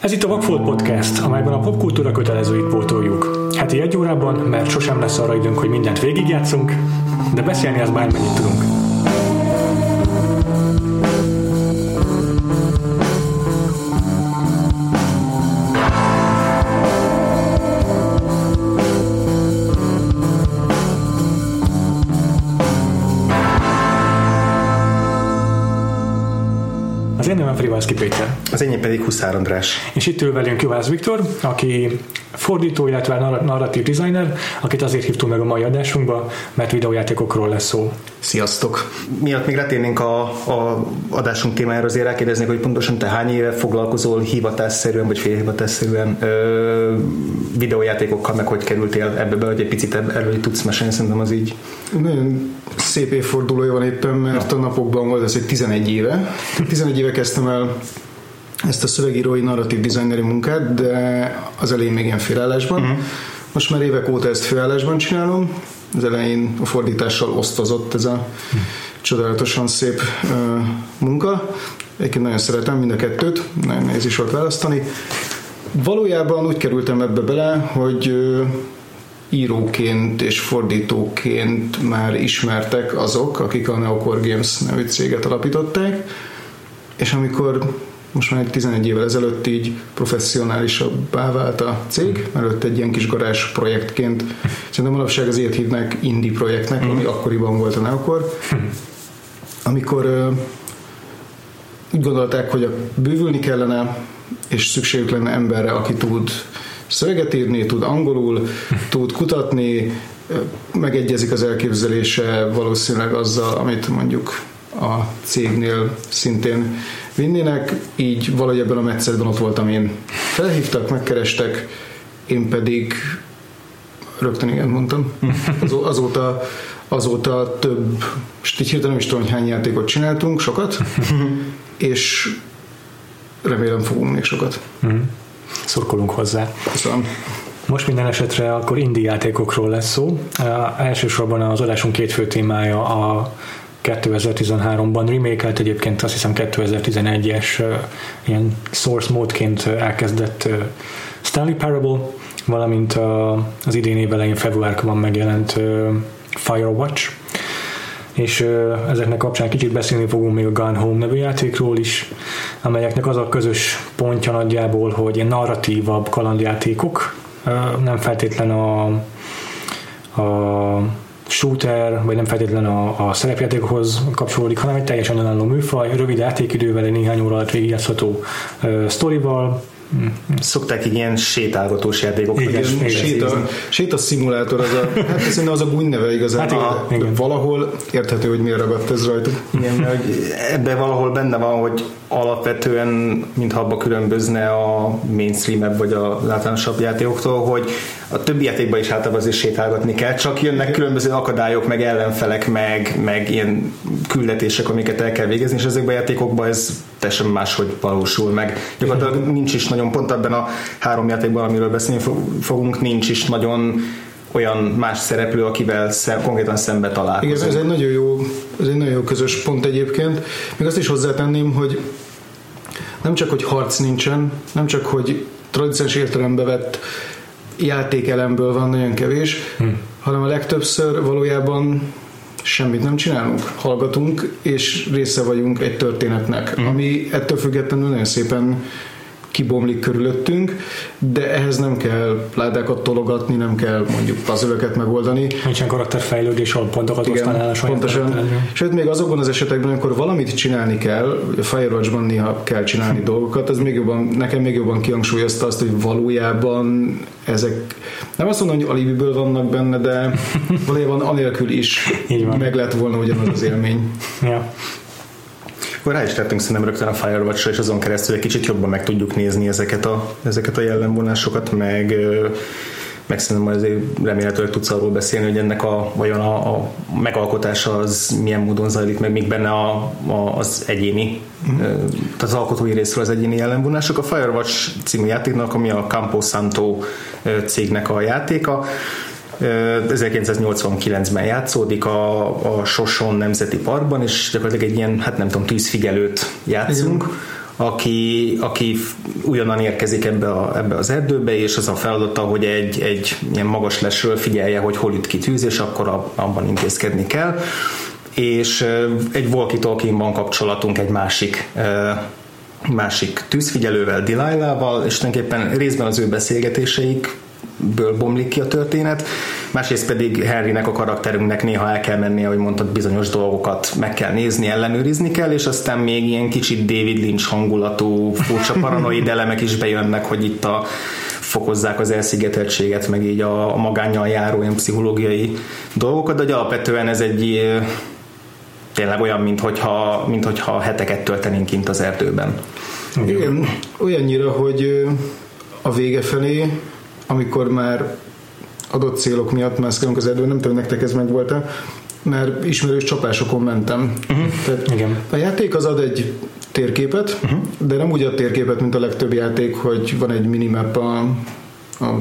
Ez itt a Vagfolt Podcast, amelyben a popkultúra kötelezőit pótoljuk. Heti egy órában, mert sosem lesz arra időnk, hogy mindent végigjátszunk, de beszélni az bármennyit tudunk. Az én nevem Frivalszki Péter. Az enyém pedig Huszár András. És itt ül velünk Juhász Viktor, aki fordító, illetve nar- narratív designer, akit azért hívtunk meg a mai adásunkba, mert videójátékokról lesz szó. Sziasztok! Miatt még letérnénk a, a adásunk témájára, azért rákérdeznék, hogy pontosan te hány éve foglalkozol hivatásszerűen, vagy félhivatásszerűen ö, videójátékokkal, meg hogy kerültél ebbe be, hogy egy picit erről tudsz mesélni, szerintem az így. Nagyon szép évfordulója van éppen, mert a napokban volt ez egy 11 éve. 11 éve kezdtem el ezt a szövegírói narratív designeri munkát, de az elején még ilyen félállásban. Uh-huh. Most már évek óta ezt főállásban csinálom. Az elején a fordítással osztozott ez a uh-huh. csodálatosan szép uh, munka. Egyébként nagyon szeretem mind a kettőt, nagyon nehéz is volt választani. Valójában úgy kerültem ebbe bele, hogy uh, íróként és fordítóként már ismertek azok, akik a Neocore Games nevű céget alapították, és amikor most már egy 11 évvel ezelőtt így professzionálisabbá vált a cég, előtt egy ilyen kis garázs projektként, szerintem manapság azért hívnak indie projektnek, ami akkoriban volt a Neocore, amikor úgy gondolták, hogy a bővülni kellene, és szükségük lenne emberre, aki tud szöveget írni, tud angolul, tud kutatni, megegyezik az elképzelése valószínűleg azzal, amit mondjuk a cégnél szintén vinnének, így valahogy ebben a metszetben ott voltam én. Felhívtak, megkerestek, én pedig rögtön igen mondtam. azóta, azóta több, most így hirtelen nem is tudom, hogy hány játékot csináltunk, sokat, és remélem fogunk még sokat. Szurkolunk hozzá. Köszönöm. Most minden esetre akkor indie játékokról lesz szó. Uh, elsősorban az adásunk két fő témája a 2013-ban remake egyébként azt hiszem 2011-es uh, ilyen source módként elkezdett Stanley Parable, valamint az idén év elején februárban megjelent Firewatch, és ezeknek kapcsán kicsit beszélni fogunk még a Gone Home nevű játékról is, amelyeknek az a közös pontja nagyjából, hogy ilyen narratívabb kalandjátékok, nem feltétlen a, a shooter, vagy nem feltétlen a, a szerepjátékokhoz kapcsolódik, hanem egy teljesen önálló műfaj, rövid játékidővel, egy néhány óra alatt végigjátszható uh, sztorival, Szokták így ilyen sétálgatós játékok. Igen, igen, séta, séta szimulátor, az a, hát szerintem az a gúny neve igazából, Hát igen, valahol érthető, hogy miért ragadt ez rajtuk. Igen, mert ebben valahol benne van, hogy alapvetően, mintha abba különbözne a mainstream vagy a általánosabb játékoktól, hogy a többi játékban is általában azért sétálgatni kell, csak jönnek különböző akadályok, meg ellenfelek, meg, meg ilyen küldetések, amiket el kell végezni, és ezekben a játékokban ez teljesen máshogy valósul meg. Gyakorlatilag nincs is nagyon, pont ebben a három játékban, amiről beszélni fog- fogunk, nincs is nagyon olyan más szereplő, akivel szem, konkrétan szembe találkozunk. Igen, ez egy nagyon jó, ez egy nagyon jó közös pont egyébként. Még azt is hozzátenném, hogy nem csak, hogy harc nincsen, nem csak, hogy tradicionális értelembe vett játékelemből van nagyon kevés, hmm. hanem a legtöbbször valójában semmit nem csinálunk, hallgatunk, és része vagyunk egy történetnek, hmm. ami ettől függetlenül nagyon szépen kibomlik körülöttünk, de ehhez nem kell ládákat tologatni, nem kell mondjuk puzzle megoldani, nincsen karakterfejlődés, ahol pontokat osztanál a saját pontosan. Sőt, még azokban az esetekben, amikor valamit csinálni kell, Firewatch-ban néha kell csinálni dolgokat, ez még jobban, nekem még jobban kihangsúlyozta azt, hogy valójában ezek nem azt mondom, hogy alibiből vannak benne, de valójában anélkül is meg lett volna ugyanaz az élmény. Ja. Akkor rá is tettünk szerintem rögtön a Firewatch-ra, és azon keresztül egy kicsit jobban meg tudjuk nézni ezeket a, ezeket a jellemvonásokat, meg, meg szerintem azért remélhetőleg tudsz arról beszélni, hogy ennek a, vajon a, a megalkotása az milyen módon zajlik, meg még benne a, a, az egyéni, mm. tehát az alkotói részről az egyéni jellemvonások. A Firewatch című játéknak, ami a Campo Santo cégnek a játéka, 1989-ben játszódik a, a Soson Nemzeti Parkban, és gyakorlatilag egy ilyen, hát nem tudom, tűzfigyelőt játszunk, aki, aki újonnan érkezik ebbe, a, ebbe az erdőbe, és az a feladata, hogy egy, egy ilyen magas lesről figyelje, hogy hol üt ki tűz, és akkor abban intézkedni kell. És egy walkie-talkie kapcsolatunk egy másik másik tűzfigyelővel, Delilah-val, és tulajdonképpen részben az ő beszélgetéseik ből bomlik ki a történet, másrészt pedig Harrynek a karakterünknek néha el kell mennie, hogy mondtad, bizonyos dolgokat meg kell nézni, ellenőrizni kell, és aztán még ilyen kicsit David Lynch hangulatú, furcsa paranoid elemek is bejönnek, hogy itt a fokozzák az elszigeteltséget, meg így a, a magányjal járó ilyen pszichológiai dolgokat, de hogy alapvetően ez egy tényleg olyan, mint hogyha, mint hogyha heteket töltenénk kint az erdőben. Igen, olyannyira, hogy a vége felé, amikor már adott célok miatt mászkálunk az erdőben, nem tudom, nektek ez meg volt mert ismerős csapásokon mentem. Uh-huh. Tehát Igen. A játék az ad egy térképet, uh-huh. de nem úgy a térképet, mint a legtöbb játék, hogy van egy minimap a, a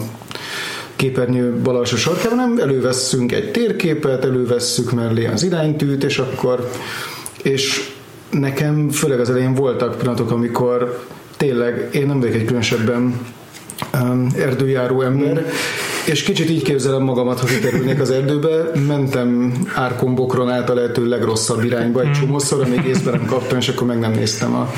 képernyő bal alsó sarkában, nem elővesszünk egy térképet, elővesszük mellé az iránytűt, és akkor és nekem főleg az elején voltak pillanatok, amikor tényleg én nem vagyok egy különösebben erdőjáró ember, mm. és kicsit így képzelem magamat, ha kikerülnék az erdőbe, mentem árkombokron át a lehető legrosszabb irányba egy mm. csomószor, amíg észben nem kaptam, és akkor meg nem néztem a,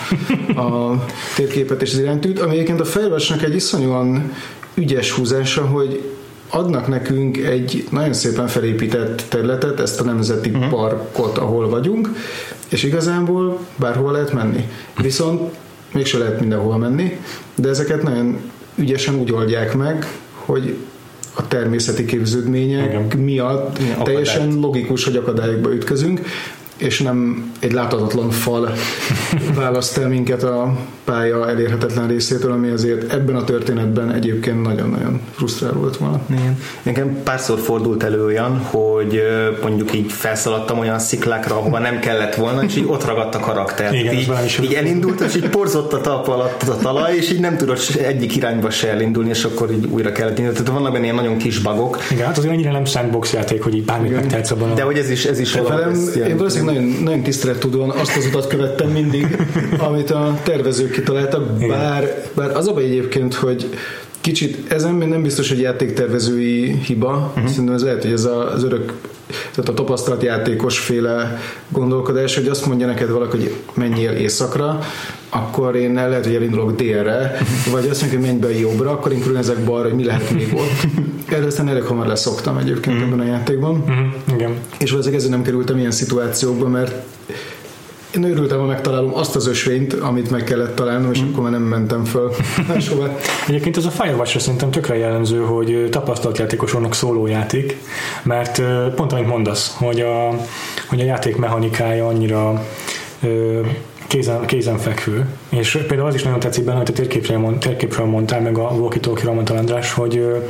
a térképet és az iránytűt, ami egyébként a Firewatchnak egy iszonyúan ügyes húzása, hogy adnak nekünk egy nagyon szépen felépített területet, ezt a nemzeti uh-huh. parkot, ahol vagyunk, és igazából bárhol lehet menni. Viszont mégse lehet mindenhol menni, de ezeket nagyon ügyesen úgy oldják meg, hogy a természeti képződmények Igen. miatt Igen, teljesen logikus, hogy akadályokba ütközünk, és nem egy láthatatlan fal választ el minket a pálya elérhetetlen részétől, ami azért ebben a történetben egyébként nagyon-nagyon frusztráló volt volna. Igen. Nekem párszor fordult elő olyan, hogy mondjuk így felszaladtam olyan sziklákra, ahova nem kellett volna, és így ott ragadt a karakter. Igen, így, így elindult, és így porzott a talp alatt a talaj, és így nem tudott egyik irányba se elindulni, és akkor így újra kellett indulni. Tehát vannak benne ilyen nagyon kis bagok. Igen, hát az annyira nem sandbox játék, hogy így bármit megtehetsz abban. De hogy ez is, ez is velem, Én valószínűleg nagyon, nagyon tisztelettudóan azt az utat követtem mindig, amit a tervezők kitaláltak, bár, bár az a baj egyébként, hogy kicsit, ez nem, nem biztos, hogy játéktervezői hiba, uh-huh. szerintem ez lehet, hogy ez az örök tehát a tapasztalt játékos féle gondolkodás, hogy azt mondja neked valaki, hogy menjél éjszakra, akkor én lehet, hogy elindulok délre, vagy azt mondja, hogy menj be jobbra, akkor én ezek balra, hogy mi lehet még ott. Erről aztán elég hamar leszoktam egyébként mm. ebben a játékban. Mm. Igen. És valószínűleg ezért nem kerültem ilyen szituációkba, mert én örültem, ha megtalálom azt az ösvényt, amit meg kellett találnom, és mm. akkor már nem mentem föl máshova. Egyébként ez a firewatch szerintem tökre jellemző, hogy tapasztalt játékosoknak szóló játék, mert pont amit mondasz, hogy a, hogy a játék mechanikája annyira kézen, kézenfekvő. És például az is nagyon tetszik benne, hogy a térképről, térképről mondtál, meg a walkie-talkie mondta András, hogy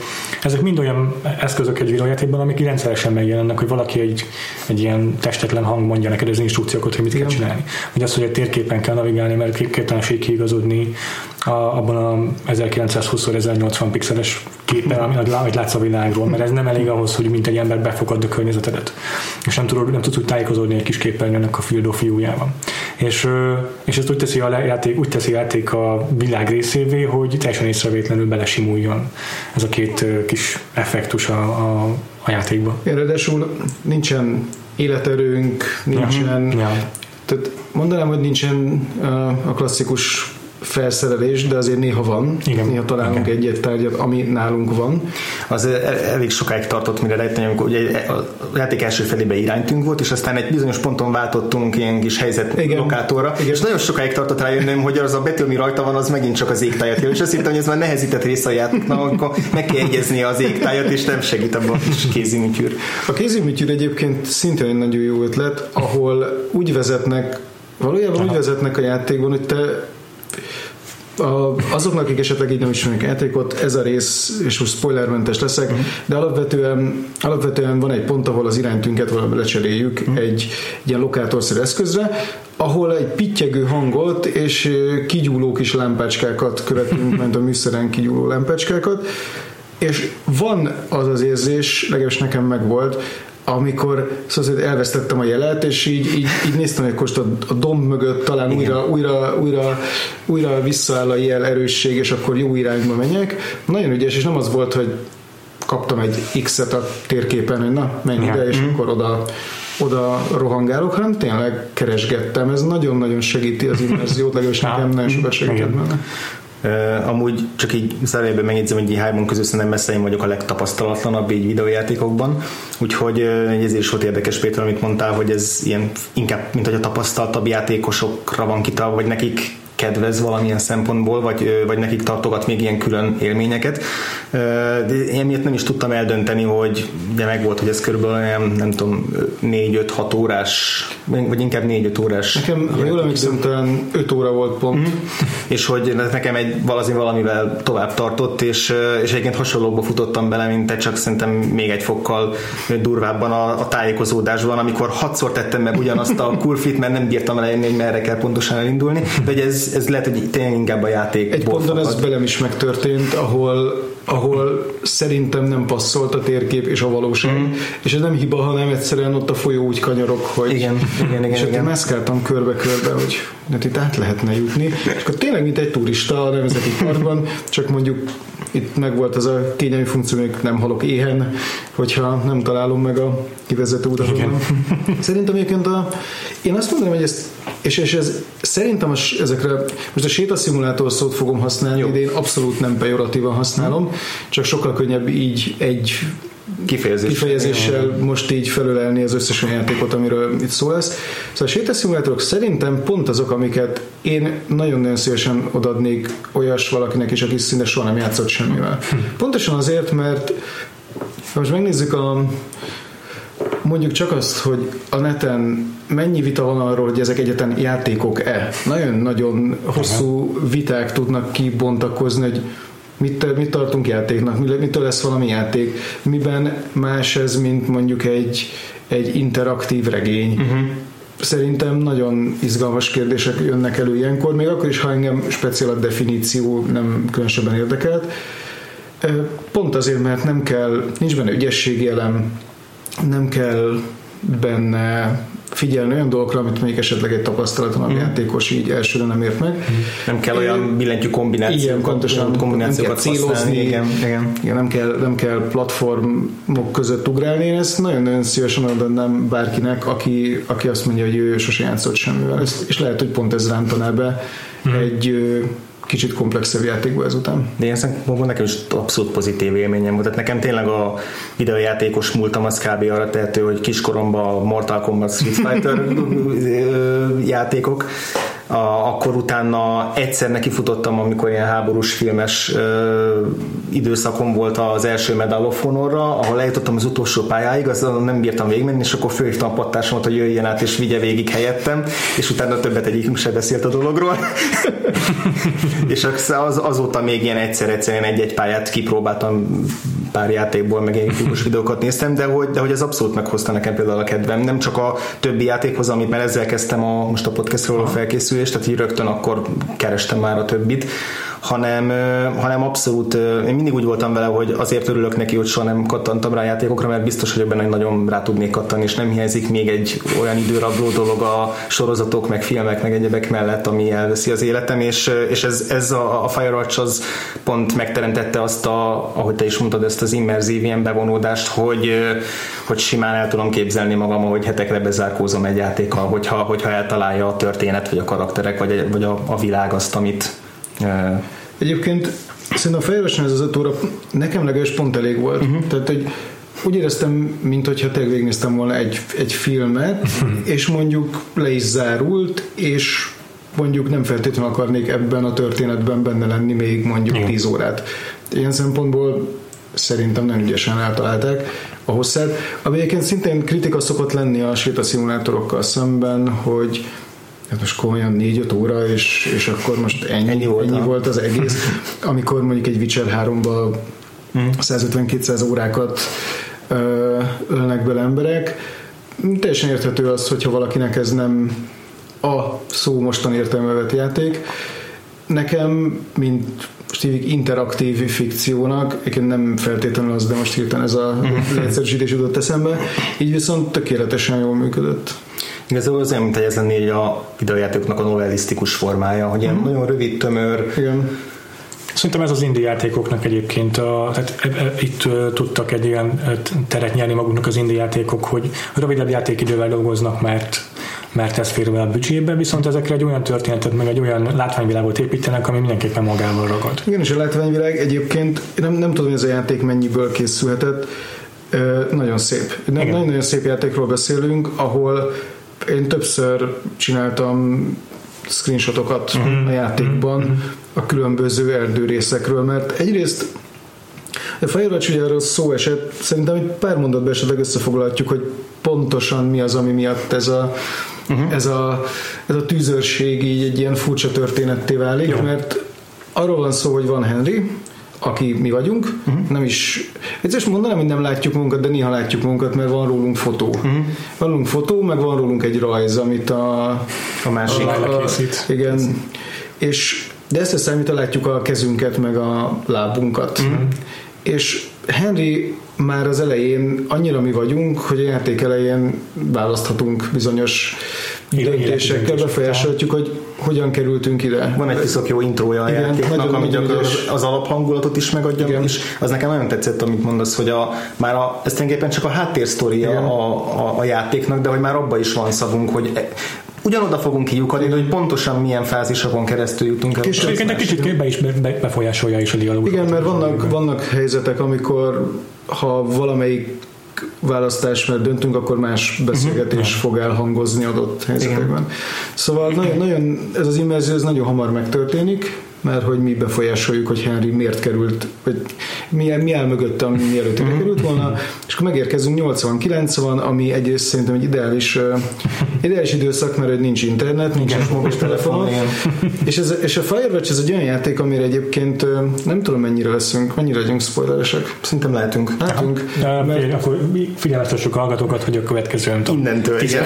ezek mind olyan eszközök egy videójátékban, amik rendszeresen megjelennek, hogy valaki egy, egy ilyen testetlen hang mondja neked az instrukciókat, hogy mit kell csinálni. Vagy az, hogy a térképen kell navigálni, mert képtelenség kiigazodni a, abban a 1920-1080 pixeles képen, amit látsz a világról, mert ez nem elég ahhoz, hogy mint egy ember befogad a környezetedet. És nem tudod, nem tudsz úgy tájékozódni egy kis képernyőnek a Field of View-jában. És, és ezt úgy teszi a játék, úgy teszi a játék a világ részévé, hogy teljesen észrevétlenül belesimuljon ez a két kis effektus a, a, a játékba. Ráadásul nincsen életerőnk, nincsen, uh-huh. yeah. tehát mondanám, hogy nincsen a klasszikus felszerelés, de azért néha van. Igen. Néha találunk Igen. egy-egy tárgyat, ami nálunk van. Az elég sokáig tartott, mire lejteni, amikor ugye a játék első felébe iránytünk volt, és aztán egy bizonyos ponton váltottunk ilyen kis helyzet Igen. lokátorra, Igen. és nagyon sokáig tartott rájönnöm, hogy az a betű, ami rajta van, az megint csak az égtájat jelöl, és azt hittem, hogy ez már nehezített része a játéknak, akkor meg kell egyeznie az égtájat, és nem segít abban a kis kéziműtyűr. A kéziműtyűr egyébként szintén egy nagyon jó ötlet, ahol úgy vezetnek Valójában Aha. úgy vezetnek a játékban, hogy te a, azoknak, akik esetleg így nem ismerik játékot, ez a rész, és most spoilermentes leszek, uh-huh. de alapvetően, alapvetően van egy pont, ahol az iránytünket valami lecseréljük uh-huh. egy, egy ilyen lokátorszerű eszközre, ahol egy pittyegő hangot és kigyúló kis lámpácskákat követünk, mert a műszeren kigyúló lámpácskákat, és van az az érzés, legalábbis nekem megvolt, amikor szóval elvesztettem a jelet, és így, így, így néztem, hogy most a, a domb mögött talán újra, újra, újra, újra visszaáll a jel erősség, és akkor jó irányba menjek. Nagyon ügyes, és nem az volt, hogy kaptam egy X-et a térképen, hogy na, menj ide, és mm. akkor oda oda rohangálok, hanem tényleg keresgettem. Ez nagyon-nagyon segíti az immerziót, legalábbis nekem nagyon sokat segített benne. Uh, amúgy csak így szerelében megjegyzem, hogy így hármon közül szerintem messze én vagyok a legtapasztalatlanabb így videójátékokban, úgyhogy uh, ez is volt érdekes Péter, amit mondtál, hogy ez ilyen inkább, mint hogy a tapasztaltabb játékosokra van kitalva, vagy nekik kedvez valamilyen szempontból, vagy, vagy nekik tartogat még ilyen külön élményeket. De én miért nem is tudtam eldönteni, hogy de meg volt, hogy ez körülbelül olyan, nem tudom, 4-5-6 órás, vagy inkább 4-5 órás. Nekem, ha jól emlékszem, talán 5 óra volt pont. Mm. És hogy nekem egy valazi valamivel tovább tartott, és, és egyébként hasonlókba futottam bele, mint te, csak szerintem még egy fokkal durvábban a, a tájékozódásban, amikor hatszor tettem meg ugyanazt a kurfit, mert nem bírtam elejönni, hogy merre kell pontosan elindulni, de hogy ez, ez lehet, hogy tényleg inkább a játék. Egy ponton ez velem is megtörtént, ahol ahol szerintem nem passzolt a térkép és a valóság. Mm. És ez nem hiba, hanem egyszerűen ott a folyó úgy kanyarok, hogy igen, igen, igen, és igen. mászkáltam körbe-körbe, hogy hát itt át lehetne jutni. És akkor tényleg, mint egy turista a nemzeti parkban, csak mondjuk itt meg volt az a kényelmi funkció, hogy nem halok éhen, hogyha nem találom meg a kivezető utat. Szerintem egyébként a, én azt mondanám, hogy ezt, és, és ez szerintem az, ezekre, most a sétaszimulátor szót fogom használni, Jó. de én abszolút nem pejoratívan használom, csak sokkal könnyebb így egy Kifejezés. kifejezéssel most így felölelni az összes olyan játékot, amiről itt szó lesz. Szóval a sétaszimulátorok szerintem pont azok, amiket én nagyon-nagyon szívesen odadnék olyas valakinek is, aki szinte soha nem játszott semmivel. Pontosan azért, mert most megnézzük a mondjuk csak azt, hogy a neten mennyi vita van arról, hogy ezek egyetlen játékok-e. Nagyon-nagyon hosszú viták tudnak kibontakozni, hogy mit, mit tartunk játéknak, mitől lesz valami játék, miben más ez, mint mondjuk egy, egy interaktív regény. Uh-huh. Szerintem nagyon izgalmas kérdések jönnek elő ilyenkor, még akkor is, ha engem speciál a definíció nem különösebben érdekelt. Pont azért, mert nem kell, nincs benne ügyességi elem, nem kell benne figyelni olyan dolgokra, amit még esetleg egy tapasztalatlan mm. játékos így elsőre nem ért meg. Mm. Nem kell olyan billentyű kombinációkat, pontosan, kombinációkat nem kell célozni, igen, igen. Igen, nem, kell, nem kell platformok között ugrálni. Én ezt nagyon-nagyon szívesen adnám bárkinek, aki, aki azt mondja, hogy ő sose játszott semmivel. És lehet, hogy pont ez rántaná be mm. egy kicsit komplexebb játékba ezután. De én szerintem nekem is abszolút pozitív élményem volt. Tehát nekem tényleg a videójátékos múltam az kb. arra tehető, hogy kiskoromban Mortal Kombat Street Fighter játékok, a, akkor utána egyszer nekifutottam, amikor ilyen háborús filmes ö, időszakom volt az első Medal of Honorra, ahol eljutottam az utolsó pályáig, azon nem bírtam végigmenni, és akkor fölhívtam a pattársamat, hogy jöjjön át és vigye végig helyettem, és utána többet egyikünk se beszélt a dologról. és az, azóta még ilyen egyszer-egyszerűen egy-egy pályát kipróbáltam pár játékból, meg egy videókat néztem, de hogy, de hogy ez abszolút meghozta nekem például a kedvem. Nem csak a többi játékhoz, amit mert ezzel kezdtem a, most a podcastról felkészülést, tehát így rögtön akkor kerestem már a többit, hanem, hanem abszolút, én mindig úgy voltam vele, hogy azért örülök neki, hogy soha nem kattantam rá játékokra, mert biztos vagyok benne, nagyon rá tudnék kattani, és nem hiányzik még egy olyan időrabló dolog a sorozatok, meg filmek, meg egyebek mellett, ami elveszi az életem, és, és ez, ez a, a Firewatch az pont megteremtette azt, a, ahogy te is mondtad, ezt az immerzív ilyen bevonódást, hogy, hogy simán el tudom képzelni magam, hogy hetekre bezárkózom egy játékkal, hogyha, hogyha eltalálja a történet, vagy a karakterek, vagy, vagy a, a világ azt, amit, Egyébként szerintem a fejlősen ez az öt óra nekem legalábbis pont elég volt. Uh-huh. Tehát, hogy úgy éreztem, mint hogyha tényleg végignéztem volna egy, egy filmet, uh-huh. és mondjuk le is zárult, és mondjuk nem feltétlenül akarnék ebben a történetben benne lenni még mondjuk Igen. 10 órát. Ilyen szempontból szerintem nem ügyesen eltalálták a hosszát, ami egyébként szintén kritika szokott lenni a sétaszimulátorokkal szemben, hogy hát most komolyan 4-5 óra, és, és akkor most ennyi, ennyi, volt, ennyi volt az egész, amikor mondjuk egy Witcher 3-ba mm. 150-200 órákat ö, ölnek bele emberek. Teljesen érthető az, hogyha valakinek ez nem a szó mostan értelme vett játék. Nekem, mint most hívjuk interaktív fikciónak, egyébként nem feltétlenül az, de most hirtelen ez a leegyszerűsítés jutott eszembe, így viszont tökéletesen jól működött. Igazából az olyan, mint hogy ez lenné a videójátékoknak a novellisztikus formája, hogy ilyen mm. nagyon rövid, tömör, Igen. Szerintem ez az indie játékoknak egyébként, a, tehát e, e, itt uh, tudtak egy ilyen teret nyerni maguknak az indie játékok, hogy rövidebb játékidővel dolgoznak, mert mert ez fér a büdzsébe, viszont ezekre egy olyan történetet, meg egy olyan látványvilágot építenek, ami mindenképpen magával ragad. Igen, és a látványvilág egyébként, nem, nem tudom, hogy ez a játék mennyiből készülhetett, nagyon szép. Nagyon-nagyon szép játékról beszélünk, ahol én többször csináltam screenshotokat uh-huh. a játékban uh-huh. a különböző erdőrészekről, mert egyrészt a Firewatch ugye erről szó esett, szerintem egy pár mondatban esetleg összefoglalhatjuk, hogy pontosan mi az, ami miatt ez a, uh-huh. ez a, ez a tűzőrség így egy ilyen furcsa történetté válik, Jó. mert arról van szó, hogy van Henry, aki mi vagyunk, uh-huh. nem is, egyszer mondanám, hogy nem látjuk magunkat, de néha látjuk magunkat, mert van rólunk fotó. Uh-huh. Van rólunk fotó, meg van rólunk egy rajz, amit a, a másik a, a, készít. Igen, és de ezt számít, látjuk a kezünket, meg a lábunkat. Uh-huh. És Henry már az elején annyira mi vagyunk, hogy a játék elején választhatunk bizonyos döntésekkel, befolyásolhatjuk, hogy hogyan kerültünk ide. Van egy piszok jó intrója a Igen, játéknak, ami gyakorlatilag az alaphangulatot is megadja, Igen. és az nekem nagyon tetszett, amit mondasz, hogy a, már a, ez tulajdonképpen csak a háttérsztoria a, a, a, játéknak, de hogy már abba is van szavunk, hogy e, ugyanoda fogunk kiukadni, hogy pontosan milyen fázisokon keresztül jutunk el. És egy kicsit be is befolyásolja is a dialógus. Igen, mert vannak, vannak helyzetek, amikor ha valamelyik választás, mert döntünk, akkor más beszélgetés uh-huh. fog elhangozni adott helyzetekben. Igen. Szóval nagyon, nagyon, ez az immerzió ez nagyon hamar megtörténik, mert hogy mi befolyásoljuk, hogy Henry miért került, vagy mi, mi áll mögötte, ami mielőtt ide került volna, és akkor megérkezünk 89 van, ami egyrészt szerintem egy ideális, ideális időszak, mert hogy nincs internet, nincs mobiltelefon, és, ez, és a Firewatch ez egy olyan játék, amire egyébként nem tudom mennyire leszünk, mennyire legyünk spoileresek. Szerintem lehetünk. Lehetünk. Ja, mert... Akkor figyelmeztessük a hallgatókat, hogy a következő nem tudom. Innentől, igen.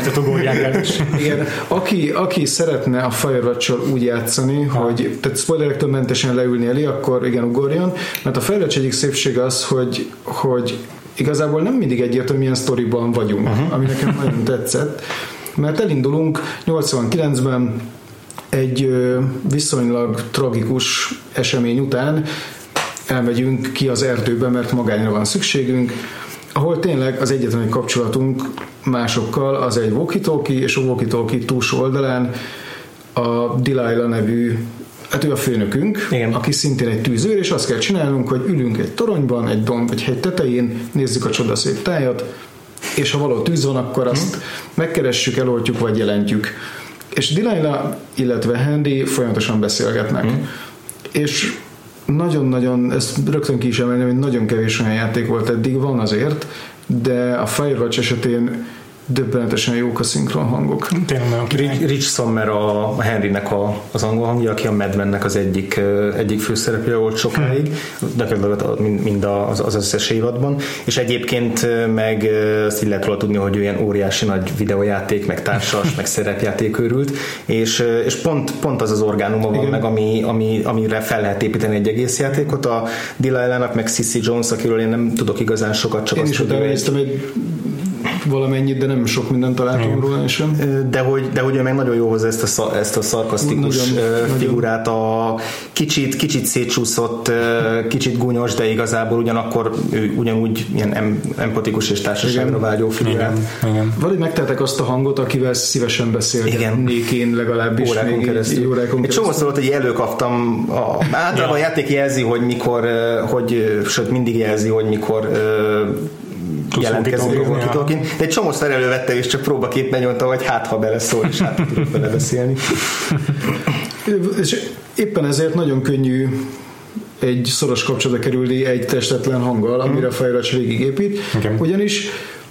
igen. Aki, aki szeretne a firewatch úgy játszani, ha. hogy tehát spoiler spoilerektől mentesen leülni elé, akkor igen, ugorjon, mert a fejlődés egyik szépsége az, hogy, hogy igazából nem mindig egyértelmű, milyen sztoriban vagyunk, uh-huh. ami nekem nagyon tetszett, mert elindulunk 89-ben egy viszonylag tragikus esemény után elmegyünk ki az erdőbe, mert magányra van szükségünk, ahol tényleg az egyetlen kapcsolatunk másokkal az egy walkie és a walkie túlsó oldalán a Delilah nevű hát ő a főnökünk, Igen. aki szintén egy tűzőr, és azt kell csinálnunk, hogy ülünk egy toronyban, egy domb vagy hegy tetején, nézzük a csodaszép tájat, és ha való tűz van, akkor azt hmm. megkeressük, eloltjuk, vagy jelentjük. És Delilah, illetve Handy folyamatosan beszélgetnek. Hmm. És nagyon-nagyon, ezt rögtön ki is emelném, hogy nagyon kevés olyan játék volt eddig, van azért, de a Firewatch esetén döbbenetesen jók a szinkron hangok. Tényleg Rich, Sommer a Henrynek a, az angol hangja, aki a Mad Men-nek az egyik, egyik főszereplője volt sokáig, gyakorlatilag mind, mind az, az összes évadban, és egyébként meg azt így lehet róla tudni, hogy olyan óriási nagy videójáték, meg társas, meg szerepjáték őrült, és, és pont, pont az az orgánuma van Igen. meg, ami, ami, amire fel lehet építeni egy egész játékot. A Delilah-nak, meg Sissy Jones, akiről én nem tudok igazán sokat, csak én azt is tudom, egy, egy valamennyit, de nem sok mindent találtunk róla sem. De hogy, de hogy ő meg nagyon jó hozzá ezt a, ezt a szarkasztikus nagyon, figurát, a kicsit, kicsit szétsúszott, kicsit gúnyos, de igazából ugyanakkor ő ugyanúgy ilyen em, empatikus és társaságra vágyó figurát. Igen. Igen. Valahogy megtettek azt a hangot, akivel szívesen beszélgetnék én legalábbis. Órákon még keresztül. Órákon Egy csomószor volt, hogy előkaptam, a, általában ja. a játék jelzi, hogy mikor, hogy, sőt mindig jelzi, hogy mikor jelentkezni walkie de egy csomó elővettem, és csak próbaképpen nyomtam, hogy hát ha beleszól, és hát tudok bele beszélni. és éppen ezért nagyon könnyű egy szoros kapcsolatba kerülni egy testetlen hanggal, amire a fejracs végigépít, okay. ugyanis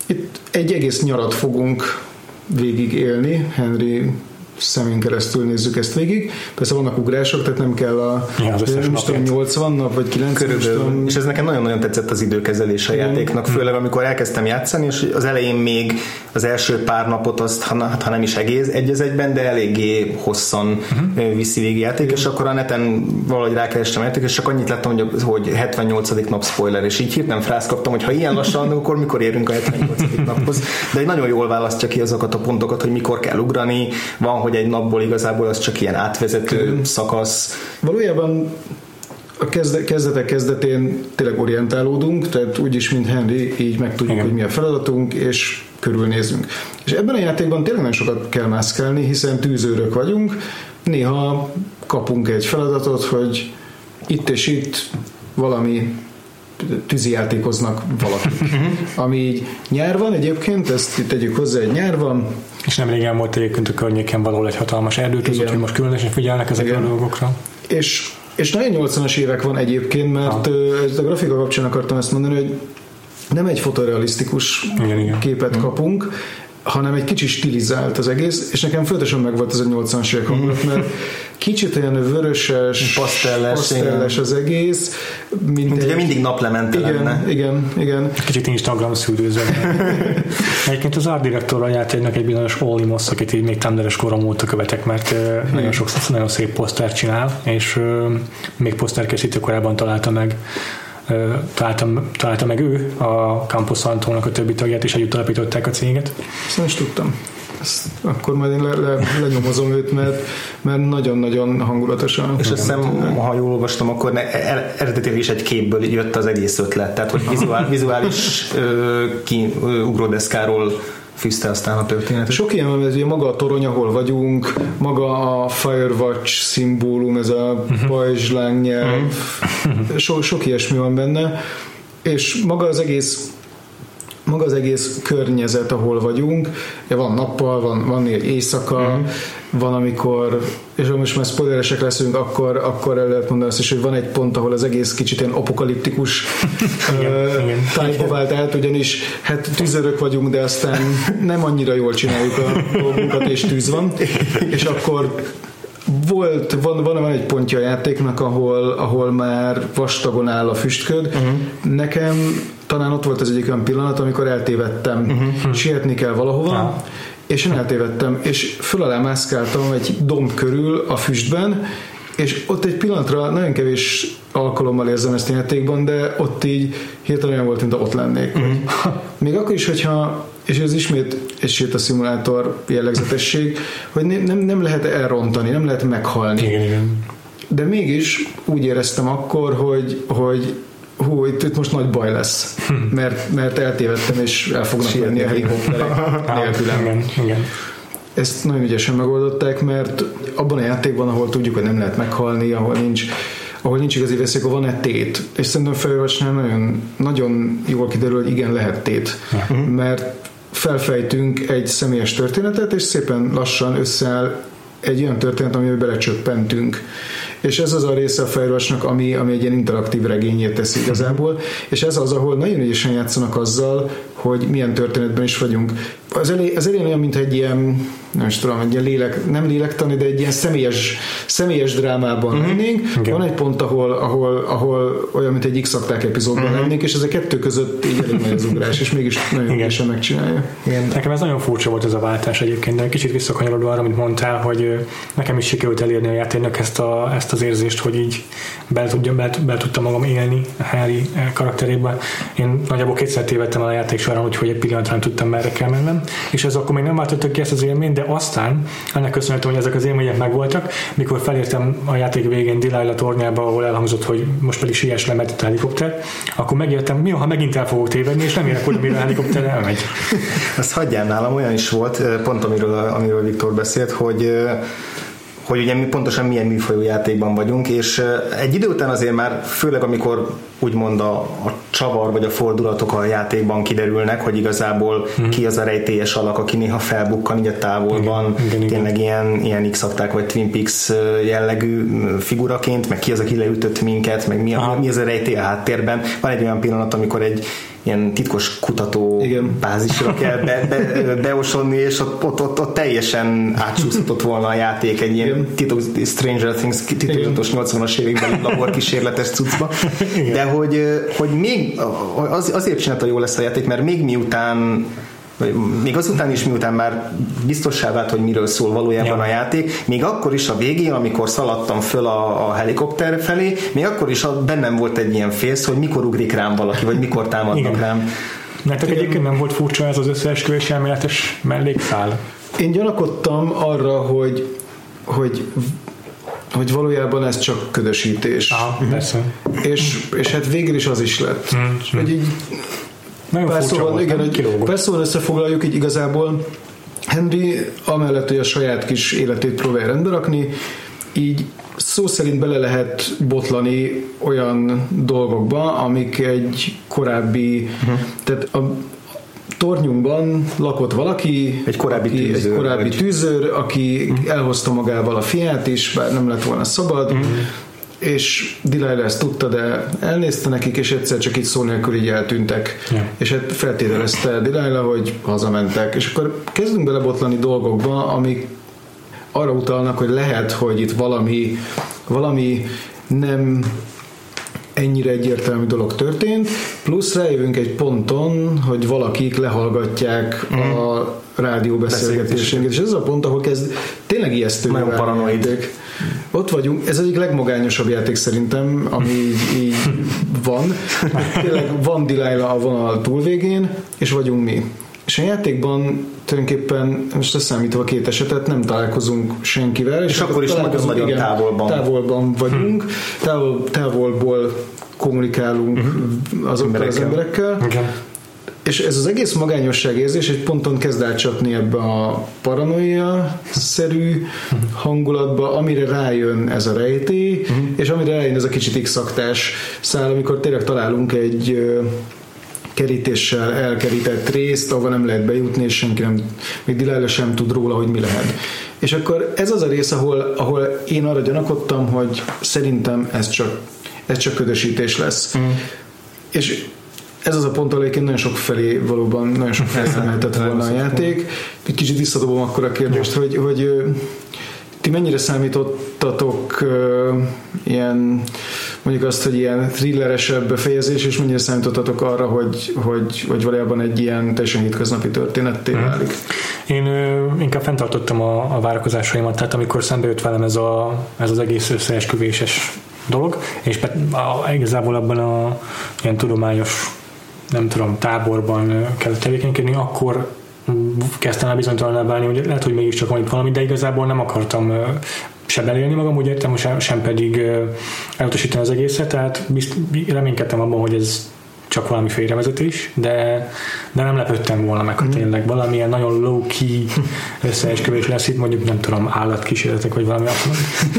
itt egy egész nyarat fogunk végigélni Henry szemén keresztül nézzük ezt végig. Persze vannak ugrások, tehát nem kell a ja, az nem tudom, 80 nap vagy 90 Körülbelül. És ez nekem nagyon-nagyon tetszett az időkezelés a játéknak, főleg amikor elkezdtem játszani, és az elején még az első pár napot azt, ha, ha nem is egész egy az egyben, de eléggé hosszan uh-huh. viszi végig játék, és akkor a neten valahogy rákerestem játék, és csak annyit láttam, hogy, hogy 78. nap spoiler, és így hirtelen frász kaptam, hogy ha ilyen lassan, akkor mikor érünk a 78. naphoz. De egy nagyon jól választja ki azokat a pontokat, hogy mikor kell ugrani, van, hogy egy napból igazából az csak ilyen átvezető szakasz. Valójában a kezde, kezdetek kezdetén tényleg orientálódunk, tehát úgyis, mint Henry, így megtudjuk, Igen. hogy mi a feladatunk, és körülnézünk. És ebben a játékban tényleg nem sokat kell mászkálni, hiszen tűzőrök vagyunk, néha kapunk egy feladatot, hogy itt és itt valami tűzijátékoznak valakik. Mhm. Ami így nyár van egyébként, ezt tegyük hozzá, egy nyár van. És nem régen volt egyébként a környéken valahol egy hatalmas erdőtűz, úgyhogy most különösen figyelnek ezekre Igen. a dolgokra. És, és nagyon 80-as évek van egyébként, mert ha. a grafika kapcsán akartam ezt mondani, hogy nem egy fotorealisztikus igen, igen. képet hmm. kapunk, hanem egy kicsit stilizált az egész, és nekem folyamatosan meg volt ez a 80-as évek hangulat, mert kicsit olyan vöröses, pasztelles, pasztelles az egész. Mint, mint egy, mindig naplemente igen, lenne. Igen, igen. Kicsit Instagram szűrőzve. Egyébként az art director a játéknak egy bizonyos Olimos, akit így még Thunderes korom óta követek, mert nagyon sok nagyon szép poszter csinál, és még poszterkészítő korában találta meg találta, találta meg ő a Campus Antónak a többi tagját, és együtt alapították a céget. Ezt nem is tudtam. Ezt, akkor majd én le, le, lenyomozom őt, mert, mert nagyon-nagyon hangulatosan. És azt hiszem, ha jól olvastam, akkor eredetileg is egy képből jött az egész ötlet, tehát hogy vizuál, vizuális ö, ki, ö, ugródeszkáról fűzte aztán a történet. Sok ilyen van, ez ugye maga a torony, ahol vagyunk, maga a Firewatch szimbólum, ez a uh-huh. pajzsláng nyelv, uh-huh. so, sok ilyesmi van benne, és maga az egész maga az egész környezet, ahol vagyunk, van nappal, van, van éjszaka, mm. Van amikor, és most már spoileresek leszünk, akkor, akkor el lehet mondani azt is, hogy van egy pont, ahol az egész kicsit ilyen apokaliptikus tájba vált át, ugyanis hát tűzörök vagyunk, de aztán nem annyira jól csináljuk a dolgunkat, és tűz van, és akkor volt, van, van, van egy pontja a játéknak, ahol, ahol már vastagon áll a füstköd. Uh-huh. Nekem talán ott volt az egyik olyan pillanat, amikor eltévedtem. Uh-huh. Sietni kell valahova, uh-huh. És én eltévedtem, és föl alá mászkáltam egy domb körül a füstben, és ott egy pillanatra nagyon kevés alkalommal érzem ezt a játékban, de ott így hirtelen olyan volt, mint ott lennék. Uh-huh. Még akkor is, hogyha és ez ismét egy a szimulátor jellegzetesség, hogy nem, nem lehet elrontani, nem lehet meghalni. Igen, igen. De mégis úgy éreztem akkor, hogy, hogy hú, itt, itt most nagy baj lesz, hm. mert, mert eltévedtem, és el fognak venni a helikopterek nélkülem. Igen, igen. Ezt nagyon ügyesen megoldották, mert abban a játékban, ahol tudjuk, hogy nem lehet meghalni, ahol nincs ahol nincs igazi veszély, akkor van-e tét? És szerintem Firewatch-nál nagyon, nagyon jól kiderül, hogy igen, lehet tét. Uh-huh. Mert felfejtünk egy személyes történetet, és szépen lassan összeáll egy olyan történet, amiben belecsöppentünk. És ez az a része a Firewatchnak, ami, ami egy ilyen interaktív regényét teszi igazából, és ez az, ahol nagyon ügyesen játszanak azzal, hogy milyen történetben is vagyunk. Az, elé, az elén olyan, mint egy ilyen, nem is tudom, egy ilyen lélek, nem lélektani, de egy ilyen személyes, személyes drámában uh-huh. lennénk. Okay. Van egy pont, ahol, ahol, ahol olyan, mint egy x epizódban uh-huh. lennénk, és ez a kettő között így elég nagy az ugrás, és mégis nagyon ügyesen megcsinálja. Igen. Nekem ez nagyon furcsa volt ez a váltás egyébként, de kicsit visszakanyarodva arra, amit mondtál, hogy nekem is sikerült elérni a játéknak ezt, a, ezt az érzést, hogy így be, tudjam, be, be tudtam magam élni a Harry karakterében. Én nagyjából kétszer tévedtem a játék során, úgyhogy egy pillanatra nem tudtam merre kell mennem, és ez akkor még nem váltottak ki ezt az élményt, de aztán ennek köszönhetően, hogy ezek az élmények megvoltak, mikor felértem a játék végén Delilah tornyába, ahol elhangzott, hogy most pedig siess le, mert a helikopter, akkor megértem, mi ha megint el fogok tévedni, és nem érek oda, mire a helikopter elmegy. Azt hagyjál nálam, olyan is volt, pont amiről, amiről Viktor beszélt, hogy hogy ugye mi pontosan milyen műfajú játékban vagyunk, és egy idő után azért már, főleg amikor úgymond a, a csavar vagy a fordulatok a játékban kiderülnek, hogy igazából hmm. ki az a rejtélyes alak, aki néha felbukkan így a távolban, igen, igen, tényleg igen. ilyen, ilyen x vagy Twin Peaks jellegű figuraként, meg ki az, aki leütött minket, meg mi, a, mi az a rejtély a háttérben. Van egy olyan pillanat, amikor egy ilyen titkos kutató Igen. bázisra kell be, be, beosonni, és ott, ott, ott, ott teljesen átsúszhatott volna a játék egy ilyen titok, Stranger Things titokzatos 80-as években laborkísérletes cuccba, de hogy, hogy még az, azért csinálta jól lesz a játék, mert még miután még azután is, miután már biztossá vált, hogy miről szól valójában ja. a játék, még akkor is a végén, amikor szaladtam föl a, a helikopter felé, még akkor is bennem volt egy ilyen félsz, hogy mikor ugrik rám valaki, vagy mikor támadnak Igen. rám. Nektek egyébként nem volt furcsa ez az összeesküvés elméletes mellékszál? Én gyanakodtam arra, hogy, hogy hogy valójában ez csak ködösítés. Aha, persze. És, és hát végül is az is lett. Mm, hogy így nagyon pár szóval, volt, igen, hogy pár szóval összefoglaljuk így igazából Henry amellett, hogy a saját kis életét próbálja rendbe rakni, így szó szerint bele lehet botlani olyan dolgokba, amik egy korábbi, uh-huh. tehát a tornyunkban lakott valaki, egy korábbi aki, tűzőr, egy korábbi vagy... tűzőr, aki uh-huh. elhozta magával a fiát is, bár nem lett volna szabad, uh-huh és Delilah ezt tudta, de elnézte nekik, és egyszer csak így szó nélkül így eltűntek. Yeah. És hát feltételezte Delilah, hogy hazamentek. És akkor kezdünk belebotlani dolgokba, amik arra utalnak, hogy lehet, hogy itt valami, valami nem ennyire egyértelmű dolog történt, plusz rájövünk egy ponton, hogy valakik lehallgatják mm. a rádió beszélgetésünket, és ez a pont, ahol kezd tényleg ijesztő. Nagyon paranoid. Ott vagyunk, ez egyik legmagányosabb játék szerintem, ami így, így van. Tényleg van Delilah a vonal túlvégén, és vagyunk mi. És a játékban tulajdonképpen, most számítva a két esetet, nem találkozunk senkivel. És, és akkor is nagyon igen, távolban. Távolban vagyunk, hm. távol, távolból kommunikálunk uh-huh. azokkal az emberekkel. Okay. És ez az egész magányosság érzés egy ponton kezd elcsapni ebbe a paranoia-szerű hangulatba, amire rájön ez a rejtély, uh-huh. és amire rájön ez a kicsit x szál, amikor tényleg találunk egy kerítéssel elkerített részt, ahova nem lehet bejutni, és senki nem, még Delilah sem tud róla, hogy mi lehet. És akkor ez az a rész, ahol, ahol én arra gyanakodtam, hogy szerintem ez csak, ez csak ködösítés lesz. Mm. És ez az a pont, ahol egyébként nagyon sok felé valóban nagyon sok felszínelhetett volna a játék. Egy kicsit visszadobom akkor a kérdést, hogy, hogy ti mennyire számítottatok uh, ilyen mondjuk azt, hogy ilyen thrilleresebb befejezés, és mennyire számítottatok arra, hogy, hogy, hogy valójában egy ilyen teljesen hétköznapi történetté hmm. válik? Én ö, inkább fenntartottam a, a várakozásaimat, tehát amikor szembe jött velem ez, a, ez az egész összeesküvéses dolog, és a, igazából abban a ilyen tudományos nem tudom, táborban kell tevékenykedni, akkor kezdtem el bizonytalaná válni, hogy lehet, hogy mégiscsak van itt valami, de igazából nem akartam se belélni magam, úgy értem, sem, sem pedig elutasítani az egészet, tehát bizt, reménykedtem abban, hogy ez csak valami félrevezetés, de, de nem lepődtem volna meg, hogy mm. tényleg valamilyen nagyon low-key összeesküvés lesz itt, mondjuk nem tudom, állatkísérletek, vagy valami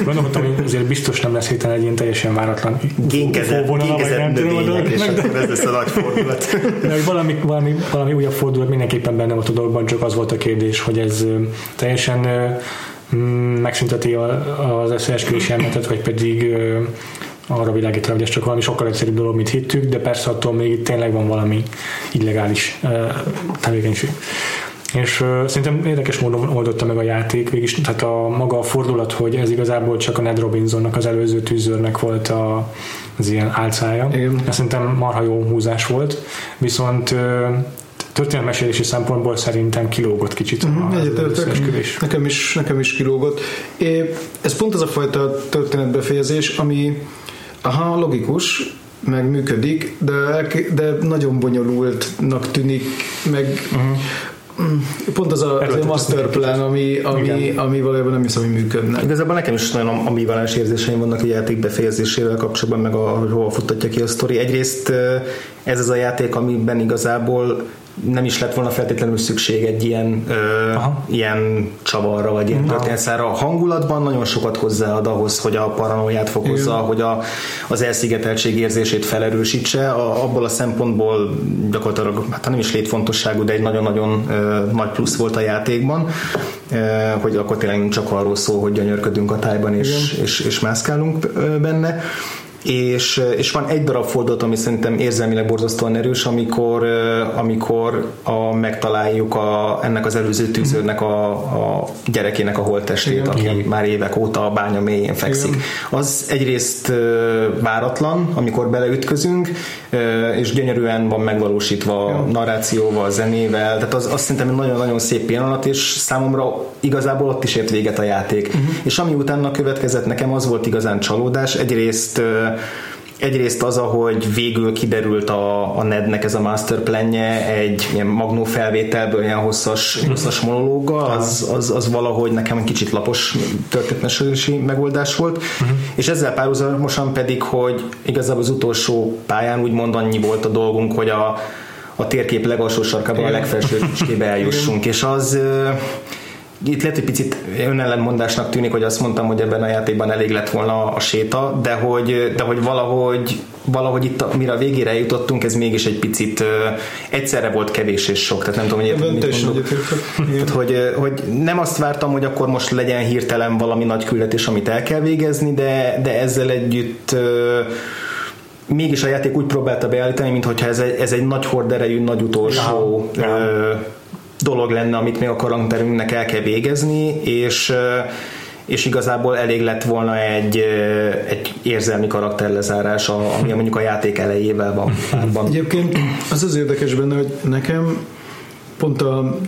Gondoltam, hogy azért biztos nem lesz héten egy ilyen teljesen váratlan génkezett, génkezett növények, és akkor ez lesz a nagy fordulat. De valami, valami, valami újabb fordulat mindenképpen benne volt a dologban, csak az volt a kérdés, hogy ez teljesen megszünteti az összeesküvés elmetet, vagy pedig arra világít hogy ez csak valami sokkal egyszerűbb dolog, mint hittük, de persze attól még itt tényleg van valami illegális tevékenység. És uh, szerintem érdekes módon oldotta meg a játék, végig, tehát a maga a fordulat, hogy ez igazából csak a Ned Robinsonnak, az előző tűzőrnek volt a, az ilyen álcája. Igen. Ez szerintem marha jó húzás volt, viszont uh, történetmesélési szempontból szerintem kilógott kicsit uh-huh, az Nekem is, nekem is kilógott. É, ez pont az a fajta történetbefejezés, ami aha, logikus, meg működik, de, de nagyon bonyolultnak tűnik, meg uh-huh. Pont az a, az a master plan, ami, ami, ami valójában nem hiszem, hogy működne. Igazából nekem is nagyon ambivalens érzéseim vannak a játék befejezésével kapcsolatban, meg a, hol futtatja ki a sztori. Egyrészt ez az a játék, amiben igazából nem is lett volna feltétlenül szükség egy ilyen, ö, ilyen csavarra, vagy ilyen történetszára. A hangulatban nagyon sokat hozzáad ahhoz, hogy a paranoiát fokozza, Igen. hogy a, az elszigeteltség érzését felerősítse. A, abból a szempontból gyakorlatilag, hát nem is létfontosságú, de egy nagyon-nagyon ö, nagy plusz volt a játékban, ö, hogy akkor tényleg csak arról szól, hogy gyönyörködünk a tájban és, és, és mászkálunk benne és, és van egy darab fordulat, ami szerintem érzelmileg borzasztóan erős, amikor, amikor a, megtaláljuk a, ennek az előző tűzőrnek a, a gyerekének a holttestét, Igen. aki Igen. már évek óta a bánya mélyén fekszik. Igen. Az egyrészt váratlan, amikor beleütközünk, és gyönyörűen van megvalósítva a narrációval, zenével, tehát az, az szerintem egy nagyon-nagyon szép pillanat, és számomra igazából ott is ért véget a játék. Uh-huh. És ami utána következett nekem, az volt igazán csalódás. Egyrészt Egyrészt az, ahogy végül kiderült a, a Nednek ez a masterplanje egy ilyen magnó felvételből ilyen hosszas, hosszas monológa, az, az, az valahogy nekem egy kicsit lapos történetmesélési megoldás volt, uh-huh. és ezzel párhuzamosan pedig, hogy igazából az utolsó pályán úgymond annyi volt a dolgunk, hogy a, a térkép legalsó sarkában a legfelső csücskébe eljussunk, és az itt lehet, hogy picit önellenmondásnak tűnik, hogy azt mondtam, hogy ebben a játékban elég lett volna a séta, de hogy, de hogy valahogy, valahogy itt, mire a végére jutottunk, ez mégis egy picit uh, egyszerre volt kevés és sok, tehát nem tudom, hogy értem, mit. Tehát, hogy, hogy nem azt vártam, hogy akkor most legyen hirtelen valami nagy küldetés, amit el kell végezni, de, de ezzel együtt uh, mégis a játék úgy próbálta beállítani, mintha ez egy, ez egy nagy horderejű, nagy utolsó ja, ja dolog lenne, amit még a karakterünknek el kell végezni, és és igazából elég lett volna egy, egy érzelmi karakterlezárás, ami mondjuk a játék elejével van párban. Egyébként az az érdekes benne, hogy nekem pont a,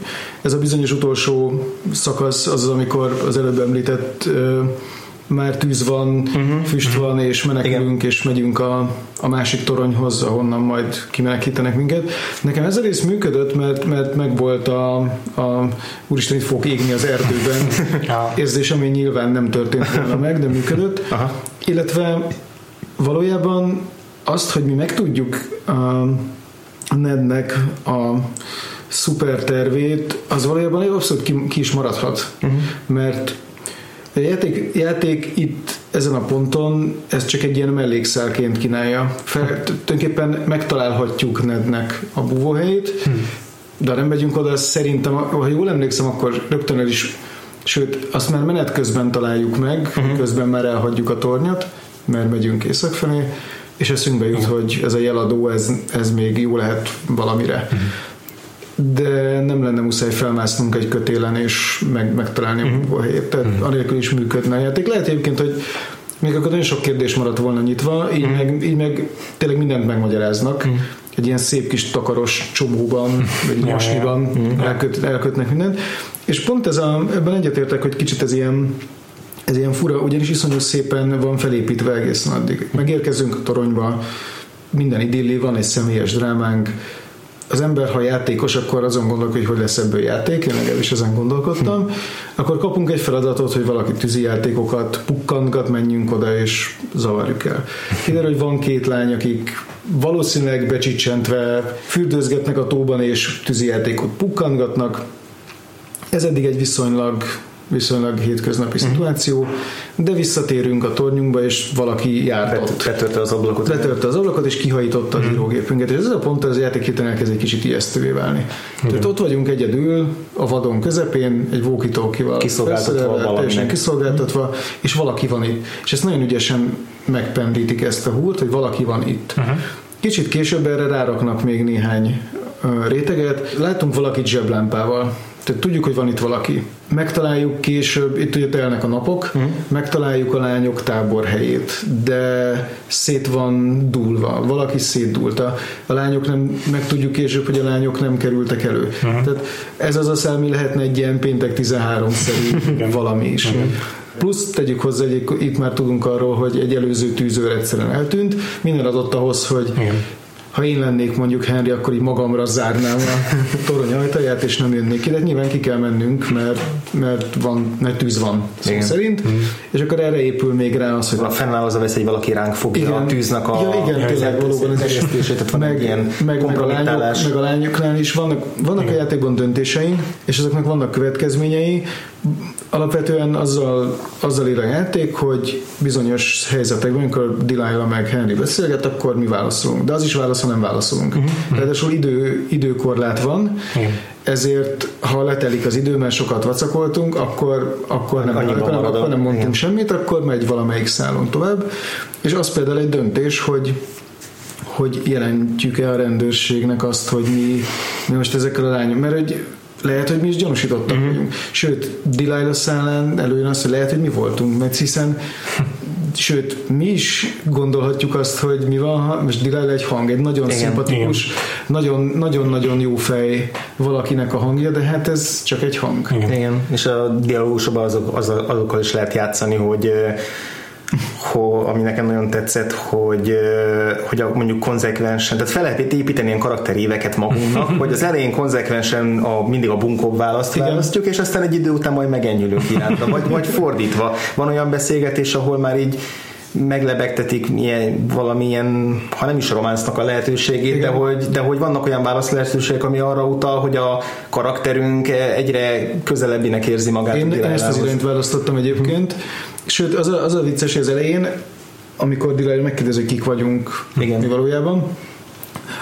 ez a bizonyos utolsó szakasz az, amikor az előbb említett már tűz van, uh-huh. füst uh-huh. van, és menekülünk, Igen. és megyünk a, a másik toronyhoz, ahonnan majd kimenekítenek minket. Nekem ez a rész működött, mert, mert megvolt a, a úristen, itt fog égni az erdőben érzés, ami nyilván nem történt volna meg, de működött. Aha. Illetve valójában azt, hogy mi megtudjuk a Nednek a szuper tervét, az valójában abszolút ki, ki is maradhat. Uh-huh. Mert a játék, játék itt ezen a ponton ez csak egy ilyen mellékszálként kínálja. Fel, tulajdonképpen megtalálhatjuk Nednek a búvóhelyét, hmm. de ha nem megyünk oda, szerintem, ha jól emlékszem, akkor rögtön el is Sőt, azt már menet közben találjuk meg, uh-huh. közben már elhagyjuk a tornyot, mert megyünk észak felé, és eszünkbe jut, uh-huh. hogy ez a jeladó, ez, ez még jó lehet valamire. Uh-huh de nem lenne muszáj felmásznunk egy kötélen és meg, megtalálni uh-huh. a helyét, tehát uh-huh. anélkül is működne a játék. Lehet egyébként, hogy még akkor nagyon sok kérdés maradt volna nyitva, így, uh-huh. meg, így meg tényleg mindent megmagyaráznak. Uh-huh. Egy ilyen szép kis takaros csomóban, vagy mosniban uh-huh. elköt, elkötnek mindent. És pont ez a, ebben egyetértek, hogy kicsit ez ilyen ez ilyen fura, ugyanis iszonyú szépen van felépítve egészen addig. Megérkezünk a toronyba, minden idilli, van egy személyes drámánk, az ember, ha játékos, akkor azon gondolkodik, hogy hogy lesz ebből játék, én legalábbis ezen gondolkodtam, akkor kapunk egy feladatot, hogy valaki tűzi játékokat pukkantgat, menjünk oda és zavarjuk el. Kiderül, hogy van két lány, akik valószínűleg becsicsentve fürdőzgetnek a tóban és tűzi játékot pukkantgatnak. Ez eddig egy viszonylag viszonylag hétköznapi uh-huh. szituáció, de visszatérünk a tornyunkba, és valaki járt Bet, ott. Betörte az ablakot. Betörte az ablakot, és kihajította uh-huh. a írógépünket. És ez a pont, az játék hirtelen elkezd egy kicsit ijesztővé válni. Uh-huh. Tehát ott vagyunk egyedül, a vadon közepén, egy walkie kiszolgáltatva teljesen kiszolgáltatva, és valaki van itt. És ezt nagyon ügyesen megpendítik ezt a húrt, hogy valaki van itt. Uh-huh. Kicsit később erre ráraknak még néhány réteget. Látunk valakit zseblámpával tehát tudjuk, hogy van itt valaki. Megtaláljuk később, itt ugye telnek a napok, uh-huh. megtaláljuk a lányok táborhelyét, de szét van dúlva, valaki szétdúlt. A, lányok nem, megtudjuk később, hogy a lányok nem kerültek elő. Uh-huh. Tehát ez az a szelmi lehetne egy ilyen péntek 13-szerű valami is. Uh-huh. Plusz tegyük hozzá, hogy itt már tudunk arról, hogy egy előző tűzőr egyszerűen eltűnt. Minden adott ahhoz, hogy Igen ha én lennék mondjuk Henry, akkor így magamra zárnám a torony ajtaját, és nem jönnék ki, de nyilván ki kell mennünk, mert, mert van, mert tűz van szó igen. szerint, mm. és akkor erre épül még rá az, hogy... A fennáll az a vesz, hogy valaki ránk fogja igen, a tűznek a... Ja, igen, tényleg valóban ez is tehát van meg, ilyen meg, meg, a lányok, meg a lányoknál is vannak, vannak a játékban döntéseink, és ezeknek vannak következményei, alapvetően azzal, azzal ír a játék, hogy bizonyos helyzetekben, amikor Delilah meg Henry beszélget, akkor mi válaszolunk. De az is válaszol ha nem válaszolunk. Uh-huh. Ráadásul idő, időkorlát van, ezért ha letelik az idő, mert sokat vacakoltunk, akkor, akkor, nem, akkor, nem, akkor nem mondtunk igen. semmit, akkor megy valamelyik szálon tovább. És az például egy döntés, hogy hogy jelentjük-e a rendőrségnek azt, hogy mi, mi most ezekkel a lányok, mert hogy lehet, hogy mi is gyanúsítottak mm-hmm. vagyunk. Sőt, Delilah szállán előjön azt, hogy lehet, hogy mi voltunk, mert hiszen sőt, mi is gondolhatjuk azt, hogy mi van, ha most Delilah egy hang, egy nagyon Igen, szimpatikus, nagyon- nagyon-nagyon jó fej valakinek a hangja, de hát ez csak egy hang. Igen. Igen, és a dialógusokban azok, az, azokkal is lehet játszani, hogy ho, ami nekem nagyon tetszett, hogy, hogy a, mondjuk konzekvensen, tehát fel lehet építeni ilyen karakteréveket magunknak, hogy az elején konzekvensen a, mindig a bunkóbb választ Igen. választjuk, és aztán egy idő után majd megenyülünk iránta, vagy, vagy fordítva. Van olyan beszélgetés, ahol már így meglebegtetik ilyen, valamilyen, ha nem is románcnak a lehetőségét, de hogy, de hogy vannak olyan válasz lehetőségek, ami arra utal, hogy a karakterünk egyre közelebbinek érzi magát. Én, én ezt az irányt választottam egyébként. Sőt, az a, az a vicces, hogy az elején, amikor Delilah megkérdezi, kik vagyunk Igen. mi valójában,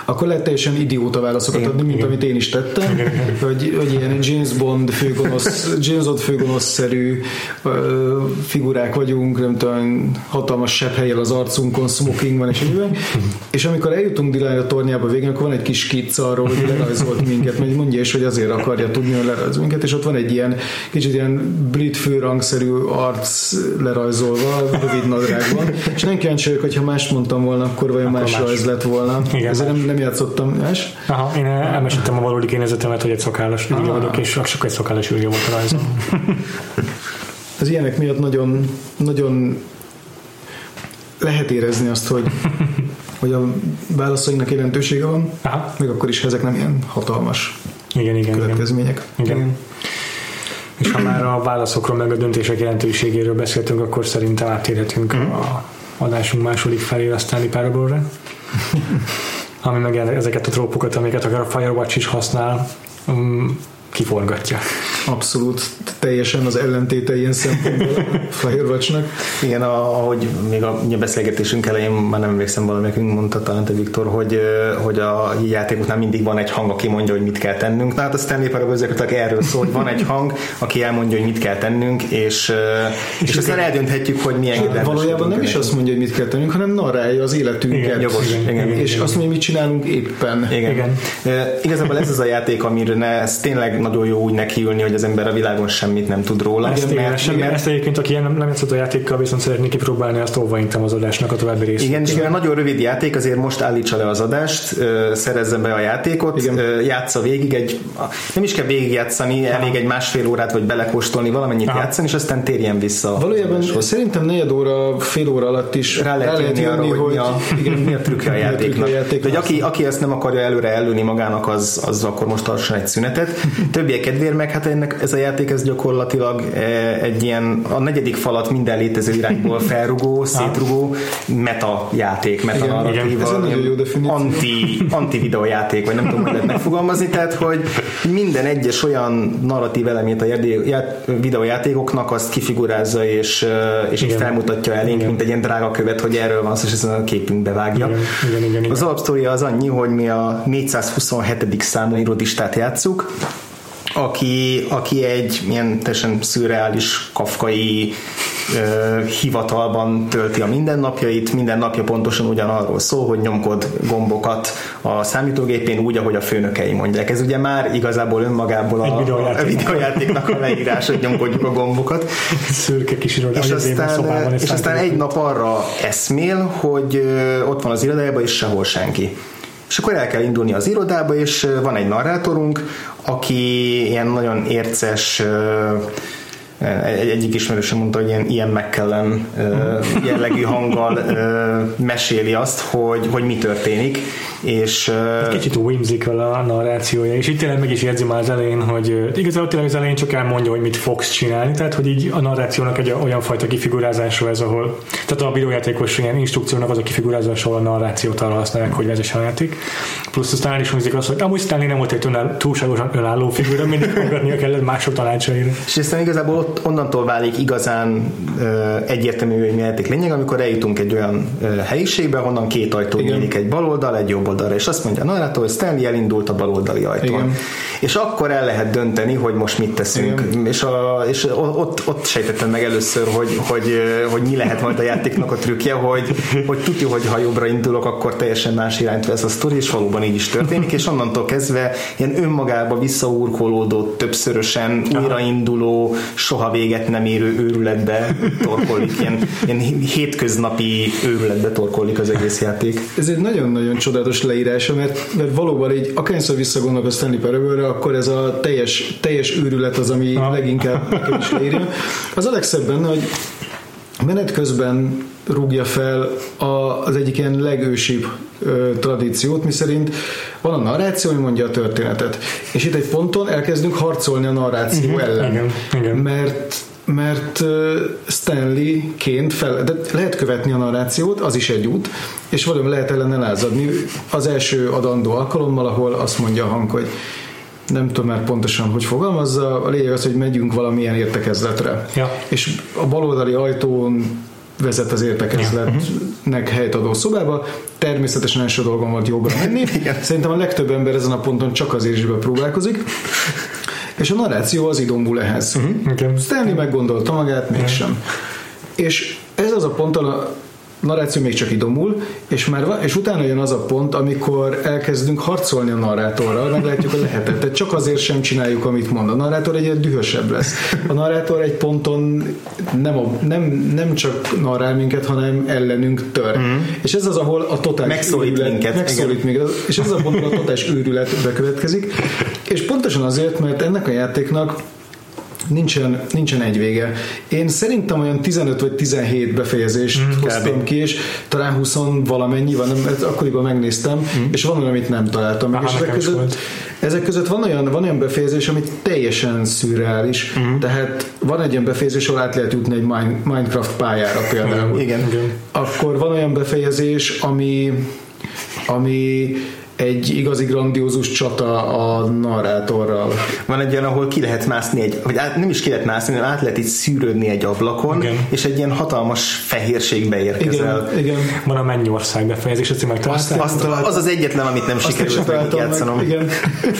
akkor lehet teljesen idióta válaszokat adni, mint igen. amit én is tettem, hogy, hogy ilyen James Bond főgonosz, James Bond főgonoszszerű figurák vagyunk, nem tudom, hatalmas sebb helyel az arcunkon, smoking van és egyébként. És amikor eljutunk Delilah tornyába végén, akkor van egy kis skic arról, hogy lerajzolt minket, mert mondja is, hogy azért akarja tudni, hogy lerajzolt minket, és ott van egy ilyen kicsit ilyen brit főrangszerű arc lerajzolva, rövid nadrágban, és nem kíváncsi vagyok, hogy ha mást mondtam volna, akkor vajon Akkor más, más. rajz lett volna. Igen, Ezért más. nem, nem játszottam más. Aha, én elmeséltem a valódi kinézetemet, hogy egy szakállas ürge Ah. vagyok, és csak egy szakállas ürge volt a rajzom. Az ilyenek miatt nagyon, nagyon lehet érezni azt, hogy, hogy a válaszainknak jelentősége van, Aha, még akkor is, ha ezek nem ilyen hatalmas igen, igen, igen. következmények. igen. És ha már a válaszokról meg a döntések jelentőségéről beszéltünk, akkor szerintem áttérhetünk a adásunk második felé a Stanley Parable-re, ami meg ezeket a trópokat, amiket akár a Firewatch is használ, um, kiforgatja. Abszolút teljesen az ellentéte ilyen szempontból a Firewatch-nak. Igen, a- ahogy még a, beszélgetésünk elején már nem emlékszem valamelyikünk mondta talán te Viktor, hogy, hogy a játékoknál mindig van egy hang, aki mondja, hogy mit kell tennünk. Na hát a Stanley Parable erről szól, hogy van egy hang, aki elmondja, hogy mit kell tennünk, és, ö, és aztán eldönthetjük, hogy milyen érdemes Valójában nem is azt mondja, hogy mit kell tennünk, hanem narrálja az életünket. Igen, jogos, igen, igen, igen, és igen. azt mondja, mit csinálunk éppen. Igen. Igen. Igen. Igazából ez az a játék, amire ne, ez tényleg nagyon jó úgy nekiülni, hogy az ember a világon semmit nem tud róla. Ezt, igen, mert, semmi, mert, ezt egyébként, aki nem, nem játszott a játékkal, viszont szeretné kipróbálni, azt óvaintem az adásnak a további részét. Igen, és mivel nagyon rövid játék, azért most állítsa le az adást, ö, szerezzen be a játékot, Igen. játsza végig egy, nem is kell végigjátszani, elég egy másfél órát vagy belekóstolni, valamennyit Aha. játszani, és aztán térjen vissza. Valójában az adáshoz. szerintem negyed óra, fél óra alatt is rá lehet jönni arra, hogy, mi a, igen, mi a trükkje a játéknak. a játéknak. De hogy aki, aki ezt nem akarja előre előni magának, az, az akkor most tartson egy szünetet. Többiek kedvéért meg, hát ennek ez a játék ez gyakorlatilag eh, egy ilyen a negyedik falat minden létező irányból felrugó, szétrugó meta játék, meta narratíva, anti, anti videójáték, vagy nem tudom, hogy lehet megfogalmazni, tehát hogy minden egyes olyan narratív elemét a játé- ját- videójátékoknak azt kifigurázza és, eh, és így felmutatja elénk, Igen. mint egy ilyen drága követ, hogy erről van szó, és ezen a képünkbe vágja. Igen, igen, igen, igen. Az alapsztória az annyi, hogy mi a 427. számú irodistát játszuk, aki, aki egy ilyen teljesen szürreális, kafkai ö, hivatalban tölti a mindennapjait, minden napja pontosan ugyanarról szól, hogy nyomkod gombokat a számítógépén úgy, ahogy a főnökei mondják. Ez ugye már igazából önmagából a, videójáték. a videójátéknak a leírás, hogy nyomkodjuk a gombokat Szürke kis iroda, és aztán, és aztán egy nap arra eszmél, hogy ott van az irodájában, és sehol senki. És akkor el kell indulni az irodába, és van egy narrátorunk, aki ilyen nagyon érces, egy, egyik ismerősöm mondta, hogy ilyen, ilyen McKellen ö, jellegű hanggal meséli azt, hogy, hogy mi történik, és ö, Kicsit whimsical a narrációja, és itt tényleg meg is jegyzi már az elején, hogy igazából tényleg az elején csak elmondja, hogy mit fogsz csinálni, tehát hogy így a narrációnak egy olyan fajta kifigurázása ez, ahol, tehát a videójátékos ilyen instrukciónak az a kifigurázása, ahol a narrációt arra használják, hogy vezessen a játék. Plusz aztán el is hangzik az, hogy amúgy Stanley nem volt egy önáll, túlságosan önálló figura, mindig hallgatnia kellett mások tanácsaira. És aztán igazából ott ott onnantól válik igazán egyértelmű, hogy mi játék lényeg, amikor eljutunk egy olyan helyiségbe, honnan két ajtó nyílik, egy bal oldal, egy jobb oldalra, és azt mondja a narrátor, hogy Stanley elindult a bal oldali ajtón. Igen. És akkor el lehet dönteni, hogy most mit teszünk. Igen. És, a, és ott, ott sejtettem meg először, hogy, hogy, hogy mi lehet majd a játéknak a trükkje, hogy, hogy tudja, hogy ha jobbra indulok, akkor teljesen más irányt vesz a sztori, és valóban így is történik, és onnantól kezdve ilyen önmagába visszaúrkolódott, többszörösen újrainduló, soha véget nem érő őrületbe torkolik, ilyen, ilyen hétköznapi őrületbe torkolik az egész játék. Ez egy nagyon-nagyon csodálatos leírása, mert, mert valóban így akárszor visszagondolok a Stanley parable akkor ez a teljes, teljes őrület az, ami ha. leginkább nekem is leírja. Az a legszebb benne, hogy menet közben rúgja fel az egyik ilyen legősibb tradíciót, miszerint van a narráció, ami mondja a történetet. És itt egy ponton elkezdünk harcolni a narráció uh-huh, ellen. Igen, igen. Mert mert Stanley-ként fel, de lehet követni a narrációt, az is egy út, és valami lehet ellene lázadni. Az első adandó alkalommal, ahol azt mondja a hang, hogy nem tudom már pontosan, hogy fogalmazza, a lényeg az, hogy megyünk valamilyen értekezletre. Ja. És a baloldali ajtón vezet az értekezletnek helyt adó szobába. Természetesen első dolgom volt jobbra menni. Szerintem a legtöbb ember ezen a ponton csak azért is próbálkozik. És a narráció az idomul ehhez. Uh-huh. Stanley meggondolta magát, mégsem. És ez az a pont, narráció még csak idomul, és, már, és utána jön az a pont, amikor elkezdünk harcolni a narrátorral, meglátjuk, hogy lehetett. Tehát csak azért sem csináljuk, amit mond. A narrátor egyre dühösebb lesz. A narrátor egy ponton nem, a, nem, nem csak narrál minket, hanem ellenünk tör. Mm. És ez az, ahol a totális megszólít őrület, minket. Megszólít minket. És ez az a pont, ahol a totális őrület bekövetkezik. És pontosan azért, mert ennek a játéknak Nincsen, nincsen egy vége. Én szerintem olyan 15 vagy 17 befejezést mm, hoztam kb. ki, és talán 20 valamennyi van, akkoriban megnéztem, mm. és van olyan, amit nem találtam meg. és ezek között, ezek között van olyan, van olyan befejezés, ami teljesen szürreális. Mm. Tehát van egy olyan befejezés, ahol át lehet jutni egy Minecraft pályára például. Igen. Igen. Akkor van olyan befejezés, ami ami egy igazi grandiózus csata a narrátorral. Van egy olyan, ahol ki lehet mászni egy, vagy át, nem is ki lehet mászni, hanem át lehet itt szűrődni egy ablakon, igen. és egy ilyen hatalmas fehérségbe érkezel. Igen, igen. Van a Mennyország befejezés, azt, azt, az az egyetlen, amit nem azt sikerült megjátszanom. Meg, igen.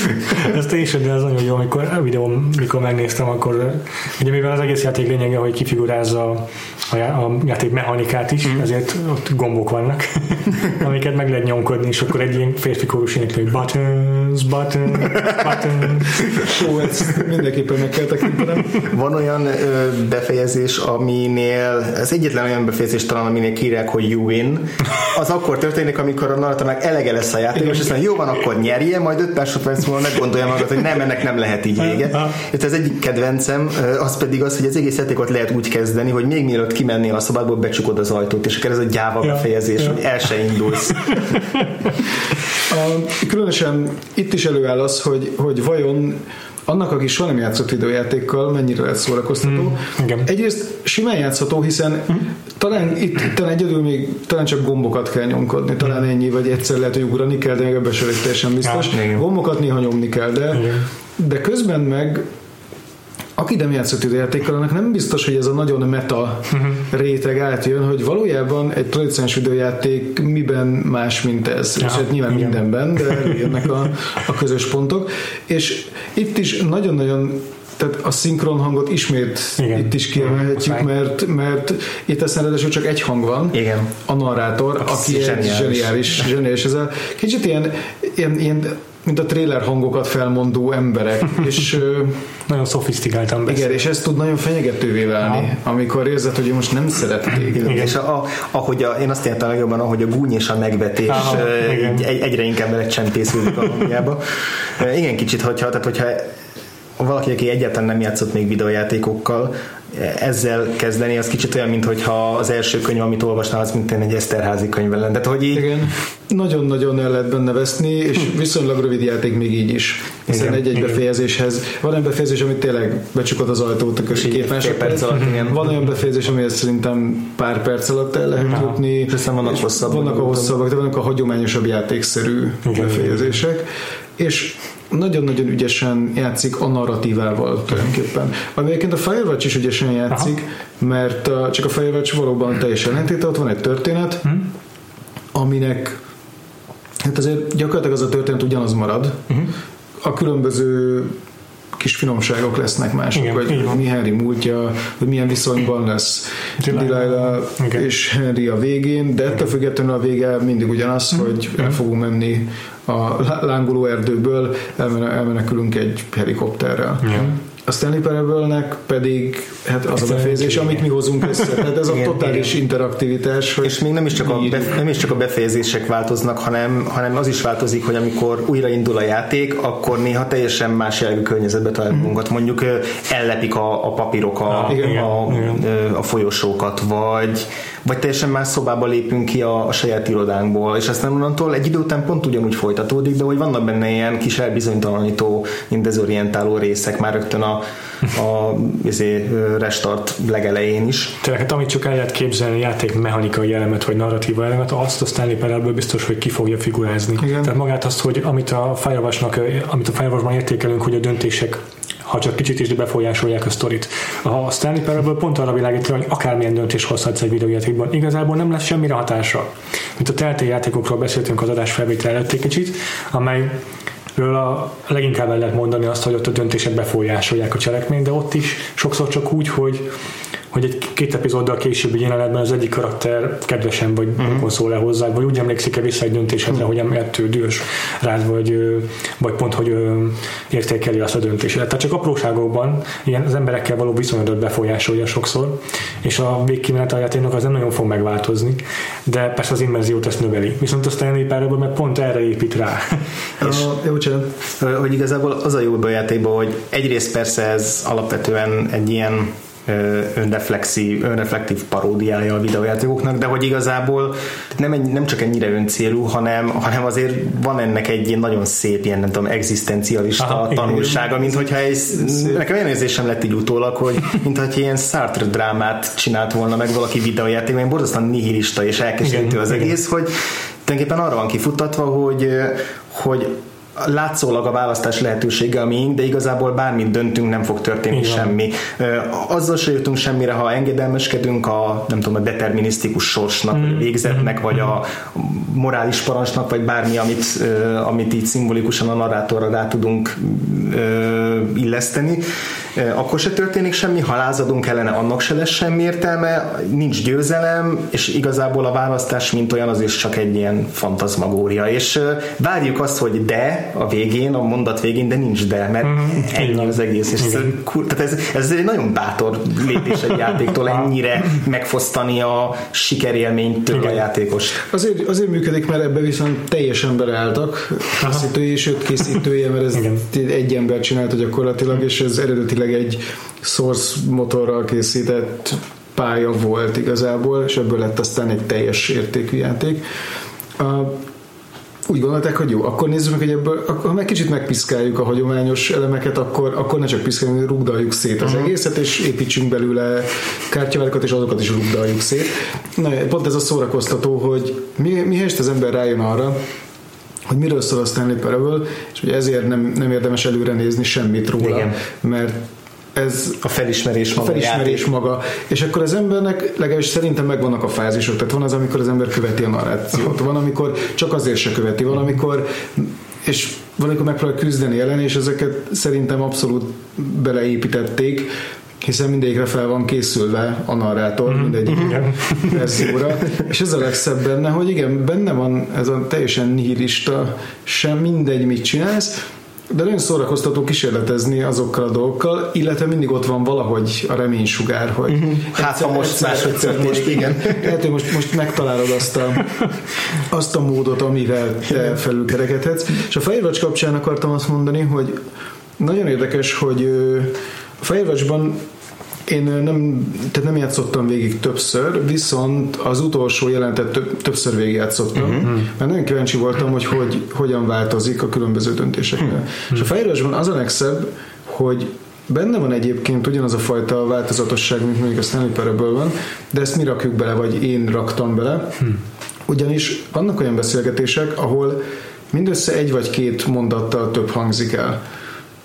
Ezt én sem, de az nagyon jó, amikor a videón, mikor megnéztem, akkor ugye mivel az egész játék lényege, hogy kifigurázza a, a játék mechanikát is, mm. ezért ott gombok vannak, amiket meg lehet nyomkodni, és akkor egy ilyen férfi kórus énekli, buttons, buttons, buttons. Ó, ezt mindenképpen meg kell tekintenem. Van olyan ö, befejezés, aminél, ez egyetlen olyan befejezés talán, aminél kírják, hogy you win. Az akkor történik, amikor a narratornak elege lesz a játék, és aztán jó van, akkor nyerje, majd 5 másodperc múlva meggondolja magad, hogy nem, ennek nem lehet így vége. Itt az egyik kedvencem, az pedig az, hogy az egész játékot lehet úgy kezdeni, hogy még mielőtt kimenni a szobából, becsukod az ajtót, és akkor ez a gyáva ja, befejezés, ja. hogy el se indulsz. Különösen itt is előáll az, hogy, hogy vajon annak, aki soha nem játszott videójátékkal, mennyire lesz szórakoztató. Mm, igen. Egyrészt simán játszható, hiszen mm. talán itt talán egyedül még talán csak gombokat kell nyomkodni, talán ennyi, vagy egyszer lehet, hogy ugrani kell, de még ebben sem teljesen biztos. Ja, gombokat néha nyomni kell, de, igen. de közben meg aki nem játszott videójátékkal, annak nem biztos, hogy ez a nagyon meta uh-huh. réteg átjön, hogy valójában egy tradicionális videójáték miben más, mint ez. Ja, és hát nyilván igen. mindenben, de jönnek a, a közös pontok. És itt is nagyon-nagyon tehát a szinkron hangot ismét Igen. itt is kiemelhetjük, mert, mert itt a ráadásul csak egy hang van, Igen. a narrátor, aki, aki egy zseniális. zseniális, zseniális. Ez a kicsit ilyen, ilyen, ilyen mint a trailer hangokat felmondó emberek, és nagyon szofisztikáltan beszél. Igen, és ez tud nagyon fenyegetővé válni, ja. amikor érzed, hogy most nem szerették. Igen. És a, a, ahogy a, én azt értem legjobban, ahogy a gúny és a megvetés Aha, egy, egyre inkább vele csempésződik a hangjába. Igen, kicsit, hogyha, tehát hogyha valaki, aki egyáltalán nem játszott még videójátékokkal, ezzel kezdeni, az kicsit olyan, mintha az első könyv, amit olvasnál, az mint egy Eszterházi könyv lenne. Tehát, hogy így... Igen, nagyon-nagyon el lehet benne veszni, és viszonylag rövid játék még így is. Hiszen egy-egy befejezéshez van egy befejezés, amit tényleg becsukod az ajtót a két másodperc alatt. Igen. Van olyan befejezés, amihez szerintem pár perc alatt el lehet jutni. És aztán vannak hosszabbak. Vannak a hosszabbak, de vannak a hagyományosabb játékszerű igen, befejezések. És nagyon-nagyon ügyesen játszik a narratívával tulajdonképpen. Ami egyébként a Firewatch is ügyesen játszik, Aha. mert a, csak a Firewatch valóban teljesen ellentéte, ott van egy történet, hmm. aminek hát azért gyakorlatilag az a történet ugyanaz marad, uh-huh. a különböző kis finomságok lesznek mások, Igen, hogy mi Henry múltja, hogy milyen viszonyban lesz Delilah és Henry a végén, de ettől függetlenül a vége mindig ugyanaz, mm. hogy el fogunk menni a lángoló erdőből, elmenekülünk egy helikopterrel. Igen. A Stanley parable pedig hát az a befejezés, amit mi hozunk össze. Tehát ez a totális interaktivitás. Hogy és még nem is, csak a bef- nem is csak a befejezések változnak, hanem, hanem az is változik, hogy amikor újraindul a játék, akkor néha teljesen más jellegű környezetbe találunk magunkat. Mm. Mondjuk ellepik a, a papírok a, ah, igen, a, igen. a folyosókat, vagy, vagy teljesen más szobába lépünk ki a, a saját irodánkból, és aztán onnantól egy idő után pont ugyanúgy folytatódik, de hogy vannak benne ilyen kis elbizonytalanító, dezorientáló részek már rögtön a, a izé, restart legelején is. Tehát hát amit csak el lehet képzelni játék mechanikai elemet vagy narratíva elemet, azt a Stanley parable biztos, hogy ki fogja figurázni. Igen. Tehát magát azt, hogy amit a Firewatch-nak, amit a Firewatch-ban értékelünk, hogy a döntések ha csak kicsit is befolyásolják a sztorit. A Stanley Parable pont arra világít, hogy akármilyen döntés hozhatsz egy videójátékban, igazából nem lesz semmire hatása. Mint a telté játékokról beszéltünk az adás felvétel előtt egy kicsit, amely ről a leginkább el lehet mondani azt, hogy ott a döntések befolyásolják a cselekményt, de ott is sokszor csak úgy, hogy hogy egy két epizóddal későbbi jelenetben az egyik karakter kedvesen vagy uh-huh. szól le hozzá, vagy úgy emlékszik-e vissza egy döntésedre, uh-huh. hogy emiatt ő dühös rád, vagy, vagy pont, hogy értékeli azt a döntésedet. Tehát csak apróságokban ilyen az emberekkel való viszonyodat befolyásolja sokszor, és a végkimenet a játéknak az nem nagyon fog megváltozni, de persze az immerziót ezt növeli. Viszont a Stanley Parable meg pont erre épít rá. és, jó, hogy igazából az a jó a játékban, hogy egyrészt persze ez alapvetően egy ilyen önreflexív, önreflektív paródiája a videójátékoknak, de hogy igazából nem, egy, nem csak ennyire öncélú, hanem, hanem azért van ennek egy ilyen nagyon szép ilyen, nem tudom, egzisztencialista Aha, tanulsága, mint hogyha ez, nekem olyan érzésem lett így utólag, hogy mint hogyha ilyen Sartre drámát csinált volna meg valaki videójáték, mert borzasztóan nihilista és elkeserítő az egész, hogy tulajdonképpen arra van kifutatva, hogy, hogy látszólag a választás lehetősége a miénk, de igazából bármit döntünk, nem fog történni Igen. semmi. Azzal se jutunk semmire, ha engedelmeskedünk a, nem tudom, a determinisztikus sorsnak, mm. vagy a végzetnek, vagy a morális parancsnak, vagy bármi, amit, amit így szimbolikusan a narrátorra rá tudunk illeszteni akkor se történik semmi, ha lázadunk ellene, annak se lesz semmi értelme, nincs győzelem, és igazából a választás, mint olyan, az is csak egy ilyen fantazmagória, és várjuk azt, hogy de a végén, a mondat végén, de nincs de, mert mm-hmm. ennyi az egész, és ez, tehát ez, ez egy nagyon bátor lépés egy játéktól ennyire megfosztani a sikerélményt a játékos. Azért, azért működik, mert ebbe viszont teljesen beleálltak készítői, sőt készítője, mert ez Igen. egy ember csinálta gyakorlatilag, és ez eredetileg eredetileg egy source motorral készített pálya volt igazából, és ebből lett aztán egy teljes értékű játék. úgy gondolták, hogy jó, akkor nézzük meg, hogy ebből, ha meg kicsit megpiszkáljuk a hagyományos elemeket, akkor, akkor ne csak piszkáljunk, rugdaljuk szét az uh-huh. egészet, és építsünk belőle kártyavárokat, és azokat is rugdaljuk szét. Na, pont ez a szórakoztató, hogy mi, mi az ember rájön arra, hogy miről szól a Stanley Parable, és hogy ezért nem, nem érdemes előre nézni semmit róla, Igen. mert ez a felismerés maga. A felismerés játék. maga. És akkor az embernek legalábbis szerintem megvannak a fázisok. Tehát van az, amikor az ember követi a narrációt, van, amikor csak azért se követi, van, amikor és van, amikor megpróbál küzdeni ellen, és ezeket szerintem abszolút beleépítették, hiszen mindegyikre fel van készülve a narrátor, mm. mindegyik verzióra, és ez a legszebb benne, hogy igen, benne van ez a teljesen nihilista, sem mindegy, mit csinálsz, de nagyon szórakoztató kísérletezni azokkal a dolgokkal, illetve mindig ott van valahogy a reménysugár, hogy uh-huh. hát ha most máshogy történik, most, igen. Lehet, hogy most, most megtalálod azt a, azt a módot, amivel te felülkerekedhetsz. És a Firewatch kapcsán akartam azt mondani, hogy nagyon érdekes, hogy a Firewatchban én nem, tehát nem játszottam végig többször, viszont az utolsó jelentet több, többször végig játszottam, uh-huh. mert nagyon kíváncsi voltam, hogy, hogy hogyan változik a különböző döntésekkel. Uh-huh. És a Firewatchban az a legszebb, hogy benne van egyébként ugyanaz a fajta változatosság, mint mondjuk a Stanley parable van, de ezt mi rakjuk bele, vagy én raktam bele, uh-huh. ugyanis vannak olyan beszélgetések, ahol mindössze egy vagy két mondattal több hangzik el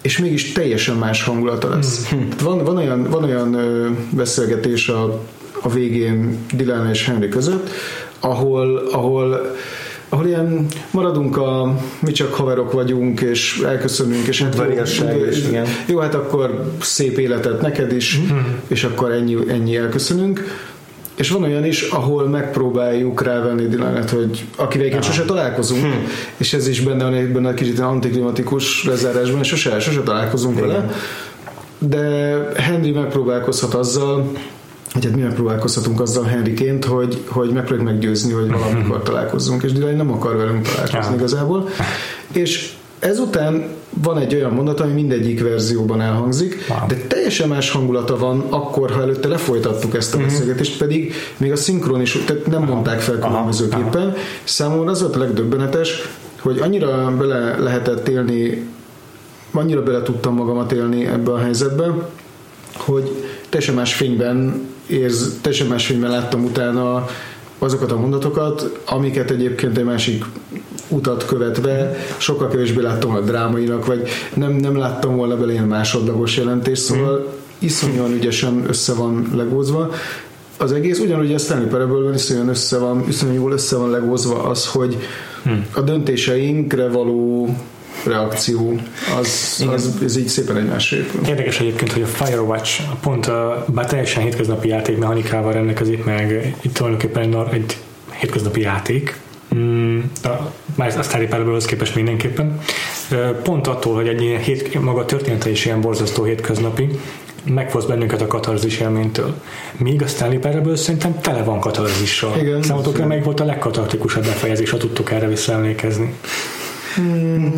és mégis teljesen más hangulata lesz. Hmm. Van, van olyan, van olyan ö, beszélgetés a, a végén Dylan és Henry között, ahol, ahol ahol ilyen maradunk a mi csak haverok vagyunk, és elköszönünk, és hát igen. jó, hát akkor szép életet neked is, és akkor ennyi, ennyi elköszönünk. És van olyan is, ahol megpróbáljuk rávenni Dylanet, hogy akivel egyébként sose találkozunk, és ez is benne van egy benne egy kicsit antiklimatikus lezárásban, sose, sose találkozunk vele, de Henry megpróbálkozhat azzal, hogy hát mi megpróbálkozhatunk azzal Henryként, hogy, hogy megpróbáljuk meggyőzni, hogy valamikor találkozzunk, és Dylan nem akar velünk találkozni Ja. igazából. És ezután van egy olyan mondat, ami mindegyik verzióban elhangzik, Wow. de teljesen más hangulata van akkor, ha előtte lefolytattuk ezt a beszélgetést, pedig még a szinkron is, tehát nem mondták fel különbözőképpen. Számomra az volt a legdöbbenetes, hogy annyira bele lehetett élni, annyira bele tudtam magamat élni ebbe a helyzetbe, hogy teljesen más fényben érz, teljesen más fényben láttam utána azokat a mondatokat, amiket egyébként egy másik utat követve sokkal kevésbé láttam a drámainak, vagy nem, nem láttam volna bele ilyen másodlagos jelentést, szóval iszonyúan ügyesen össze van legózva. Az egész ugyanúgy a Stanley Parable-ben iszonyúan össze van, iszonyúan jól össze van legózva az, hogy a döntéseinkre való reakció, az, az ez így szépen egymásra épül. Érdekes egyébként, hogy a Firewatch pont a, bár teljesen hétköznapi játékmechanikával rendelkezik, meg itt tulajdonképpen egy, egy hétköznapi játék, Mm, a, már a Starry Parable-hoz képest mindenképpen. Pont attól, hogy egy ilyen hét, maga története is ilyen borzasztó hétköznapi, megfosz bennünket a katarzis élménytől. Míg a Stanley Parable szerintem tele van katarzissal. Igen. Számotokra meg volt a legkataktikusabb befejezés, ha tudtok erre visszaemlékezni.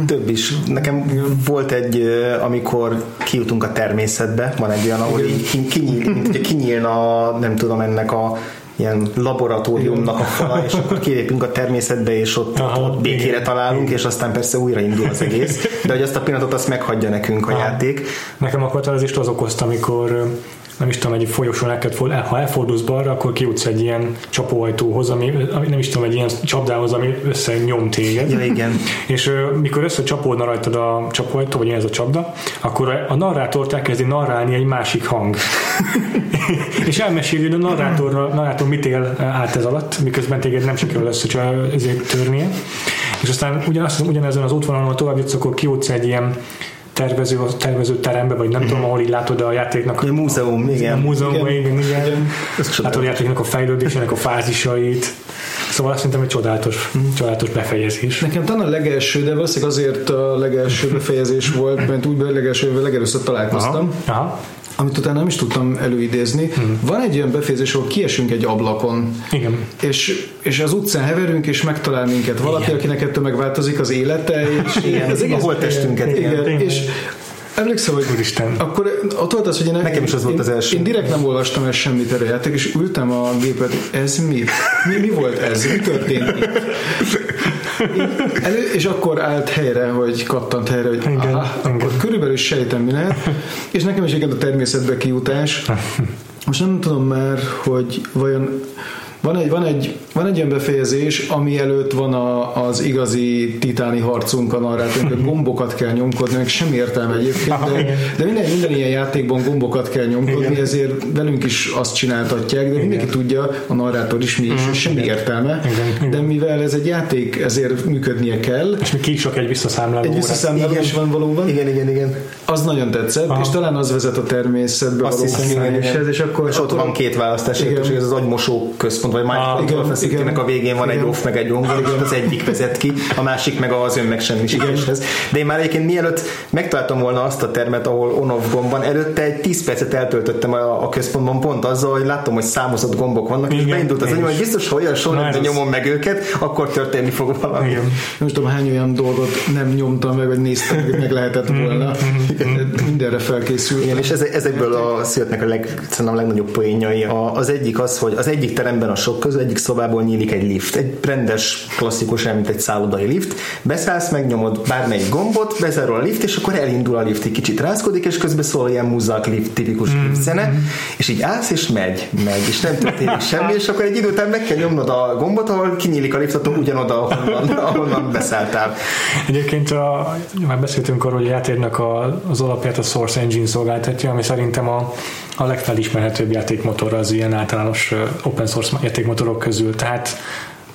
Több is. Nekem volt egy, amikor kijutunk a természetbe, van egy olyan, ahol így ki- kinyíl, mint hogyha kinyílna, nem tudom, ennek a ilyen laboratóriumnak a fala, és akkor kilépünk a természetbe, és ott, Aha, ott békére igen. találunk, és aztán persze újraindul az egész. De hogy azt a pillanatot azt meghagyja nekünk a Aha. játék. Nekem a katarzist az okozta, amikor nem is tudom, egy folyosón el kellett, ha elfordulsz balra, akkor kijutsz egy ilyen csapóajtóhoz, ami, ami nem is tudom, egy ilyen csapdához, ami összenyom téged. Ja, igen. És mikor összecsapódna rajtad a csapóajtó, vagy ez a csapda, akkor a narrátort elkezdi narrálni egy másik hang. és elmeséli, hogy a narrátor, narrátor mit él át ez alatt, miközben téged nem sikerül össze törnie. És aztán ugyanaz, ugyanezen az útvonalon, tovább jutsz, akkor kijutsz egy ilyen tervező, tervező terembe, vagy nem tudom, ahol így látod a játéknak A múzeum, a igen. múzeumban, igen, igen. igen. Ez Látod a játéknak a fejlődésének a fázisait. Szóval azt szerintem egy csodálatos, csodálatos befejezés. Nekem talán a legelső, de valószínűleg azért a legelső befejezés volt, mert úgy a legelső, legelőször találkoztam, Aha. Aha. Amit utána nem is tudtam előidézni. Van egy olyan befejezés, ahol kiesünk egy ablakon, Igen. és, és az utcán heverünk, és megtalál minket valaki, Igen. akinek ettől megváltozik az élete, és Igen, az a holttestünket, igen, igen. igen, és emlékszem, hogy Úristen. akkor ott az, hogy én, Nekem is az volt az első. Én direkt nem olvastam el semmit erről a játék, és ültem a gépet, ez mi? Mi, mi volt ez? Mi történt itt? Elő, és akkor állt helyre, hogy kattant helyre, hogy Igen, aha, akkor igen. körülbelül sejtem, mi lehet. És nekem is igen a természetbe kijutás. Most nem tudom már, hogy vajon van egy, van, egy, van egy olyan befejezés, ami előtt van a, az igazi titáni harcunk a narrátorunk, hogy gombokat kell nyomkodni, meg semmi értelme egyébként, de, igen. de minden, minden ilyen játékban gombokat kell nyomkodni, Igen. ezért velünk is azt csináltatják, de mindenki tudja, a narrátor is mi is, hogy semmi értelme, Igen, igen. de mivel ez egy játék, ezért működnie kell, És még ki is csak egy visszaszámláló egy visszaszámláló Igen. is van valóban, Igen, igen, igen. az nagyon tetszett, Aha. és talán az vezet a természetbe Azt való igen, igen. és akkor, És ott akkor van két választás, Igen. és ez az agymosó központ, vagy Ah, Mind igen, igen. a végén van egy Igen. off, meg egy on, és az egyik vezet ki, a másik meg az önmegsemmisítéshez. De én már egyébként mielőtt megtaláltam volna azt a termet, ahol on-off gomb van, előtte egy 10 percet eltöltöttem a, a központban pont azzal, hogy láttam, hogy számozott gombok vannak, és Igen, beindult az is. hogy biztos, hogy olyan sorrendben nyomom meg őket, akkor történni fog valami. Igen. nem tudom hány olyan dolgot nem nyomtam meg, vagy néztem, meg, meg lehetett volna. Mindenre felkészült. Igen, és ezek, ezekből a születnek a leg, szerintem a legnagyobb poénjai. A, az egyik az, hogy az egyik teremben a sok közül, egyik szobából nyílik egy lift. Egy rendes, klasszikus, mint egy szállodai lift. Beszállsz, megnyomod bármelyik gombot, bezárul a lift, és akkor elindul a lift, egy kicsit rázkodik, és közben szól ilyen muzzak lift, tipikus mm. lift zene, és így állsz, és megy, megy, és nem történik semmi, és akkor egy idő után meg kell nyomnod a gombot, ahol kinyílik a lift, akkor ugyanoda, ahonnan, ahonnan beszálltál. Egyébként a, már beszéltünk arról, hogy a játéknak a, az alapját a Source Engine szolgáltatja, ami szerintem a, a legfelismerhetőbb játékmotor az ilyen általános open source játékmotorok közül. Tehát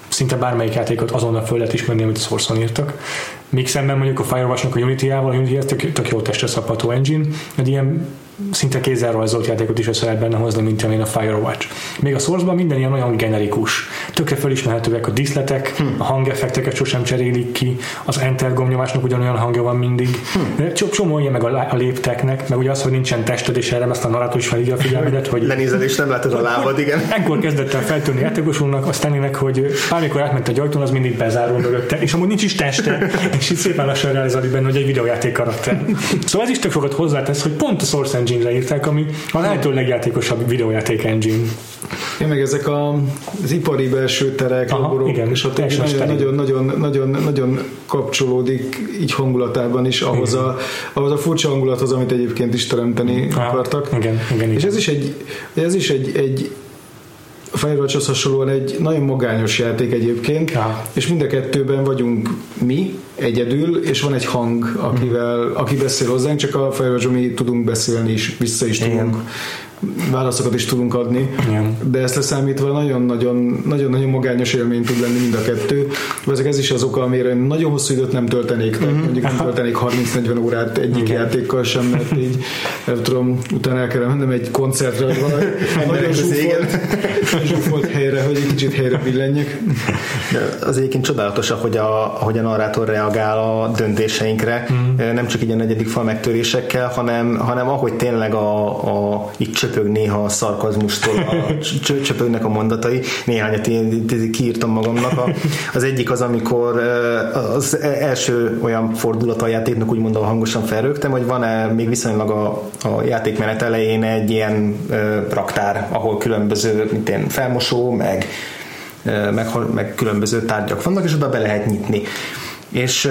szinte bármelyik játékot azonnal föl lehet ismerni, amit a Source-on írtak. Míg szemben mondjuk a Firewatch-nak a Unity-jával, a Unity tök, tök jó testre szabható engine, egy ilyen szinte kézzel rajzolt játékot is össze lehet benne hozni, mint amilyen a Firewatch. Még a source minden ilyen olyan generikus. Tökre felismerhetőek a díszletek, hm. a hangeffekteket sosem cserélik ki, az Enter gombnyomásnak ugyanolyan hangja van mindig. Hm. Csomó ilyen meg a, a lépteknek, meg ugye az, hogy nincsen tested, és erre ezt a narrátor is felhívja a figyelmedet, hogy lenézel és nem látod a lábad, igen. Ekkor kezdett el feltűnni játékosunknak, azt tennének, hogy bármikor átment a ajtón, az mindig bezárul mögötte, és amúgy nincs is teste, és itt szépen lassan realizálni benne, hogy egy videójáték karakter. Szóval ez is tök sokat hozzátesz, hogy pont a Source Engine-re írták, ami a lehető legjátékosabb videójáték engine. Én meg ezek a, az ipari belső terek, Aha, laborok, igen, és ott nagyon, nagyon, nagyon, nagyon, nagyon, kapcsolódik így hangulatában is ahhoz a, ahhoz a furcsa hangulathoz, amit egyébként is teremteni Aha, akartak. Igen, igen, és igen. ez is egy, ez is egy, egy a Firewatch-hoz hasonlóan egy nagyon magányos játék egyébként, ja. és mind a kettőben vagyunk mi egyedül, és van egy hang, akivel, aki beszél hozzánk, csak a Firewatch mi tudunk beszélni is, vissza is tudunk Igen válaszokat is tudunk adni, Igen. de ezt leszámítva nagyon-nagyon magányos élmény tud lenni mind a kettő. Ezek ez is az oka, amire nagyon hosszú időt nem töltenék, tehát mm-hmm. mondjuk nem töltenék 30-40 órát egyik Igen. játékkal sem, mert így nem tudom, utána el kell mennem egy koncertre, vagy valami nagyon zsúfolt helyre, hogy egy kicsit helyre billenjek. Az egyébként csodálatos, ahogy a, ahogy a narrátor reagál a döntéseinkre, mm. nem csak így a negyedik fal megtörésekkel, hanem, hanem ahogy tényleg a, a így csöpög néha a szarkazmustól, a, csöpögnek a mondatai, néhányat én kiírtam magamnak. Az egyik az, amikor az első olyan fordulat a játéknak úgymond hangosan felrögtem, hogy van-e még viszonylag a, a játékmenet elején egy ilyen raktár, ahol különböző mint én, felmosó, meg meg, meg különböző tárgyak vannak, és oda be lehet nyitni. És,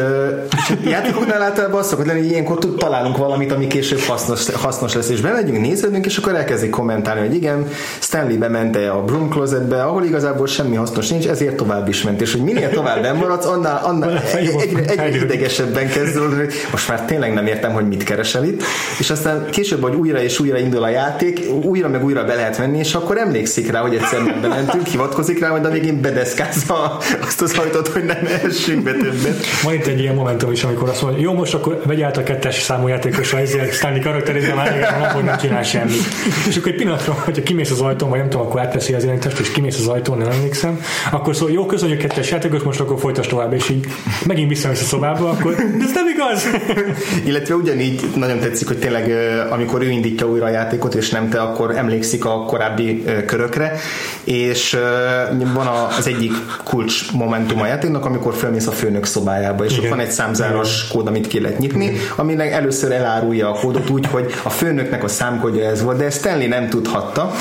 és játékoknál általában az szokott lenni, hogy ilyenkor találunk valamit, ami később hasznos, hasznos lesz, és bemegyünk, néződünk, és akkor elkezdik kommentálni, hogy igen, Stanley bemente a broom closetbe, ahol igazából semmi hasznos nincs, ezért tovább is ment, és hogy minél tovább nem maradsz, annál, annál egyre, egyre idegesebben kezdődni, hogy most már tényleg nem értem, hogy mit keresel itt, és aztán később, hogy újra és újra indul a játék, újra meg újra be lehet venni, és akkor emlékszik rá, hogy egyszer bementünk, hivatkozik rá, majd a végén bedeszkázza azt az ajtót, hogy nem essünk be többet. Van itt egy ilyen momentum is, amikor azt mondja, jó, most akkor vegy át a kettes számú játékosra, ezért Stanley karakterizál már igen, nap, hogy nem csinál semmit. És akkor egy pillanatra, hogyha kimész az ajtón, vagy nem tudom, akkor átveszi az irányítást, és kimész az ajtón, nem emlékszem, akkor szól, jó, köszönjük kettes játékos, most akkor folytas tovább, és így megint visszamész a szobába, akkor de ez nem igaz. Illetve ugyanígy nagyon tetszik, hogy tényleg amikor ő indítja újra a játékot, és nem te, akkor emlékszik a korábbi körökre, és van az egyik kulcs momentum a játéknak, amikor felmész a főnök szobájába szobájába, és Igen. ott van egy számzáros kód, amit ki lehet nyitni, aminek először elárulja a kódot úgy, hogy a főnöknek a számkodja ez volt, de ezt Stanley nem tudhatta.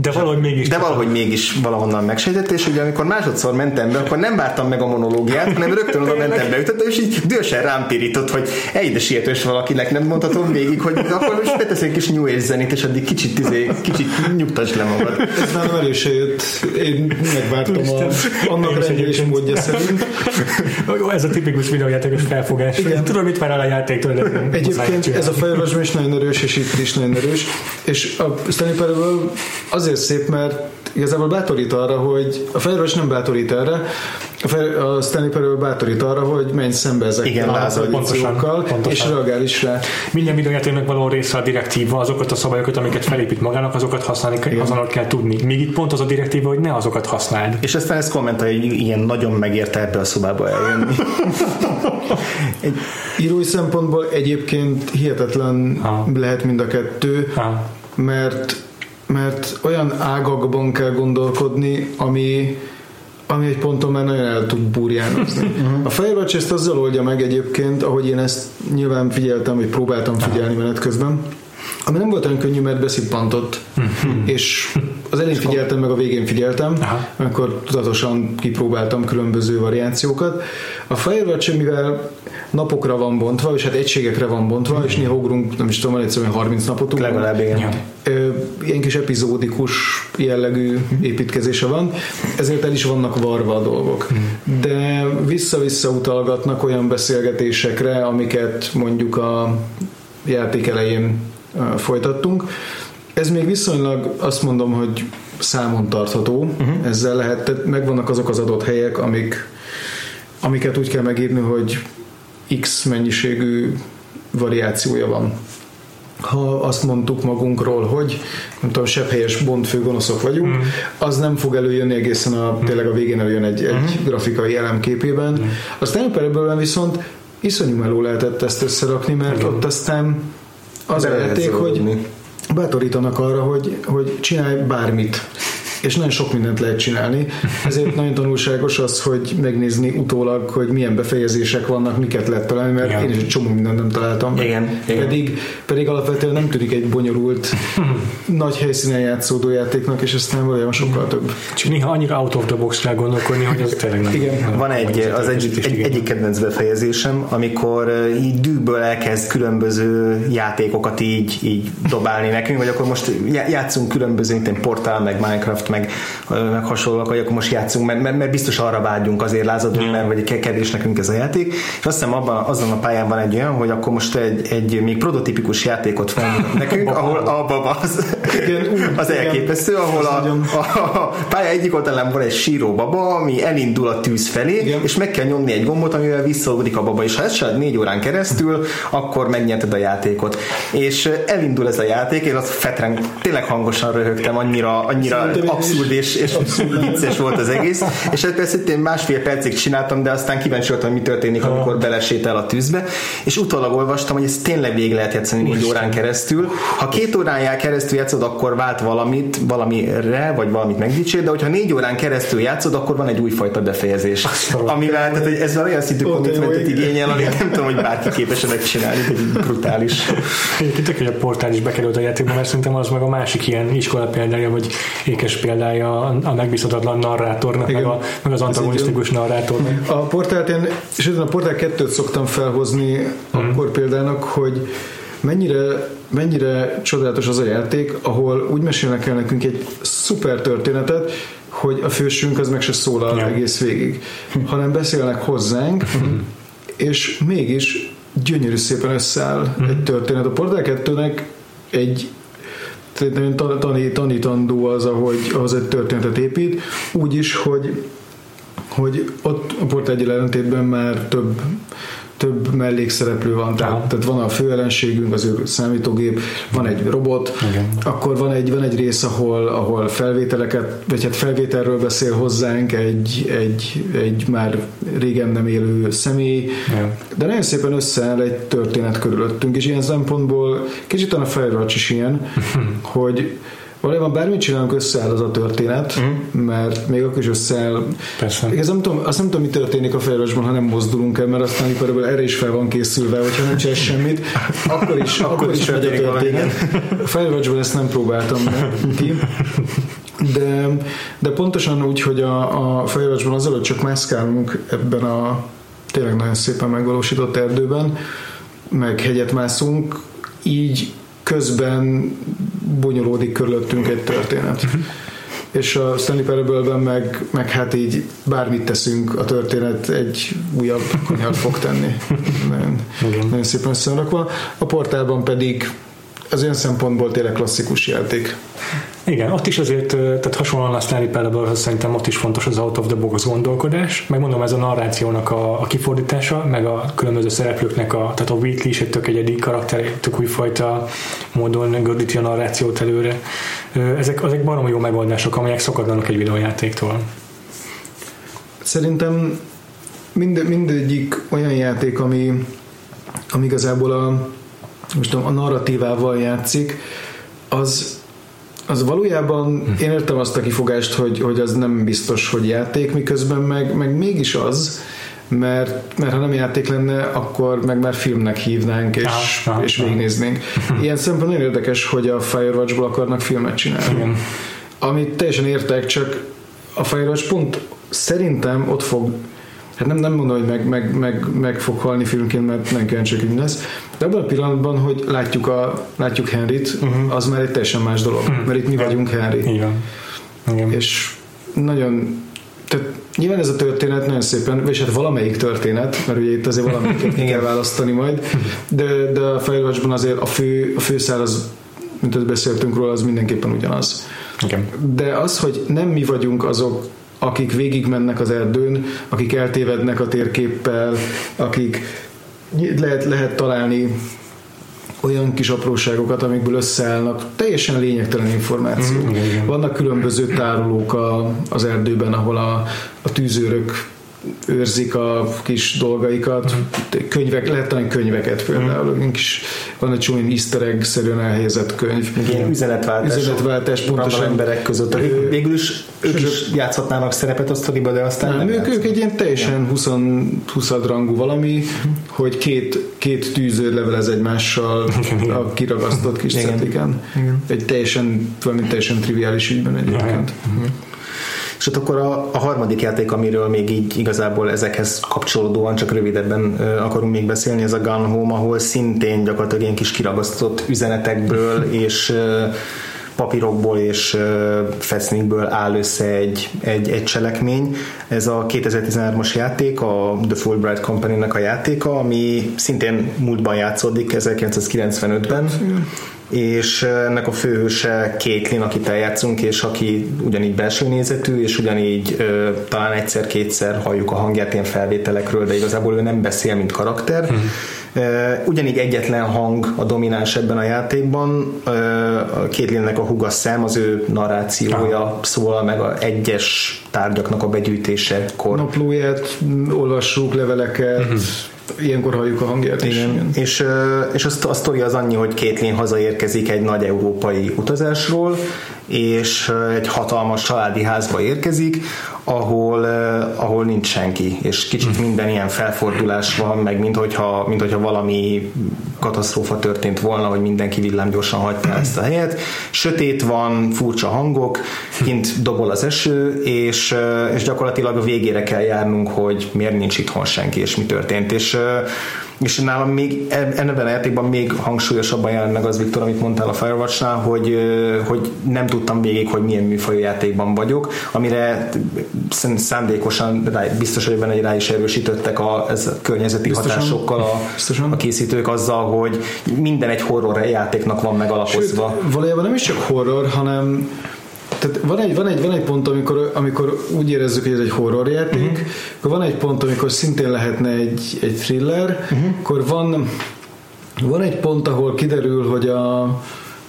De valahogy mégis. De valahogy mégis valahonnan megsejtette, és ugye amikor másodszor mentem be, akkor nem vártam meg a monológiát, hanem rögtön oda mentem be, ütötte, és így dühösen rám pirított, hogy egy de sietős valakinek nem mondhatom végig, hogy akkor most betesz egy kis New Age zenét, és addig kicsit, tizé, kicsit nyugtasd le magad. Ez már elő se jött. Én megvártam a, annak rendjés módja szerint. Ez a tipikus videójátékos felfogás. Igen. Tudom, mit vár el a játéktól. Egyébként ez a Firewatch is nagyon erős, és itt is nagyon erős. És a Stanley Parable azért szép, mert igazából bátorít arra, hogy a Firewatch nem bátorít erre, a Stanley Parable bátorít arra, hogy menj szembe ezekkel a pontosan, és reagál is rá. Minden videójátéknak való része a direktíva, azokat a szabályokat, amiket felépít magának, azokat használni, Igen. azonnal kell tudni. Még itt pont az a direktíva, hogy ne azokat használd. És aztán ezt kommentálja, hogy ilyen nagyon megérte ebbe a szobába eljönni. Egy írói szempontból egyébként hihetetlen ha. lehet mind a kettő, ha. mert mert olyan ágakban kell gondolkodni, ami ami egy ponton már nagyon el tud burjánozni. Uh-huh. A Firewatch ezt azzal oldja meg egyébként, ahogy én ezt nyilván figyeltem, vagy próbáltam figyelni menet közben, ami nem volt olyan könnyű, mert beszippantott, és az elején figyeltem, meg a végén figyeltem, Aha. amikor tudatosan kipróbáltam különböző variációkat. A Firewatch, mivel napokra van bontva, és hát egységekre van bontva, és néha ugrunk, nem is tudom, egyszerűen 30 napot ugrunk. Legalább igen. Ja. Ilyen kis epizódikus jellegű építkezése van, ezért el is vannak varva a dolgok. De vissza-vissza utalgatnak olyan beszélgetésekre, amiket mondjuk a játék elején folytattunk. Ez még viszonylag azt mondom, hogy számon tartható, uh-huh. ezzel lehet, tehát megvannak azok az adott helyek, amik, amiket úgy kell megírni, hogy X mennyiségű variációja van ha azt mondtuk magunkról, hogy nem tudom, sepphelyes bondfő gonoszok vagyunk, mm. az nem fog előjönni egészen a, tényleg a végén előjön egy, egy Mm. grafikai elemképében. Mm. Aztán ebből viszont iszonyú meló lehetett ezt összerakni, mert ott aztán az a játék, hogy bátorítanak arra, hogy, hogy csinálj bármit és nagyon sok mindent lehet csinálni. Ezért nagyon tanulságos az, hogy megnézni utólag, hogy milyen befejezések vannak, miket lehet találni, mert Igen. én is egy csomó mindent nem találtam. Igen, igen. Pedig, pedig alapvetően nem tűnik egy bonyolult, nagy helyszínen játszódó játéknak, és aztán valójában sokkal több. Csak néha annyira out of the box kell gondolkodni, hogy az tényleg nem. Igen. nem Van egy, az egy egyik, egy, igényel. egyik kedvenc befejezésem, amikor uh, így dűből elkezd különböző játékokat így, így dobálni nekünk, hogy akkor most já- játszunk különböző, mint egy portál, meg Minecraft, meg, meg hasonlóak, hogy akkor most játszunk, mert, mert, mert biztos arra vágyunk, azért lázadunk, mert vagy kedves nekünk ez a játék. És azt hiszem abban, azon a pályán van egy olyan, hogy akkor most egy, egy még prototípikus játékot felmutat nekünk, ahol a baba az, az elképesztő, ahol Az a, a, a pálya egyik oldalán van egy síró baba, ami elindul a tűz felé, Igen. és meg kell nyomni egy gombot, amivel visszaugrik a baba, és ha ez csinálod négy órán keresztül, akkor megnyerted a játékot. És elindul ez a játék, én azt fetren, tényleg hangosan röhögtem, annyira, annyira. Abszurd és, és vicces volt az egész, és ezt persze én másfél percig csináltam, de aztán kíváncsi voltam, hogy mi történik, amikor belesétál a tűzbe, és utólag olvastam, hogy ez tényleg végig lehet játszani négy órán keresztül. Ha két órán keresztül játszod, akkor vált valamit, valamire, vagy valamit megdicsér, de hogyha négy órán keresztül játszod, akkor van egy újfajta befejezés. Amivel, tehát hogy ez olyan szintű commitmentet igényel, amit nem tudom, hogy bárki képes megcsinálni, hogy brutális. Egyébként tök, hogy a portál is bekerült a játékba, mert szerintem az meg a másik ilyen iskola példája, vagy ékes példája a megbízhatatlan narrátornak, meg, Igen. a, meg az antagonisztikus narrátornak. A portált én, sőt a portál kettőt szoktam felhozni Mhm. akkor példának, hogy mennyire, mennyire csodálatos az a játék, ahol úgy mesélnek el nekünk egy szuper történetet, hogy a fősünk az meg se szólal Ja. egész végig, hanem beszélnek hozzánk, és mégis gyönyörű szépen összeáll egy történet. A Portál 2-nek egy tanítandó az, ahogy az egy történetet épít, úgy is, hogy hogy ott a Portál egy ellentétben már több több mellékszereplő van, Aha. tehát, tehát van a főellenségünk, az ő számítógép, van egy robot, Igen. akkor van egy, van egy rész, ahol, ahol felvételeket, vagy hát felvételről beszél hozzánk egy, egy, egy már régen nem élő személy, Ja. de nagyon szépen összeáll egy történet körülöttünk, és ilyen szempontból kicsit a Firewatch is ilyen, hogy valójában bármit csinálunk, összeáll az a történet, mert még akkor is összeáll. Persze. Igaz, nem tudom, azt nem tudom, mi történik a Firewatchban, ha nem mozdulunk el, mert aztán amikor erre is fel van készülve, hogyha nem csinál semmit, akkor is, akkor is megy a történet. A Firewatchban ezt nem próbáltam ki. De, de pontosan úgy, hogy a, a azzal, hogy csak mászkálunk ebben a tényleg nagyon szépen megvalósított erdőben, meg hegyet mászunk, így közben bonyolódik körülöttünk egy történet. És a Stanley Parable-ben meg, meg hát így bármit teszünk, a történet egy újabb kanyart fog tenni. Nagyon, nagyon szépen összerakva. A portálban pedig az olyan szempontból tényleg klasszikus játék. Igen, ott is azért, tehát hasonlóan a Stanley parable szerintem ott is fontos az out of the box gondolkodás, meg mondom, ez a narrációnak a, a kifordítása, meg a különböző szereplőknek, a, tehát a Wheatley is egy tök egyedi karakter, tök újfajta módon gördíti a narrációt előre. Ezek, ezek baromi jó megoldások, amelyek szokatlanok egy videójátéktól. Szerintem mind, mindegyik olyan játék, ami, ami igazából a, most tudom, a narratívával játszik, az, az valójában, én értem azt a kifogást, hogy, hogy az nem biztos, hogy játék, miközben meg, meg mégis az, mert, mert ha nem játék lenne, akkor meg már filmnek hívnánk, és, Ah, ah, és végignéznénk. Ilyen szempontból nagyon érdekes, hogy a Firewatch-ból akarnak filmet csinálni. Igen. Amit teljesen értek, csak a Firewatch pont szerintem ott fog Hát nem, nem mondom, hogy meg, meg, meg, meg fog halni filmként, mert nem kíváncsi, hogy mi lesz. De abban a pillanatban, hogy látjuk, a, látjuk Henryt, uh-huh. az már egy teljesen más dolog. Uh-huh. Mert itt mi vagyunk Henry. Van. Igen. És nagyon tehát nyilván ez a történet nagyon szépen, és hát valamelyik történet, mert ugye itt azért valamelyiket ki kell választani majd, de, de a Firewatchban azért a fő, a főszál az, mint ezt beszéltünk róla, az mindenképpen ugyanaz. Igen. De az, hogy nem mi vagyunk azok, akik végigmennek az erdőn, akik eltévednek a térképpel, akik lehet, lehet találni olyan kis apróságokat, amikből összeállnak teljesen lényegtelen információ. Mhm, igen, igen. Vannak különböző tárolók a, az erdőben, ahol a, a tűzőrök őrzik a kis dolgaikat, könyvek, lehet találni könyveket például, mm. kis, van egy csomó easter egg-szerűen elhelyezett könyv. Ilyen üzenetváltás, Üzenetváltás, pontosan. emberek között, Ö, végül is ők is játszhatnának szerepet a sztoriba, de aztán nem, Nem, ők, ők egy ilyen teljesen 20, 20 rangú valami, hogy két, két tűzőr levelez egymással a kiragasztott kis Igen. cetliken. Egy teljesen, valami teljesen triviális ügyben egyébként. És ott akkor a, a harmadik játék, amiről még így igazából ezekhez kapcsolódóan csak rövidebben akarunk még beszélni, ez a Gun Home, ahol szintén gyakorlatilag ilyen kis kiragasztott üzenetekből és papírokból és fesznikből áll össze egy, egy, egy cselekmény. Ez a 2013-as játék, a The Fulbright Company-nek a játéka, ami szintén múltban játszódik, 1995-ben és ennek a főhőse Caitlin, akit eljátszunk, és aki ugyanígy belső nézetű, és ugyanígy ö, talán egyszer-kétszer halljuk a hangját ilyen felvételekről, de igazából ő nem beszél, mint karakter. Ö, ugyanígy egyetlen hang a domináns ebben a játékban. A Caitlinnek a huga szem, az ő narrációja szól meg a egyes tárgyaknak a begyűjtésekor. Naplóját, olvassuk leveleket, ilyenkor halljuk a hangját is. Igen. És, ö, és a, szt- a sztori az annyi, hogy Caitlin hazaérkezik egy nagy európai utazásról, és egy hatalmas családi házba érkezik, ahol, ahol nincs senki, és kicsit minden ilyen felfordulás van, meg mint hogyha, mint hogyha valami katasztrófa történt volna, hogy mindenki villámgyorsan hagyta el ezt a helyet. Sötét van, furcsa hangok, kint dobol az eső, és, és gyakorlatilag a végére kell járnunk, hogy miért nincs itthon senki, és mi történt. És és nálam még ebben a játékban még hangsúlyosabban jelent meg az, Viktor, amit mondtál a Firewatch-nál, hogy, hogy nem tudtam végig, hogy milyen műfajú játékban vagyok, amire szán- szándékosan rá, biztos vagyok benne, hogy rá is erősítettek a, ez a környezeti Biztosan. hatásokkal a, Biztosan. a készítők azzal, hogy minden egy horror játéknak van megalapozva. Sőt, valójában nem is csak horror, hanem tehát van egy, van egy, van egy pont, amikor, amikor úgy érezzük, hogy ez egy horrorjáték, uh-huh. akkor van egy pont, amikor szintén lehetne egy, egy thriller, uh-huh. akkor van, van egy pont, ahol kiderül, hogy a,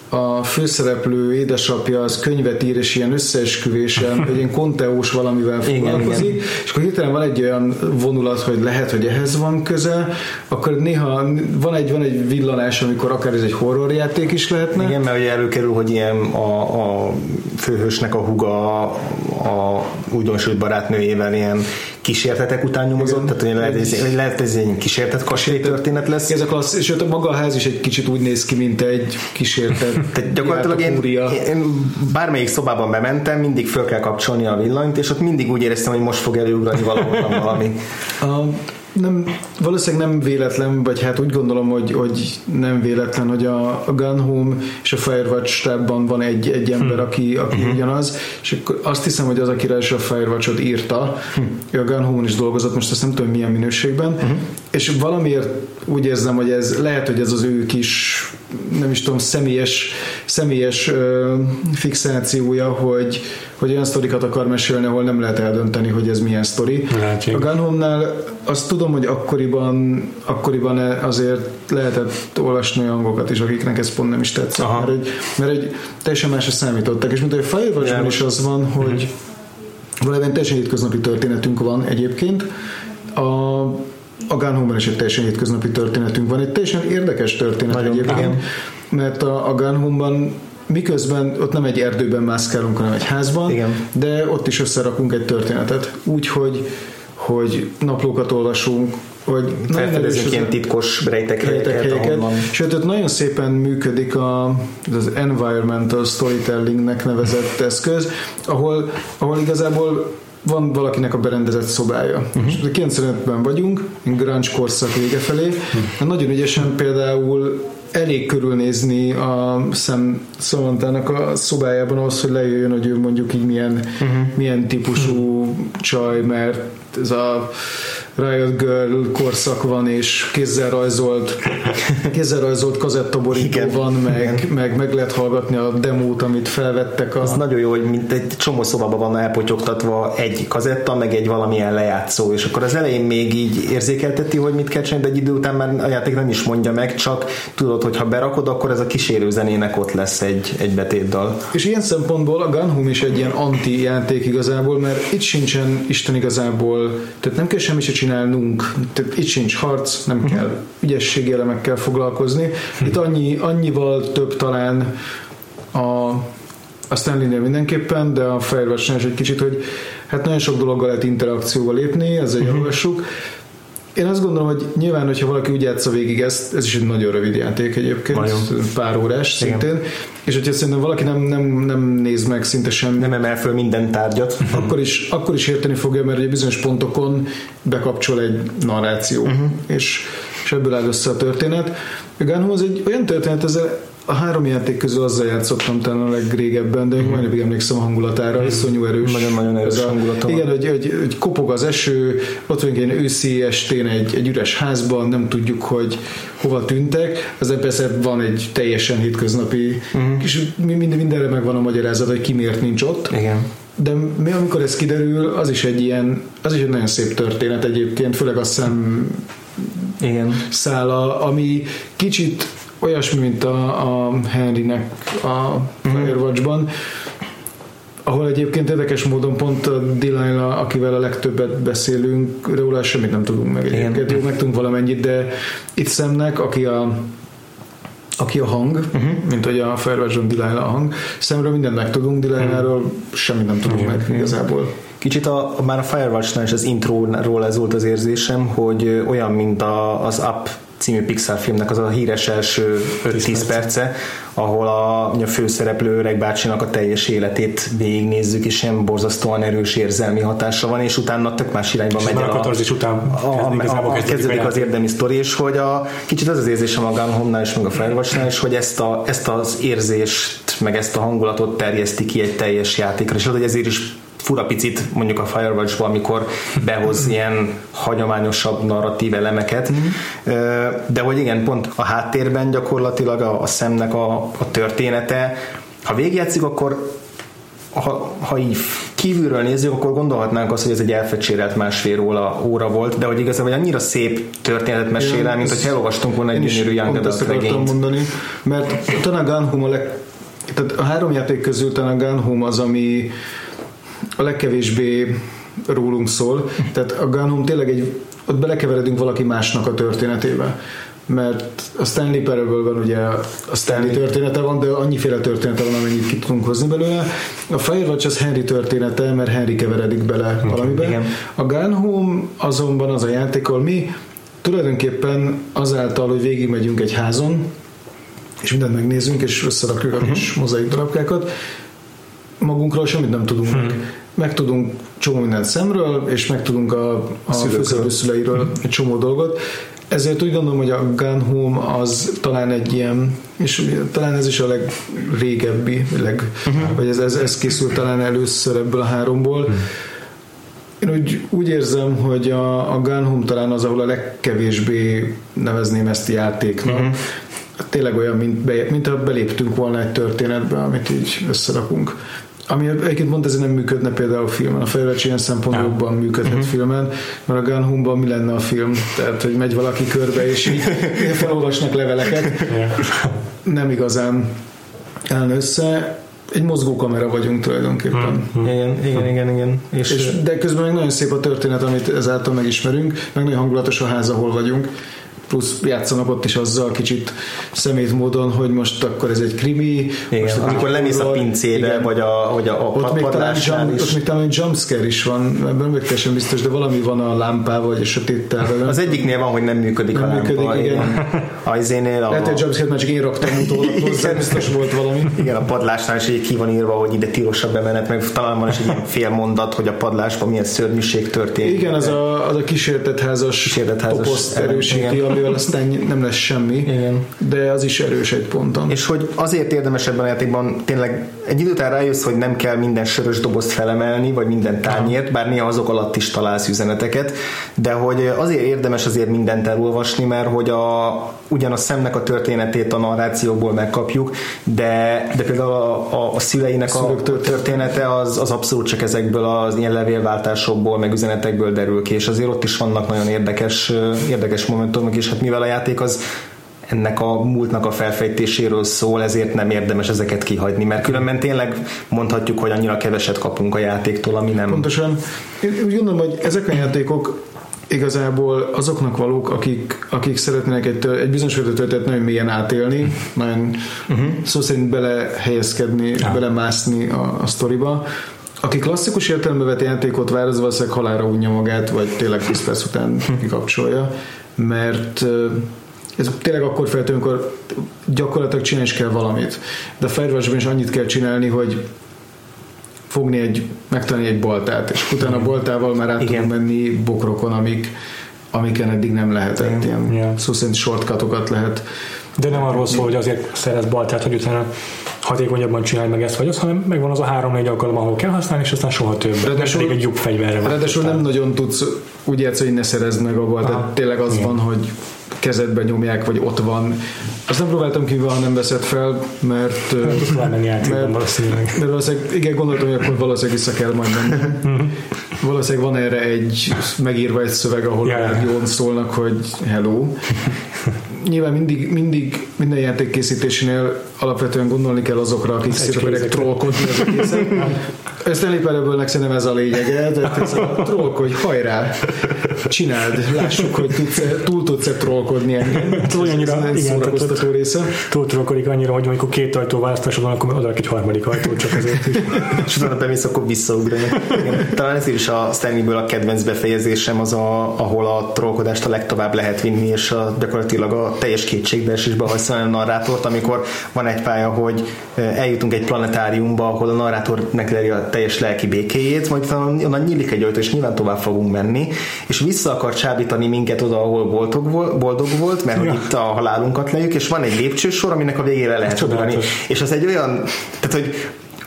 a főszereplő édesapja az könyvet ír, és ilyen összeesküvésen, egy ilyen konteós valamivel Igen, foglalkozik, igen. és akkor hirtelen van egy olyan vonulat, hogy lehet, hogy ehhez van köze, akkor néha van egy, van egy villanás, amikor akár ez egy horrorjáték is lehetne, Igen, mert ugye előkerül, hogy ilyen a, a főhősnek a huga a újdonsült barátnőjével ilyen kísértetek után nyomozott, tehát hogy lehet, ez, lehet ez egy kísértet kastély történet lesz. Ez a klassz, és ott maga a ház is egy kicsit úgy néz ki, mint egy kísértet. Tehát gyakorlatilag én, én bármelyik szobában bementem, mindig föl kell kapcsolni a villanyt, és ott mindig úgy éreztem, hogy most fog előugrani valahol valami. nem, valószínűleg nem véletlen, vagy hát úgy gondolom, hogy, hogy nem véletlen, hogy a, a Gun Home és a Firewatch stábban van egy, egy ember, aki, aki ugyanaz, és akkor azt hiszem, hogy az, aki ráadásul a Firewatch-ot írta, ő a Gun Home-on is dolgozott, most azt nem tudom milyen minőségben, és valamiért úgy érzem, hogy ez lehet, hogy ez az ő kis nem is tudom, személyes, személyes ö, fixációja, hogy, hogy olyan sztorikat akar mesélni, ahol nem lehet eldönteni, hogy ez milyen sztori. Lehetséges. A Gun Home-nál azt tudom, hogy akkoriban, akkoriban azért lehetett olvasni hangokat is, akiknek ez pont nem is tetszett, Aha. mert egy, mert egy teljesen másra számítottak, és mint a Firewatch-ban is az van, hogy valamiben teljesen hétköznapi történetünk van egyébként, a a Gun Home-ban is egy teljesen hétköznapi történetünk van, egy teljesen érdekes történet Nagyon, egyébként, igen. mert a, a Gun Home-ban miközben ott nem egy erdőben mászkálunk, hanem egy házban, Igen. de ott is összerakunk egy történetet. Úgy, hogy naplókat olvasunk, hogy felfedezünk ilyen titkos rejtek helyeket, Sőt, ott nagyon szépen működik a, az environmental storytellingnek nevezett eszköz, ahol, ahol igazából van valakinek a berendezett szobája. Uh-huh. 95-ben vagyunk, grunge korszak vége felé. Uh-huh. Nagyon ügyesen például elég körülnézni a szem Szamantának a szobájában ahhoz, hogy lejöjjön, hogy ő mondjuk így milyen, uh-huh. milyen típusú uh-huh. csaj, mert ez a Riot Girl korszak van, és kézzel rajzolt, kézzel rajzolt kazettaborító Igen. van, meg, meg, meg lehet hallgatni a demót, amit felvettek. A... Ez nagyon jó, hogy mint egy csomó szobában van elpotyogtatva egy kazetta, meg egy valamilyen lejátszó, és akkor az elején még így érzékelteti, hogy mit kell csinálni, de egy idő után már a játék nem is mondja meg, csak tudod, hogy ha berakod, akkor ez a kísérő zenének ott lesz egy, egy betétdal. És ilyen szempontból a Gun Home is egy ilyen anti játék igazából, mert itt sincsen Isten igazából, tehát nem kell semmi se csinálnunk, tehát itt sincs harc, nem uh-huh. kell ügyességi elemekkel foglalkozni. Uh-huh. Itt annyi, annyival több talán a a Stanley-nél mindenképpen, de a Firewatch-nál is egy kicsit, hogy hát nagyon sok dologgal lehet interakcióba lépni, ezzel uh-huh. Én azt gondolom, hogy nyilván, hogyha valaki úgy játsza végig ezt, ez is egy nagyon rövid játék egyébként, nagyon. pár órás Igen. szintén, és hogyha szerintem valaki nem, nem, nem néz meg szinte sem. Nem emel föl minden tárgyat. Akkor is, akkor is érteni fogja, mert egy bizonyos pontokon bekapcsol egy narráció, uh-huh. és, és ebből áll össze a történet. A Gunhome az egy olyan történet, ezzel a három játék közül azzal játszottam talán a legrégebben, de mm. majd emlékszem a hangulatára, mm. iszonyú erős. Nagyon-nagyon erős hangulata. Igen, hogy, hogy, hogy, kopog az eső, ott vagyunk egy őszi estén egy, egy üres házban, nem tudjuk, hogy hova tűntek, az persze van egy teljesen hétköznapi, mm. és minden, mindenre megvan a magyarázat, hogy ki miért nincs ott. Igen de mi, amikor ez kiderül, az is egy ilyen, az is egy nagyon szép történet egyébként, főleg a szem igen. szála, ami kicsit olyasmi, mint a, a Henrynek a Firewatch-ban, ahol egyébként érdekes módon pont a Delilah, akivel a legtöbbet beszélünk, róla semmit nem tudunk meg egyébként. Jó, megtudunk valamennyit, de itt szemnek, aki a aki a hang, uh-huh. mint hogy a Firewatch-on Delilah a hang, szemről mindent megtudunk, Delilahról uh-huh. semmit nem tudunk uh-huh. meg igazából. Kicsit a, már a Firewatch-nál is az intróról ez volt az érzésem, hogy olyan, mint a, az Up című Pixar filmnek az a híres első 5-10 perce, ahol a, a főszereplő öreg bácsinak a teljes életét végignézzük, és ilyen borzasztóan erős érzelmi hatása van, és utána tök más irányba megy. A katarzis után a, a, a, kezdődik az érdemi sztori, és hogy a, kicsit az az érzésem a Gun Home-nál és meg a Firewatch-nál, és hogy ezt, a, ezt az érzést, meg ezt a hangulatot terjeszti ki egy teljes játékra, és az, hogy ezért is fura picit mondjuk a firewatch amikor behoz ilyen hagyományosabb narratív elemeket, mm. de hogy igen, pont a háttérben gyakorlatilag a, a szemnek a, a története, ha végigjátszik, akkor ha, ha így kívülről nézzük, akkor gondolhatnánk azt, hogy ez egy elfecsérelt másfél óra, óra volt, de hogy igazából annyira szép történetet mesél el, mint hogy elolvastunk volna egy gyönyörű Young Adult regényt. mondani, mert talán a Gun Home a leg, tehát a három játék közül talán Gun Home az, ami a legkevésbé rólunk szól. Tehát a Gun Home tényleg egy, ott belekeveredünk valaki másnak a történetébe mert a Stanley Parable van ugye a Stanley története van, de annyiféle története van, amennyit ki tudunk hozni belőle. A Firewatch az Henry története, mert Henry keveredik bele okay, valamibe. Igen. A Gun Home azonban az a játék, ahol mi tulajdonképpen azáltal, hogy végigmegyünk egy házon, és mindent megnézünk, és összerakjuk uh-huh. a kis mhm. mozaik darabkákat, magunkról semmit nem tudunk hmm. Meg. Megtudunk csomó mindent szemről, és megtudunk a, a főszereplőszüleiről hmm. egy csomó dolgot. Ezért úgy gondolom, hogy a Gun Home az talán egy ilyen, és talán ez is a legrégebbi, leg, uh-huh. vagy ez, ez, ez készült talán először ebből a háromból. Uh-huh. Én úgy, úgy érzem, hogy a, a Gun Home talán az, ahol a legkevésbé nevezném ezt játéknak. Uh-huh. Tényleg olyan, mint, be, mint ha beléptünk volna egy történetbe, amit így összerakunk. Ami egyébként pont ezért nem működne például a filmen. A fejlődés ilyen szempontból működhet uh-huh. filmen, mert a Gun Home-ban mi lenne a film? Tehát, hogy megy valaki körbe, és így felolvasnak leveleket. Nem igazán állna össze egy mozgókamera vagyunk tulajdonképpen. Hmm. Igen, igen, igen, igen. És, és, de közben meg nagyon szép a történet, amit ezáltal megismerünk, meg nagyon hangulatos a ház, ahol vagyunk. Plusz játszanak ott is azzal kicsit szemét módon, hogy most akkor ez egy krimi. Igen, most amikor lemész a pincébe, igen. vagy a, vagy a, a ott még, talán jump, is. ott még talán egy jumpscare is van, ebben vagyok teljesen biztos, de valami van a lámpával, vagy a sötéttel vele. Az egyiknél van, hogy nem működik Nem a lámpa. működik, igen. A izénél a, Lehet, hogy a jumpscare már csak én raktam utólag hozzá, biztos volt valami. igen, a padlásnál is ki van írva, hogy ide tilosabb bemenet, meg talán van is egy ilyen fél mondat, hogy a padlásban milyen szörnyűség történik. Igen, az a, az a kísértetházas, Kísértetházas toposzt erősíti, igen. Amivel aztán nem lesz semmi, Igen. de az is erős egy ponton. És hogy azért érdemes ebben a játékban tényleg egy idő után rájössz, hogy nem kell minden sörös dobozt felemelni, vagy minden tányért, bár néha azok alatt is találsz üzeneteket, de hogy azért érdemes azért mindent elolvasni, mert hogy a, ugyan a szemnek a történetét a narrációból megkapjuk, de, de például a, a, a szüleinek a története. története az, az abszolút csak ezekből az ilyen levélváltásokból, meg üzenetekből derül ki, és azért ott is vannak nagyon érdekes, érdekes momentumok, és hát mivel a játék az ennek a múltnak a felfejtéséről szól, ezért nem érdemes ezeket kihagyni, mert különben tényleg mondhatjuk, hogy annyira keveset kapunk a játéktól, ami nem... Pontosan. Én úgy gondolom, hogy ezek a játékok igazából azoknak valók, akik, akik szeretnének egy, egy bizonyos történetet nagyon mélyen átélni, nagyon uh-huh. szó szerint belehelyezkedni, ja. belemászni a, a sztoriba. Aki klasszikus értelembe vett játékot vár, az valószínűleg halára unja magát, vagy tényleg 10 perc után kikapcsolja, mert ez tényleg akkor feltűn, amikor gyakorlatilag csinálni is kell valamit. De a Firewatch-ban is annyit kell csinálni, hogy fogni egy, megtalálni egy boltát, és utána a boltával már át Igen. tudunk menni bokrokon, amik, amiken eddig nem lehetett. Ilyen Igen. szó szerint shortcutokat lehet. De nem arról szól, hogy azért szerez baltát, hogy utána hatékonyabban csinálj meg ezt vagy azt, hanem megvan az a három-négy alkalom, ahol kell használni, és aztán soha több. Ráadásul- egy jobb fegyverre van. Ráadásul nem nagyon tudsz úgy játszani, hogy ne szerezd meg a boltát. Aha. Tényleg az Igen. van, hogy kezedben nyomják, vagy ott van. Azt nem próbáltam ki, ha nem veszed fel, mert... Nem játékban mert- valószínűleg. Mert valószínűleg, igen, gondoltam, hogy akkor valószínűleg vissza kell majd menni. valószínűleg van erre egy, megírva egy szöveg, ahol yeah. jól szólnak, hogy hello. Nyilván mindig, mindig minden játék készítésénél alapvetően gondolni kell azokra, akik kézekre. trollkodni az egészen. Stanley Parable-nek szerintem ez a lényege, tehát ez a trollkodj, hajrá, csináld, lássuk, hogy tudsz túl tudsz-e trollkodni engem. Ez Olyannyira, igen, szórakoztató tehát- része. Túltorokodik annyira, hogy amikor két ajtó választásod van, akkor odaak egy harmadik ajtó, csak ezért is. és utána bemész, akkor visszaugrani. Talán ez is a Stanleyből a kedvenc befejezésem az, a, ahol a trollkodást a legtovább lehet vinni, és a, gyakorlatilag a teljes kétségbeesésbe hagysz a narrátort, amikor van egy pálya, hogy eljutunk egy planetáriumba, ahol a narrátor megleri a teljes lelki békéjét, majd onnan nyílik egy ajtó, és nyilván tovább fogunk menni, és vissza akar csábítani minket oda, ahol boldog volt, boldog volt mert hogy itt a halálunkat lejük, és van egy lépcsősor, aminek a végére lehet ugrani. És az egy olyan, tehát hogy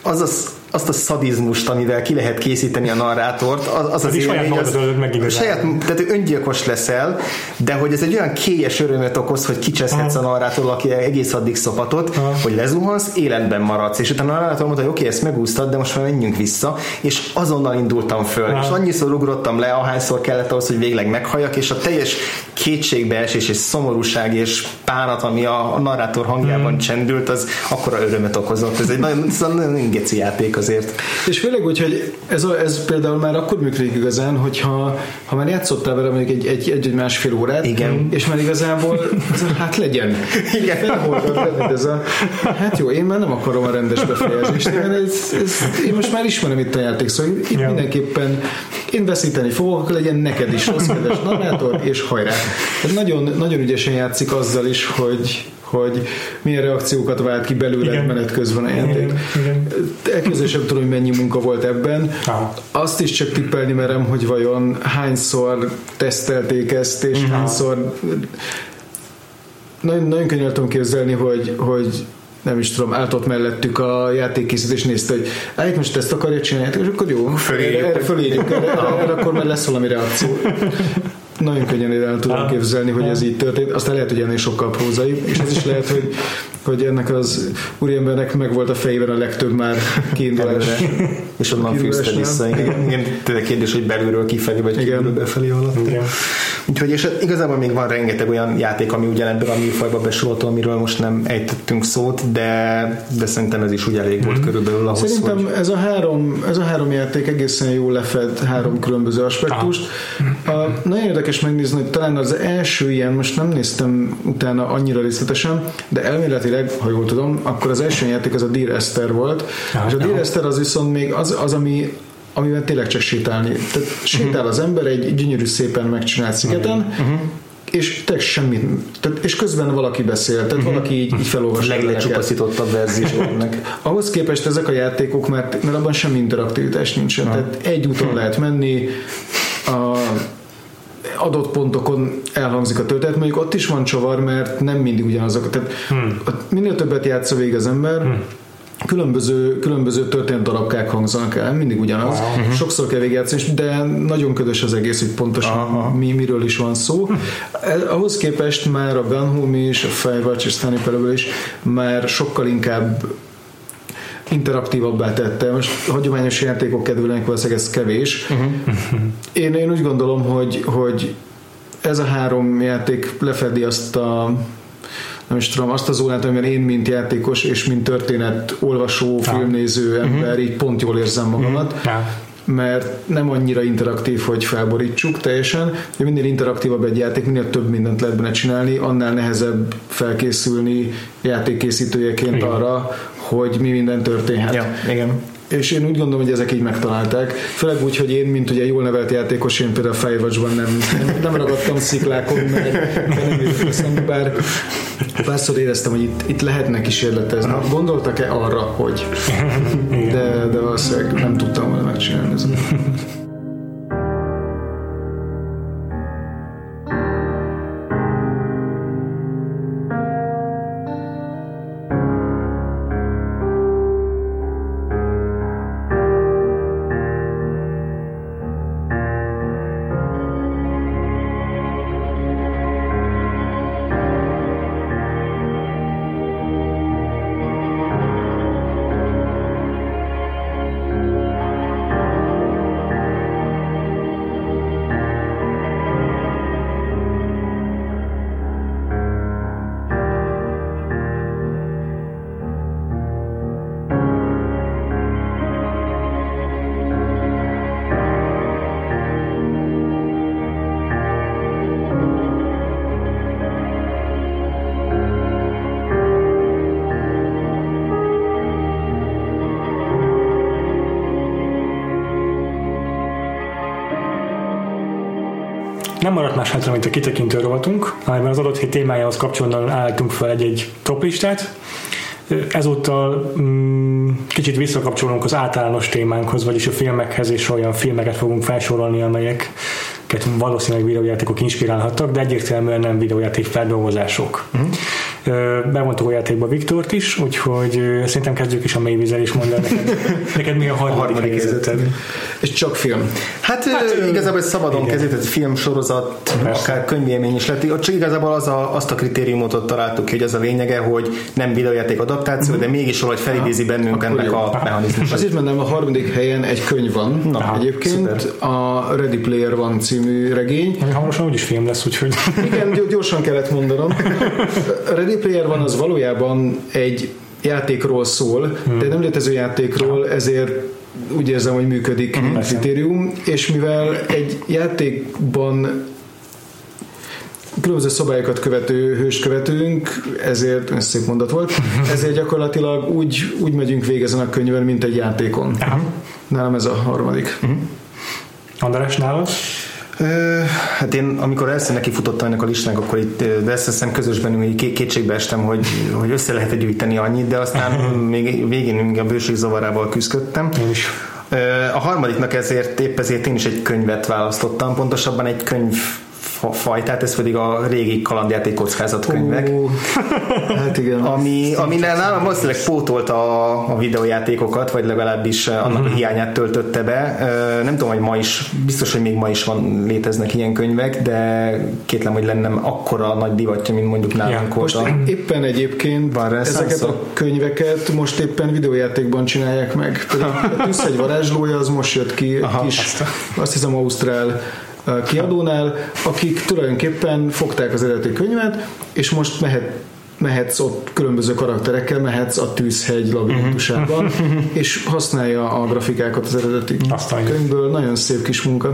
az az azt a szadizmust, amivel ki lehet készíteni a narrátort, az, az az saját élmény, meg igazán. saját, tehát öngyilkos leszel, de hogy ez egy olyan kélyes örömet okoz, hogy kicseszhetsz a narrátor, aki egész addig szopatott, hogy lezuhansz, életben maradsz, és utána a narrátor mondta, hogy oké, ezt megúsztad, de most már menjünk vissza, és azonnal indultam föl, Aha. és annyiszor ugrottam le, ahányszor kellett ahhoz, hogy végleg meghalljak, és a teljes kétségbeesés és szomorúság és bánat, ami a, a narrátor hangjában Hmm. csendült, az akkora örömet okozott. Ez egy nagyon, nagyon ingeci játék azért. És főleg úgy, hogy ez, a, ez például már akkor működik igazán, hogyha ha már játszottál vele mondjuk egy, egy, egy, egy másfél órát, Igen. és már igazából ez a, hát legyen. Igen. Felhordod veled ez a, hát jó, én már nem akarom a rendes befejezést, én, ez, ez, én most már ismerem itt a játék, szóval itt Ja. mindenképpen én veszíteni fogok, legyen neked is rossz kedves narrátor, és hajrá. Ez nagyon, nagyon ügyesen játszik azzal is, hogy hogy milyen reakciókat vált ki belőle Igen. menet közben a játék. Elképzelni sem tudom, hogy mennyi munka volt ebben. Aha. Azt is csak tippelni merem, hogy vajon hányszor tesztelték ezt, és hányszor nagyon, nagyon könnyen el tudom képzelni, hogy, hogy nem is tudom, állt ott mellettük a játékkészítés, nézte, hogy hát most ezt akarja csinálni, és akkor jó, Fölírjuk. erre, erre fölírjuk, erre, erre, erre, akkor már lesz valami reakció. Nagyon könnyen el tudom képzelni, hogy ez így történt. Aztán lehet, hogy ennél sokkal prózai, és az is lehet, hogy, hogy ennek az úriembernek meg volt a fejében a legtöbb már kiindulás. És onnan fűzte vissza. Igen, igen. tényleg kérdés, hogy belülről kifelé, vagy Igen. kívülről befelé alatt. Igen. Úgyhogy és igazából még van rengeteg olyan játék, ami ugyanebből a műfajba besorolható, amiről most nem ejtettünk szót, de, de szerintem ez is úgy elég volt körülbelül ahhoz, Szerintem hogy... ez a, három, ez a három játék egészen jól lefed három különböző aspektust. A, nagyon érdekes érdekes megnézni, hogy talán az első ilyen, most nem néztem utána annyira részletesen, de elméletileg, ha jól tudom, akkor az első játék az a Dear Esther volt, ja, és a Dear Esther az viszont még az, az ami amivel tényleg csak sétálni. Tehát sétál az ember egy gyönyörű szépen megcsinált szigeten, uh-huh és te semmit, tehát, és közben valaki beszél, tehát uh-huh. valaki így, így felolvas. Leglecsupaszítottabb verzió ennek. Ahhoz képest ezek a játékok, mert, mert abban semmi interaktivitás nincsen, uh-huh. tehát egy úton lehet menni, a adott pontokon elhangzik a történet, mondjuk ott is van csavar, mert nem mindig ugyanazok, tehát hmm. minél többet játsza végig az ember, hmm különböző, különböző történet darabkák hangzanak el, mindig ugyanaz. Uh-huh. Sokszor kell végigjátszani, de nagyon ködös az egész, hogy pontosan uh-huh. mi, miről is van szó. Ahhoz képest már a Gun Home is, a Firewatch és Stanley Parable is már sokkal inkább interaktívabbá tette. Most hagyományos játékok kedvelnek, valószínűleg ez kevés. Uh-huh. Én, én úgy gondolom, hogy, hogy ez a három játék lefedi azt a nem is tudom, azt a zónát, amiben én, mint játékos és mint történet olvasó, ja. filmnéző mhm. ember, uh-huh. így pont jól érzem magamat. Uh-huh. Ja mert nem annyira interaktív, hogy felborítsuk teljesen. Minél interaktívabb egy játék, minél több mindent lehet benne csinálni, annál nehezebb felkészülni játékkészítőjeként igen. arra, hogy mi minden történhet. Ja, igen és én úgy gondolom, hogy ezek így megtalálták. Főleg úgy, hogy én, mint ugye jól nevelt játékos, én például a Firewatch-ban nem, nem, nem ragadtam sziklákon, mert, nem eszembe, bár párszor éreztem, hogy itt, itt lehetne kísérletezni. Gondoltak-e arra, hogy? De, de valószínűleg nem tudtam volna megcsinálni ezeket. Nem maradt más hátra, mint a kitekintő rovatunk, amelyben az adott hét témájához kapcsolódóan állítunk fel egy-egy toplistát. Ezúttal mm, kicsit visszakapcsolunk az általános témánkhoz, vagyis a filmekhez, és olyan filmeket fogunk felsorolni, amelyek valószínűleg videójátékok inspirálhattak, de egyértelműen nem videójáték feldolgozások. Uh-huh. Bevontuk a játékba Viktort is, úgyhogy szerintem kezdjük is a mélyvízzel is mondani neked, neked mi a harmadik, a harmadik És csak film. Hát, hát igazából egy szabadon kezített film sorozat, Persze. akár könyvélmény is lett. Csak igazából az a, azt a kritériumot ott találtuk hogy az a lényege, hogy nem videójáték adaptáció, uh-huh. de mégis valahogy felidézi bennünk ennek a mechanizmus. Azért mentem a harmadik helyen egy könyv van Na, egyébként, szuper. a Ready Player One című regény. Ami hamarosan úgyis film lesz, úgyhogy... Igen, gyorsan kellett mondanom. Ready Player One az valójában egy játékról szól, hmm. de nem létező játékról, ezért úgy érzem, hogy működik, uh-huh. kritérium, és mivel egy játékban különböző szabályokat követő hős követünk, ezért, ez szép mondat volt, ezért gyakorlatilag úgy, úgy megyünk végezen a könyvön, mint egy játékon. Uh-huh. Nálam ez a harmadik. Uh-huh. András, nálad? Hát én, amikor először neki futottam ennek a listának, akkor itt, de ezt hiszem közösben hogy kétségbe estem, hogy, hogy össze lehet gyűjteni annyit, de aztán még végén még a bőség zavarával küzdöttem. Én is. A harmadiknak ezért épp ezért én is egy könyvet választottam, pontosabban egy könyv fajtát, ez pedig a régi kalandjáték kockázatkönyvek. Uh, hát igen. ami, ami nálam valószínűleg pótolt a, a videójátékokat, vagy legalábbis annak uh-huh. a hiányát töltötte be. Nem tudom, hogy ma is, biztos, hogy még ma is van, léteznek ilyen könyvek, de kétlem, hogy lennem akkora nagy divatja, mint mondjuk nálunk ja, Most éppen egyébként van ezeket a könyveket most éppen videójátékban csinálják meg. a Tűz egy varázslója, az most jött ki, Aha, kis, azt, azt hiszem Ausztrál kiadónál, akik tulajdonképpen fogták az eredeti könyvet, és most mehet mehetsz ott különböző karakterekkel, mehetsz a tűzhegy labirintusában, uh-huh. és használja a grafikákat az eredeti Aztán könyvből. Nagyon szép kis munka.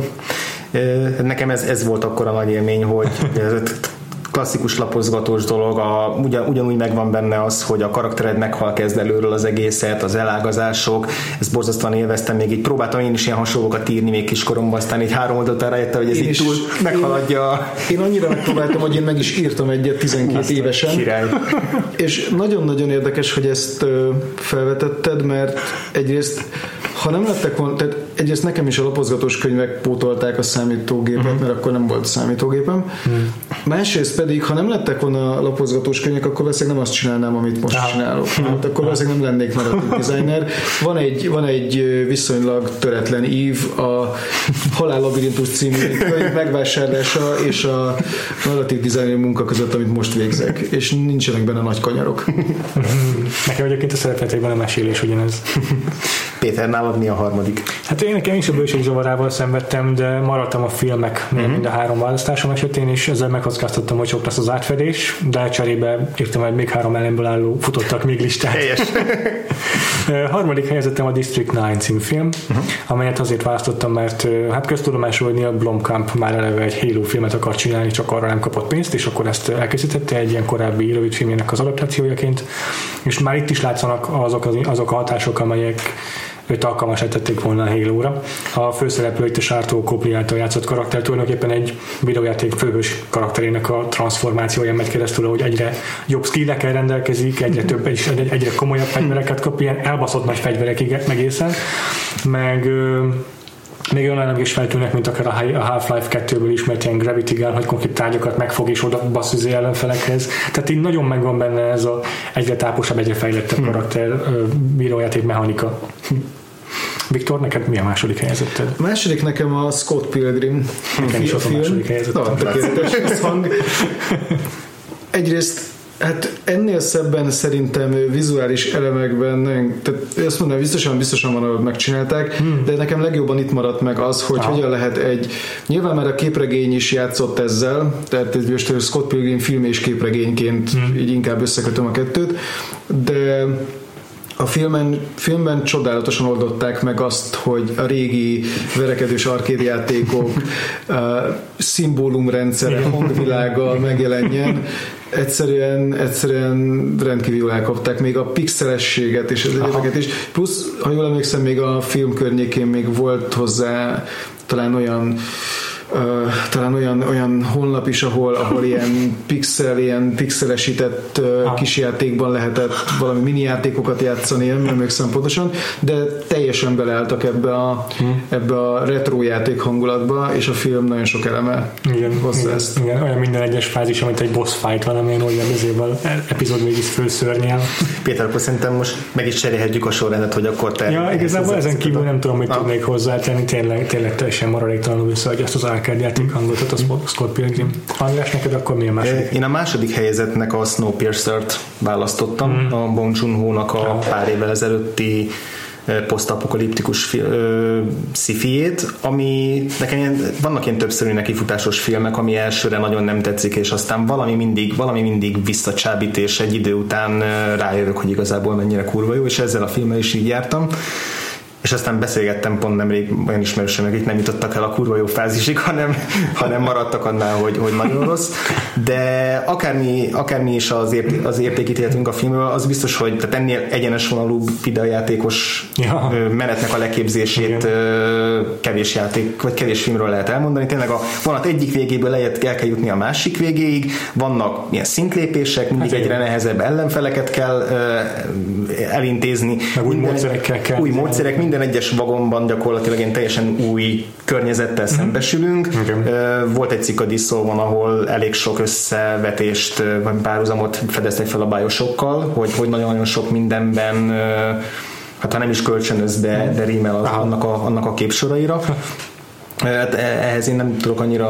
Nekem ez, ez volt akkor a nagy élmény, hogy klasszikus lapozgatós dolog, a, ugyan, ugyanúgy megvan benne az, hogy a karaktered meghal kezd előről az egészet, az elágazások, ezt borzasztóan élveztem, még így próbáltam én is ilyen hasonlókat írni még kiskoromban, aztán így három oldalt rájöttem, hogy ez én így túl meghaladja. Én, én annyira megpróbáltam, hogy én meg is írtam egyet 12 Azt évesen. Király. És nagyon-nagyon érdekes, hogy ezt felvetetted, mert egyrészt ha nem lettek volna, tehát egyrészt nekem is a lapozgatós könyvek pótolták a számítógépet, uh-huh. mert akkor nem volt számítógépem. Uh-huh. Másrészt pedig, ha nem lettek volna a lapozgatós könyvek, akkor valószínűleg nem azt csinálnám, amit most csinálok. Hát akkor valószínűleg nem lennék narratív designer. Van egy, van egy viszonylag töretlen ív, a Halál Labirintus című könyv megvásárlása és a narratív designer munka között, amit most végzek. És nincsenek benne nagy kanyarok. Nekem egyébként a szeretetében a mesélés ugyanez. Péter, nálad mi a harmadik? Hát én nekem is a bőségzavarával szenvedtem, de maradtam a filmek mm-hmm. mind a három választásom esetén, és ezzel megkockáztattam, hogy sok lesz az átfedés, de cserébe írtam egy még három elemből álló futottak még listát. Helyes. harmadik helyezettem a District 9 című film, uh-huh. amelyet azért választottam, mert hát köztudomású, hogy Neil Blomkamp már eleve egy Halo filmet akar csinálni, csak arra nem kapott pénzt, és akkor ezt elkészítette egy ilyen korábbi rövid filmjének az adaptációjaként, és már itt is látszanak azok, az, azok a hatások, amelyek őt alkalmasá tették volna a Halo-ra. A főszereplő itt a Sártó Kopli által játszott karakter tulajdonképpen egy videójáték főhős karakterének a transformációja megy keresztül, hogy egyre jobb skillekkel rendelkezik, egyre több, és egyre komolyabb fegyvereket kap, ilyen elbaszott nagy fegyverekig egészen, meg még olyan is feltűnnek, mint akár a Half-Life 2-ből ismert ilyen Gravity Gun, hogy konkrét tárgyakat megfog és oda basszüzi ellenfelekhez. Tehát így nagyon megvan benne ez a egyre táposabb, egyre fejlettebb hmm. karakter bírójáték mechanika. Viktor, neked mi a második helyzeted? A második nekem a Scott Pilgrim. Nekem is a, a második helyzeted. Na, tökéletes hang. Egyrészt Hát ennél szebben szerintem vizuális elemekben, tehát azt mondom, biztosan, biztosan van, ahogy megcsinálták, hmm. de nekem legjobban itt maradt meg az, hogy ah. hogyan lehet egy, nyilván már a képregény is játszott ezzel, tehát ez most Scott Pilgrim film és képregényként hmm. így inkább összekötöm a kettőt, de a filmen, filmben csodálatosan oldották meg azt, hogy a régi verekedős arkédjátékok szimbólumrendszere, hangvilága megjelenjen. Egyszerűen, egyszerűen rendkívül elkapták még a pixelességet és az egyébeket is. Plusz, ha jól emlékszem, még a film környékén még volt hozzá talán olyan Uh, talán olyan, olyan honlap is, ahol, ahol ilyen pixel, ilyen pixelesített uh, kisjátékban lehetett valami mini játékokat játszani, nem emlékszem pontosan, de teljesen beleálltak ebbe a, hmm. ebbe a retro játék hangulatba, és a film nagyon sok eleme igen, hozzá igen, ezt. Igen, olyan minden egyes fázis, amit egy boss fight valamilyen olyan ezével epizód végig fölszörnyel. Péter, akkor szerintem most meg is cserélhetjük a sorrendet, hogy akkor te... Ja, igazából ezen kívül nem tudom, hogy tudnék hozzátenni, tényleg, tényleg teljesen maradéktalanul vissza, hogy ezt az játék hangot, tehát a Scott Pilgrim. András, neked akkor mi a második? Én a második helyezetnek a Snowpiercer-t választottam, mm. a Bong Joon-ho-nak a pár évvel ezelőtti posztapokaliptikus szifiét, ami nekem ilyen, vannak ilyen többszörű nekifutásos filmek, ami elsőre nagyon nem tetszik, és aztán valami mindig, valami mindig visszacsábít, és egy idő után rájövök, hogy igazából mennyire kurva jó, és ezzel a filmmel is így jártam és aztán beszélgettem pont nemrég olyan ismerősöm, akik nem jutottak el a kurva jó fázisig, hanem, hanem maradtak annál, hogy, hogy nagyon rossz. De akármi, akármi is az, ért, az értékítéletünk a filmről, az biztos, hogy tehát ennél egyenes vonalú videójátékos ja. menetnek a leképzését Igen. kevés játék, vagy kevés filmről lehet elmondani. Tényleg a vonat egyik végéből lehet, el kell jutni a másik végéig, vannak ilyen szintlépések, mindig hát egyre igen. nehezebb ellenfeleket kell elintézni. Meg új módszerekkel kell. Új módszerek, minden egyes vagonban gyakorlatilag egy teljesen új környezettel mm-hmm. szembesülünk. Okay. Volt egy cikk a ahol elég sok összevetést, vagy párhuzamot fedeztek fel a bájosokkal, hogy, hogy nagyon-nagyon sok mindenben hát ha nem is kölcsönöz, de, de rímel az, annak, a, annak a képsoraira. Hát e, ehhez én nem tudok annyira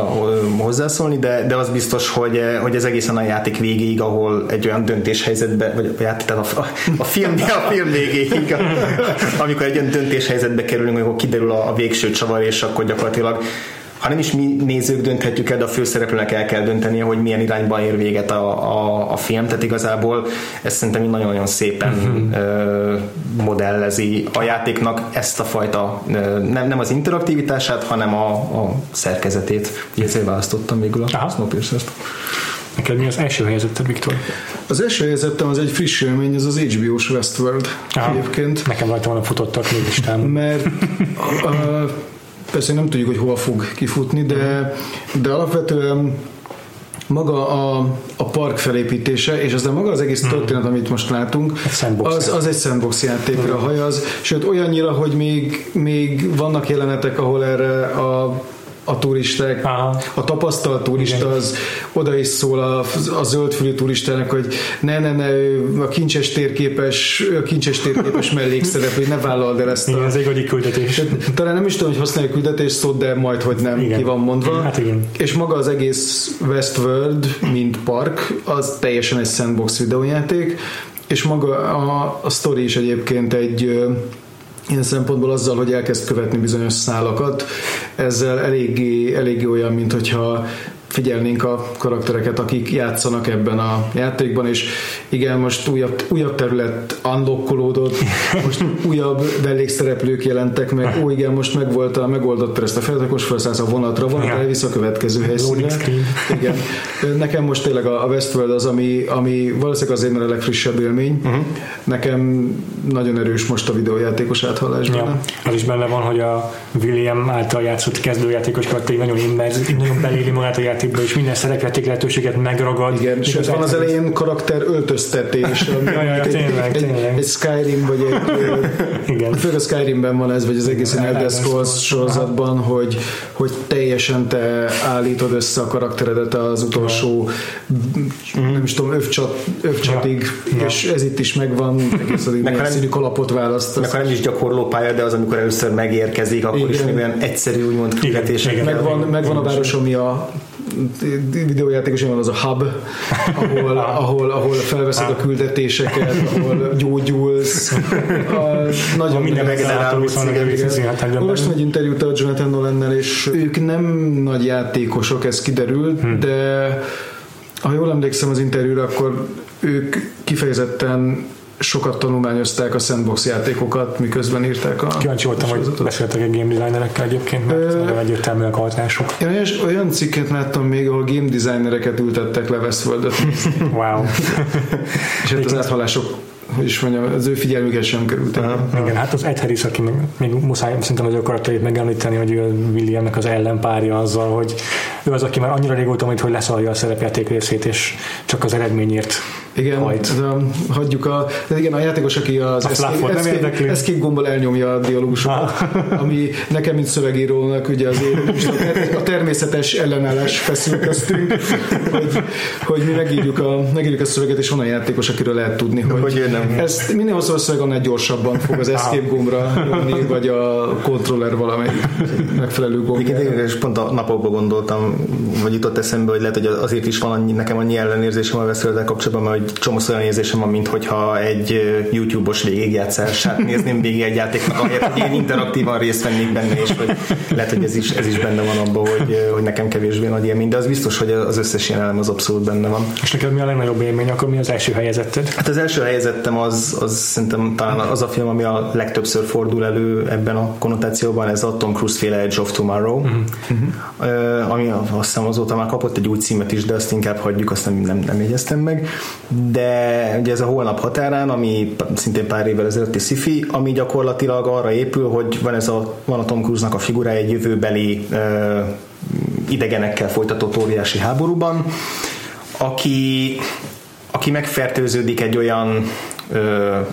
hozzászólni, de, de az biztos, hogy, hogy ez egészen a játék végéig, ahol egy olyan döntéshelyzetbe, vagy a, játék, tehát a, a, film, a film végéig, amikor egy olyan döntéshelyzetbe kerülünk, amikor kiderül a, a végső csavar, és akkor gyakorlatilag ha nem is mi nézők dönthetjük el, de a főszereplőnek el kell döntenie, hogy milyen irányban ér véget a, a, a film, tehát igazából ez szerintem nagyon-nagyon szépen uh-huh. ö, modellezi a játéknak ezt a fajta, ö, nem, nem az interaktivitását, hanem a, a szerkezetét. Ezért választottam végül a Snowpiercer-t. Neked mi az első helyezetted, Viktor? Az első helyezettem az egy friss élmény, ez az HBO-s Westworld Aha. egyébként. Nekem rajta volna futottak még listám. Mert a, a, persze nem tudjuk, hogy hova fog kifutni, de, de alapvetően maga a, a park felépítése, és aztán maga az egész hmm. történet, amit most látunk, az, az egy sandbox játékra hmm. hajaz, sőt olyannyira, hogy még, még vannak jelenetek, ahol erre a a turisták, Aha. a tapasztalt turista az oda is szól a, a zöldfülű turistának, hogy ne, ne, ne, a kincses térképes, a kincses térképes mellékszereplő, ne vállald el ezt igen, a... ez egy küldetés. Talán nem is tudom, hogy használja küldetés szót, de majd, hogy nem, igen. ki van mondva. Hát igen. És maga az egész Westworld, mint park, az teljesen egy sandbox videójáték, és maga a, a story is egyébként egy ilyen szempontból azzal, hogy elkezd követni bizonyos szálakat, ezzel eléggé, eléggé olyan, mint hogyha figyelnénk a karaktereket, akik játszanak ebben a játékban, és igen, most újabb, újabb terület unlockolódott, most újabb mellékszereplők jelentek meg, ó igen, most megvolt a, megoldott ezt a feltakos felszállsz a vonatra, vonat ja. elvisz a következő helyszínre. Igen. Nekem most tényleg a Westworld az, ami, ami valószínűleg azért a legfrissebb élmény. Uh-huh. Nekem nagyon erős most a videójátékos áthallás benne. Ja. Az is benne van, hogy a William által játszott kezdőjátékos karakter nagyon immerz, nagyon beléli magát a játékba, és minden szerepjáték lehetőséget megragad. Igen, és van az elején karakter öltöztetés, ami ja, ja, tényleg, egy, tényleg. egy Skyrim, vagy egy, Igen. főleg a Skyrimben van ez, vagy az egész Elder Scrolls sorozatban, hogy, hogy teljesen te állítod össze a karakteredet az utolsó nem is tudom, övcsat, övcsatig, ja. és ez itt is megvan, egész addig színű kalapot választasz. Meg ha nem is gyakorló pálya, de az, amikor először megérkezik, akkor Igen. is még olyan egyszerű, úgymond küldetések. Megvan, megvan a város, ami a videójátékos van az a hub, ahol, ahol, ahol felveszed a küldetéseket, ahol gyógyulsz. A, nagyon minden megszálló Olvastam egy interjút a Jonathan Nolannel, és ők nem nagy játékosok, ez kiderült, hmm. de ha jól emlékszem az interjúra, akkor ők kifejezetten sokat tanulmányozták a sandbox játékokat, miközben írták a... Kíváncsi voltam, hogy beszéltek egy game designerekkel egyébként, mert Ö... nagyon egyértelműek a hatások. Én olyan cikket láttam még, ahol game designereket ültettek le westworld wow. És hát az áthallások hogy is mondjam, az ő figyelmüket sem kerültek. Uh, igen, hát az Ed Harris, aki még, még muszáj szerintem az ő karakterét megemlíteni, hogy ő Williamnek az ellenpárja azzal, hogy ő az, aki már annyira régóta mondja, hogy leszalja a szerepjáték részét, és csak az eredményért igen, ez a, hagyjuk a, de igen, a játékos, aki az a escape, escape, escape gombbal elnyomja a dialógusokat, ah. ami nekem, mint szövegírónak, ugye azért a természetes ellenállás feszül köztünk, hogy, hogy mi megírjuk a, megírjuk a szöveget, és van a játékos, akiről lehet tudni, hogy, hogy nem. ezt minél hosszabb a szöveg, annál gyorsabban fog az escape gombra nyomni, vagy a controller valamelyik megfelelő gombra. Igen, és pont a napokban gondoltam, vagy jutott eszembe, hogy lehet, hogy azért is van annyi, nekem annyi ellenérzésem a veszélyvel kapcsolatban, mert csomó olyan érzésem van, mintha egy YouTube-os végigjátszását nézném végig egy játéknak, ahelyett, hogy én interaktívan részt vennék benne, és hogy lehet, hogy ez is, ez is benne van abban, hogy, hogy nekem kevésbé nagy élmény, de az biztos, hogy az összes ilyen elem az abszolút benne van. És neked mi a legnagyobb élmény, akkor mi az első helyezetted? Hát az első helyezettem az, az szerintem talán az a film, ami a legtöbbször fordul elő ebben a konnotációban, ez a Tom Cruise féle Edge of Tomorrow, uh-huh. Uh, ami azt hiszem azóta már kapott egy új címet is, de azt inkább hagyjuk, azt nem, nem, nem jegyeztem meg de ugye ez a holnap határán, ami szintén pár évvel ezelőtti sci ami gyakorlatilag arra épül, hogy van, ez a, van a Tom Cruise-nak a figurája egy jövőbeli ö, idegenekkel folytatott óriási háborúban, aki, aki megfertőződik egy olyan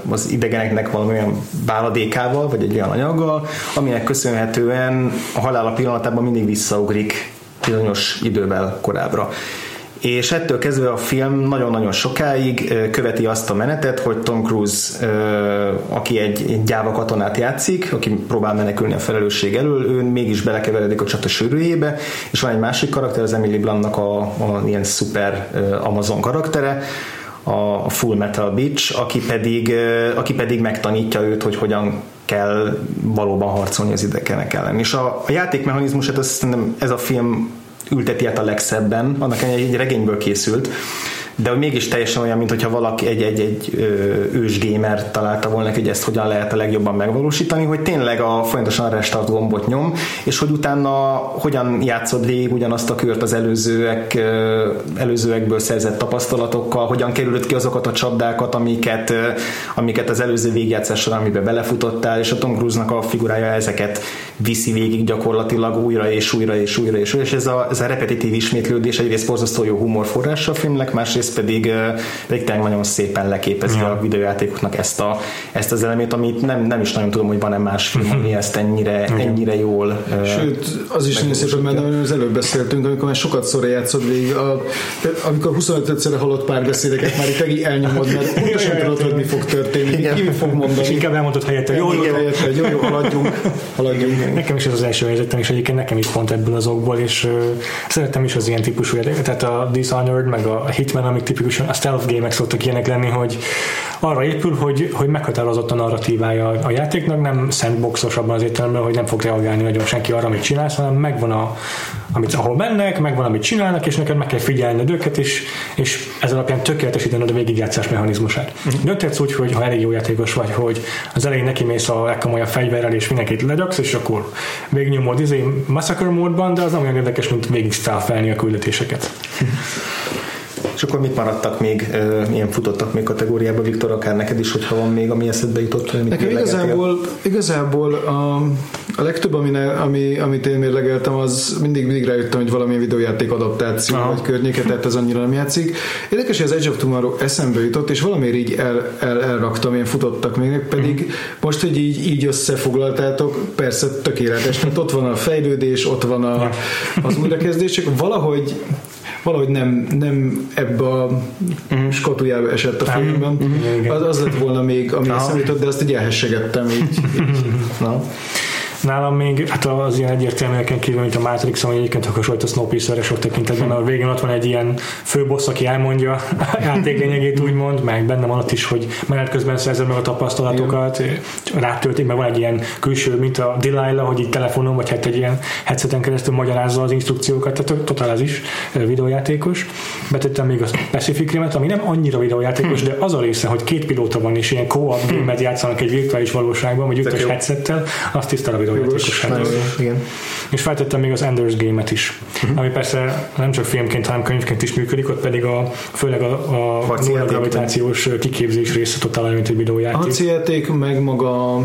az idegeneknek valamilyen váladékával, vagy egy olyan anyaggal, aminek köszönhetően a halála pillanatában mindig visszaugrik bizonyos idővel korábbra és ettől kezdve a film nagyon-nagyon sokáig követi azt a menetet, hogy Tom Cruise, aki egy gyáva katonát játszik, aki próbál menekülni a felelősség elől, ő mégis belekeveredik a csata sűrűjébe, és van egy másik karakter, az Emily Bluntnak a, a ilyen szuper Amazon karaktere, a Full Metal Beach, aki pedig, aki pedig megtanítja őt, hogy hogyan kell valóban harcolni az idegenek ellen. És a, a játékmechanizmusát azt ez a film ülteti át a legszebben, annak egy regényből készült, de mégis teljesen olyan, mintha valaki egy, egy, egy ős gamer találta volna hogy ezt hogyan lehet a legjobban megvalósítani, hogy tényleg a folyamatosan restart gombot nyom, és hogy utána hogyan játszod végig ugyanazt a kört az előzőek, előzőekből szerzett tapasztalatokkal, hogyan kerülött ki azokat a csapdákat, amiket, amiket az előző végjátszás során, amiben belefutottál, és a Tom Cruise-nak a figurája ezeket viszi végig gyakorlatilag újra és újra és újra és újra, és ez a, ez a repetitív ismétlődés egyrészt borzasztó jó humorforrása a filmnek, másrészt másrészt pedig, pedig tényleg nagyon szépen leképezi ja. a videójátékoknak ezt, a, ezt az elemét, amit nem, nem is nagyon tudom, hogy van-e más film, ami ezt ennyire, ennyire jól Sőt, az is nagyon szépen, mert az előbb beszéltünk, amikor már sokat szóra játszod végig, a, amikor 25-szörre hallott pár beszédeket, már itt elnyomod, mert pontosan tudod, hogy mi fog történni, ki mi fog mondani. És inkább elmondod helyette, jó, jó, jó, jó, jó, haladjunk, haladjunk. Nekem is ez az első helyzetem, és egyébként nekem is pont ebből az okból, és uh, szeretem is az ilyen típusú tehát a Dishonored, meg a Hitman, amik tipikusan a stealth gémek szoktak ilyenek lenni, hogy arra épül, hogy, hogy meghatározott a narratívája a játéknak, nem sandboxos abban az értelemben, hogy nem fog reagálni nagyon senki arra, amit csinálsz, hanem megvan a, amit ahol mennek, megvan, amit csinálnak, és neked meg kell figyelni őket, és, és ez alapján tökéletesítened a végigjátszás mechanizmusát. Uh-huh. Dönthetsz úgy, hogy ha elég jó játékos vagy, hogy az elején neki mész a legkomolyabb fegyverrel, és mindenkit legyaksz, és akkor végignyomod izé massacre módban, de az nem olyan érdekes, mint végig a küldetéseket. És akkor mit maradtak még, milyen futottak még kategóriába, Viktor, akár neked is, hogyha van még, ami eszedbe jutott? Hogy Nekem igazából, igazából a, a legtöbb, ami, ne, ami, amit én mérlegeltem, az mindig, mindig rájöttem, hogy valamilyen videójáték adaptáció Aha. vagy környéke, tehát ez annyira nem játszik. Érdekes, hogy az Edge of Tomorrow eszembe jutott, és valamiért így el, el, elraktam, ilyen futottak még, pedig uh-huh. most, hogy így, így összefoglaltátok, persze tökéletes, tehát ott van a fejlődés, ott van a, az újrakezdés, csak valahogy valahogy nem, nem ebbe a uh-huh. skatujába esett a filmben. Uh-huh. Az, az lett volna még, ami eszembe jutott, de azt így elhessegettem így. így. Na. Nálam még, hát az ilyen egyértelműeken kívül, mint a Matrix, ami egyébként hasonlít a Snowpiercer sok tekintetben, a végén ott van egy ilyen főbossz, aki elmondja a játék lényegét úgymond, meg benne van ott is, hogy menet közben szerzed meg a tapasztalatokat, rátöltik, meg van egy ilyen külső, mint a Delilah, hogy így telefonon, vagy hát egy ilyen headseten keresztül magyarázza az instrukciókat, tehát totál az is videójátékos. Betettem még a Pacific Rim-et, ami nem annyira videójátékos, de az a része, hogy két pilóta van, és ilyen co-op game játszanak egy virtuális valóságban, vagy ütős headsettel, azt videójátékos Igen. És feltettem még az Ender's Game-et is, uh-huh. ami persze nem csak filmként, hanem könyvként is működik, ott pedig a, főleg a, a gravitációs kiképzés része totál mint egy videójáték. Játék, meg maga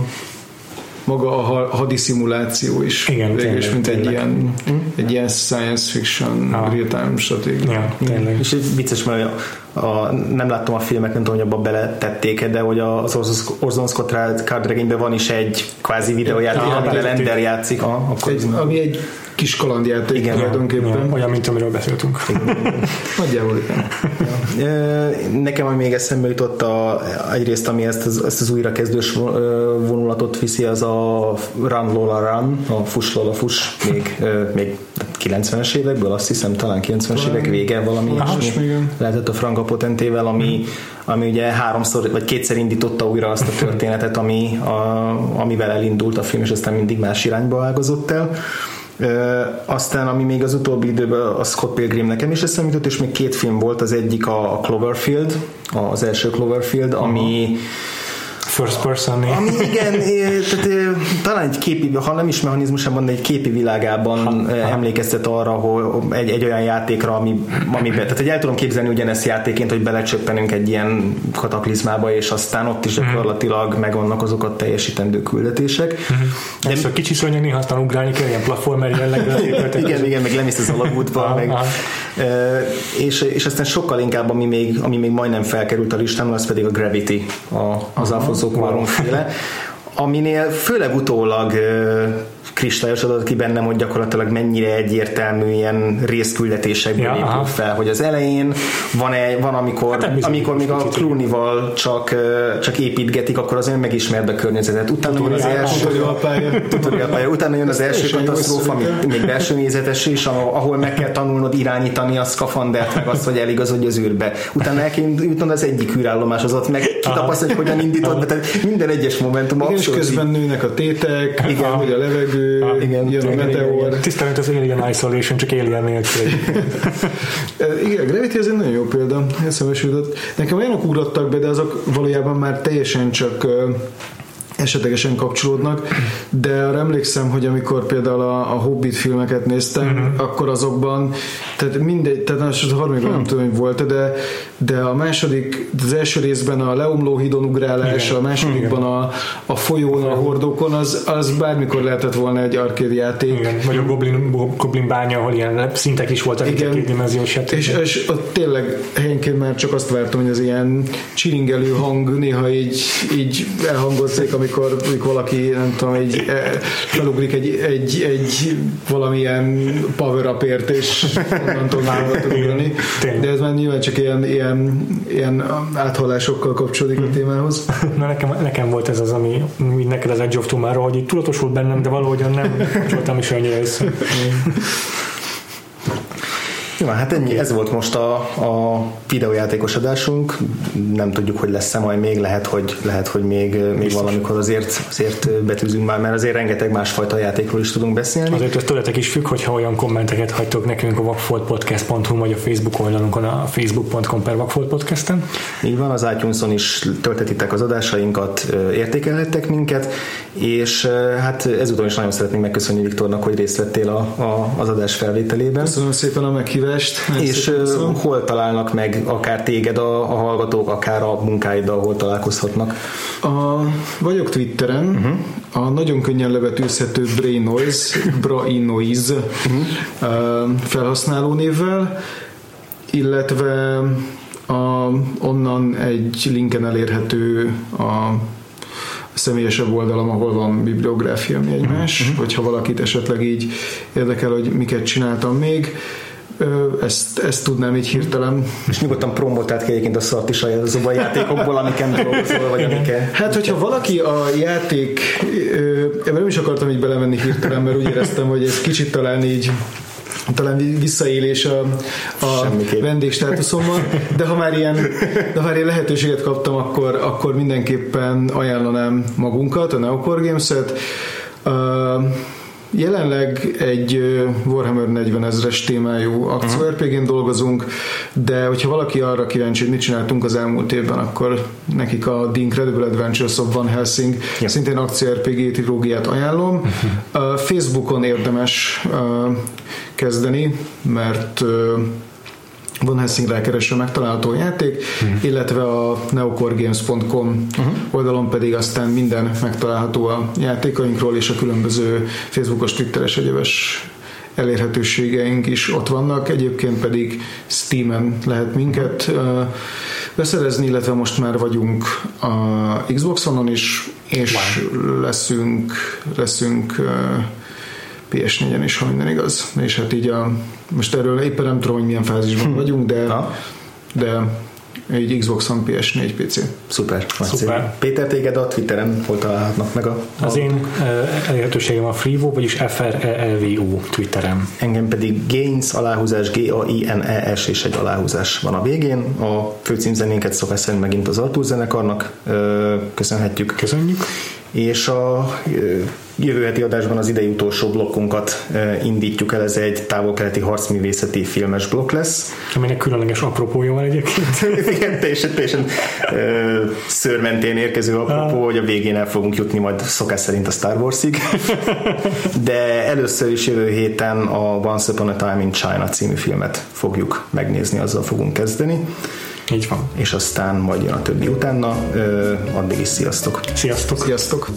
maga a hadiszimuláció is. Igen, tényleg, mint tényleg. egy ilyen, hm? egy ilyen science fiction ah. real-time stratégia. Ja, tényleg. És egy vicces, mert a, a, nem láttam a filmet, nem tudom, hogy abba beletették de hogy az Orson Scott Card regényben van is egy kvázi videójáték, ja, amiben Lender játszik. Ah, akkor egy, ami egy kis kalandjáték igen, tulajdonképpen. Ja, olyan, mint amiről beszéltünk. Nagyjából igen. Ja. Nekem ami még eszembe jutott a, egyrészt, ami ezt az, ezt az újrakezdős vonulatot viszi, az a Run Lola Run, a Fuss Lola Fuss, még, még 90-es évekből, azt hiszem talán 90-es évek vége valami ilyesmi lehetett a Franka Potentével, ami, ami ugye háromszor vagy kétszer indította újra azt a történetet, ami, a, amivel elindult a film, és aztán mindig más irányba ágazott el. Aztán, ami még az utóbbi időben a Scott Pilgrim nekem is eszembe jutott, és még két film volt, az egyik a Cloverfield, az első Cloverfield, ami uh-huh first person Ami igen, tehát, talán egy képi, ha nem is mechanizmusában, de egy képi világában ha, emlékeztet arra, hogy egy, egy olyan játékra, ami, amiben, tehát hogy el tudom képzelni ugyanezt játéként, hogy belecsöppenünk egy ilyen kataklizmába, és aztán ott is mhm. gyakorlatilag megvannak azok a teljesítendő küldetések. Mm-hmm. De Ez a kicsi szörnyeg néha aztán ugrálni kell, ilyen platformer jelleggel. igen, igen, meg lemész az alagútba, meg, és, és aztán sokkal inkább, ami még, ami még majdnem felkerült a listámon, az pedig a Gravity, a, az Alfonso Cuarón féle, aminél főleg utólag kristályosodott ki bennem, hogy gyakorlatilag mennyire egyértelmű ilyen részküldetésekből Ja, épül aha. fel, hogy az elején van, egy, van amikor, Hát amikor még a Clooney-val csak, csak építgetik, akkor azért megismerd a környezetet. Utána jön az első Tutorialpálya. Utána jön az első katasztrófa, ami még belső nézetes is, ahol meg kell tanulnod irányítani a szkafandert, meg azt, hogy eligazodj az űrbe. Utána el kell jutnod az egyik űrállomáshoz, ott meg kitapasztalod, hogy hogyan indítod. Tehát minden egyes momentum Igen, és abszolút közben nőnek a tétek, igen, hogy a levegő, igen, jön a meteor. Tiszta, mint az Alien Isolation, csak Alien nélkül. Igen, Gravity az egy nagyon jó példa, eszembe. Nekem olyanok ugrottak be, de azok valójában már teljesen csak esetlegesen kapcsolódnak, de arra emlékszem, hogy amikor például a, a Hobbit filmeket néztem, uh-huh. akkor azokban, tehát mindegy, tehát most a harmadikban nem tudom, hogy volt de, de a második, az első részben a leomló hídon ugrálás, Igen. a másodikban a, a folyón, a hordókon, az, az bármikor lehetett volna egy arcade játék. Igen, vagy a Goblin, Goblin bánya, ahol ilyen szintek is voltak, Igen. kétdimenziós. És, és ott tényleg helyenként már csak azt vártam, hogy az ilyen csiringelő hang néha így, így elhangozzék, amikor, amikor valaki, nem tudom, így eh, felugrik egy, egy, egy valamilyen power upért, és onnantól már volt ugrani. De ez már nyilván csak ilyen, ilyen, ilyen áthallásokkal kapcsolódik a témához. Na nekem, nekem volt ez az, ami mint neked az Edge of Tomorrow, hogy így tudatosult bennem, de valahogyan nem kapcsoltam is annyira össze. Jó, hát ennyi, ez volt most a, a videójátékos adásunk. Nem tudjuk, hogy lesz-e majd még, lehet, hogy, lehet, hogy még, még valamikor azért, azért betűzünk már, mert azért rengeteg másfajta játékról is tudunk beszélni. Azért ez tőletek is függ, hogyha olyan kommenteket hagytok nekünk a vakfoltpodcast.hu vagy a Facebook oldalunkon, a facebook.com per vakfoltpodcasten. Így van, az iTunes-on is töltetitek az adásainkat, értékelhettek minket, és hát ezúton is nagyon szeretnénk megköszönni Viktornak, hogy részt vettél a, a, az adás felvételében. Köszönöm szépen a meghívást. Nagyon És köszönöm. hol találnak meg akár téged a, a hallgatók, akár a munkáiddal, hol találkozhatnak? A, vagyok Twitteren, uh-huh. a nagyon könnyen levetőzhető Brain Noise, Brain Noise uh-huh. felhasználó névvel, illetve a, onnan egy linken elérhető a személyesebb oldalam, ahol van bibliográfia, mi egymás, uh-huh. hogyha valakit esetleg így érdekel, hogy miket csináltam még, Ö, ezt, ezt tudnám így hirtelen. És nyugodtan promotát kell egyébként a szart azokban a játékokból, amiken dolgozol, vagy amiken... Hát, hogyha valaki a játék, ebben nem is akartam így belemenni hirtelen, mert úgy éreztem, hogy ez kicsit talán így talán visszaélés a, a vendégstátuszommal, de ha már ilyen, de ha már ilyen lehetőséget kaptam, akkor, akkor mindenképpen ajánlanám magunkat, a Neocore Games-et. Uh, Jelenleg egy Warhammer 40 ezres témájú akció RPG-n dolgozunk, de hogyha valaki arra kíváncsi, hogy mit csináltunk az elmúlt évben, akkor nekik a The Incredible Adventures of Van Helsing Ja. szintén akció RPG trilógiát ajánlom. A Facebookon érdemes kezdeni, mert Van Helsing rákereső megtalálható játék, illetve a neocoregames.com oldalon pedig aztán minden megtalálható a játékainkról és a különböző Facebookos, Twitteres, egyebes elérhetőségeink is ott vannak, egyébként pedig Steam-en lehet minket beszerezni, illetve most már vagyunk a Xbox-on is, és leszünk, leszünk ö, PS4-en is, ha minden igaz. És hát így a, most erről éppen nem tudom, hogy milyen fázisban vagyunk, de, Na. de egy Xbox-on PS4 PC. Szuper. Szuper. Péter, téged a Twitteren hol találhatnak meg a... Az én eh, elérhetőségem a Freevo, vagyis FRELVO Twitteren. Engem pedig Gains, aláhúzás, G-A-I-N-E-S és egy aláhúzás van a végén. A főcímzenénket szokás szerint megint az Artúr zenekarnak köszönhetjük. Köszönjük. És a jövő heti adásban az idei utolsó blokkunkat indítjuk el, ez egy távol-keleti harcművészeti filmes blokk lesz. Aminek különleges apropója van egyébként. Igen, teljesen, teljesen ö, szőrmentén érkező apropó, hogy a végén el fogunk jutni majd szokás szerint a Star Warsig. De először is jövő héten a Once Upon a Time in China című filmet fogjuk megnézni, azzal fogunk kezdeni, Így van. és aztán majd jön a többi utána. Addig is sziasztok! Sziasztok! Sziasztok!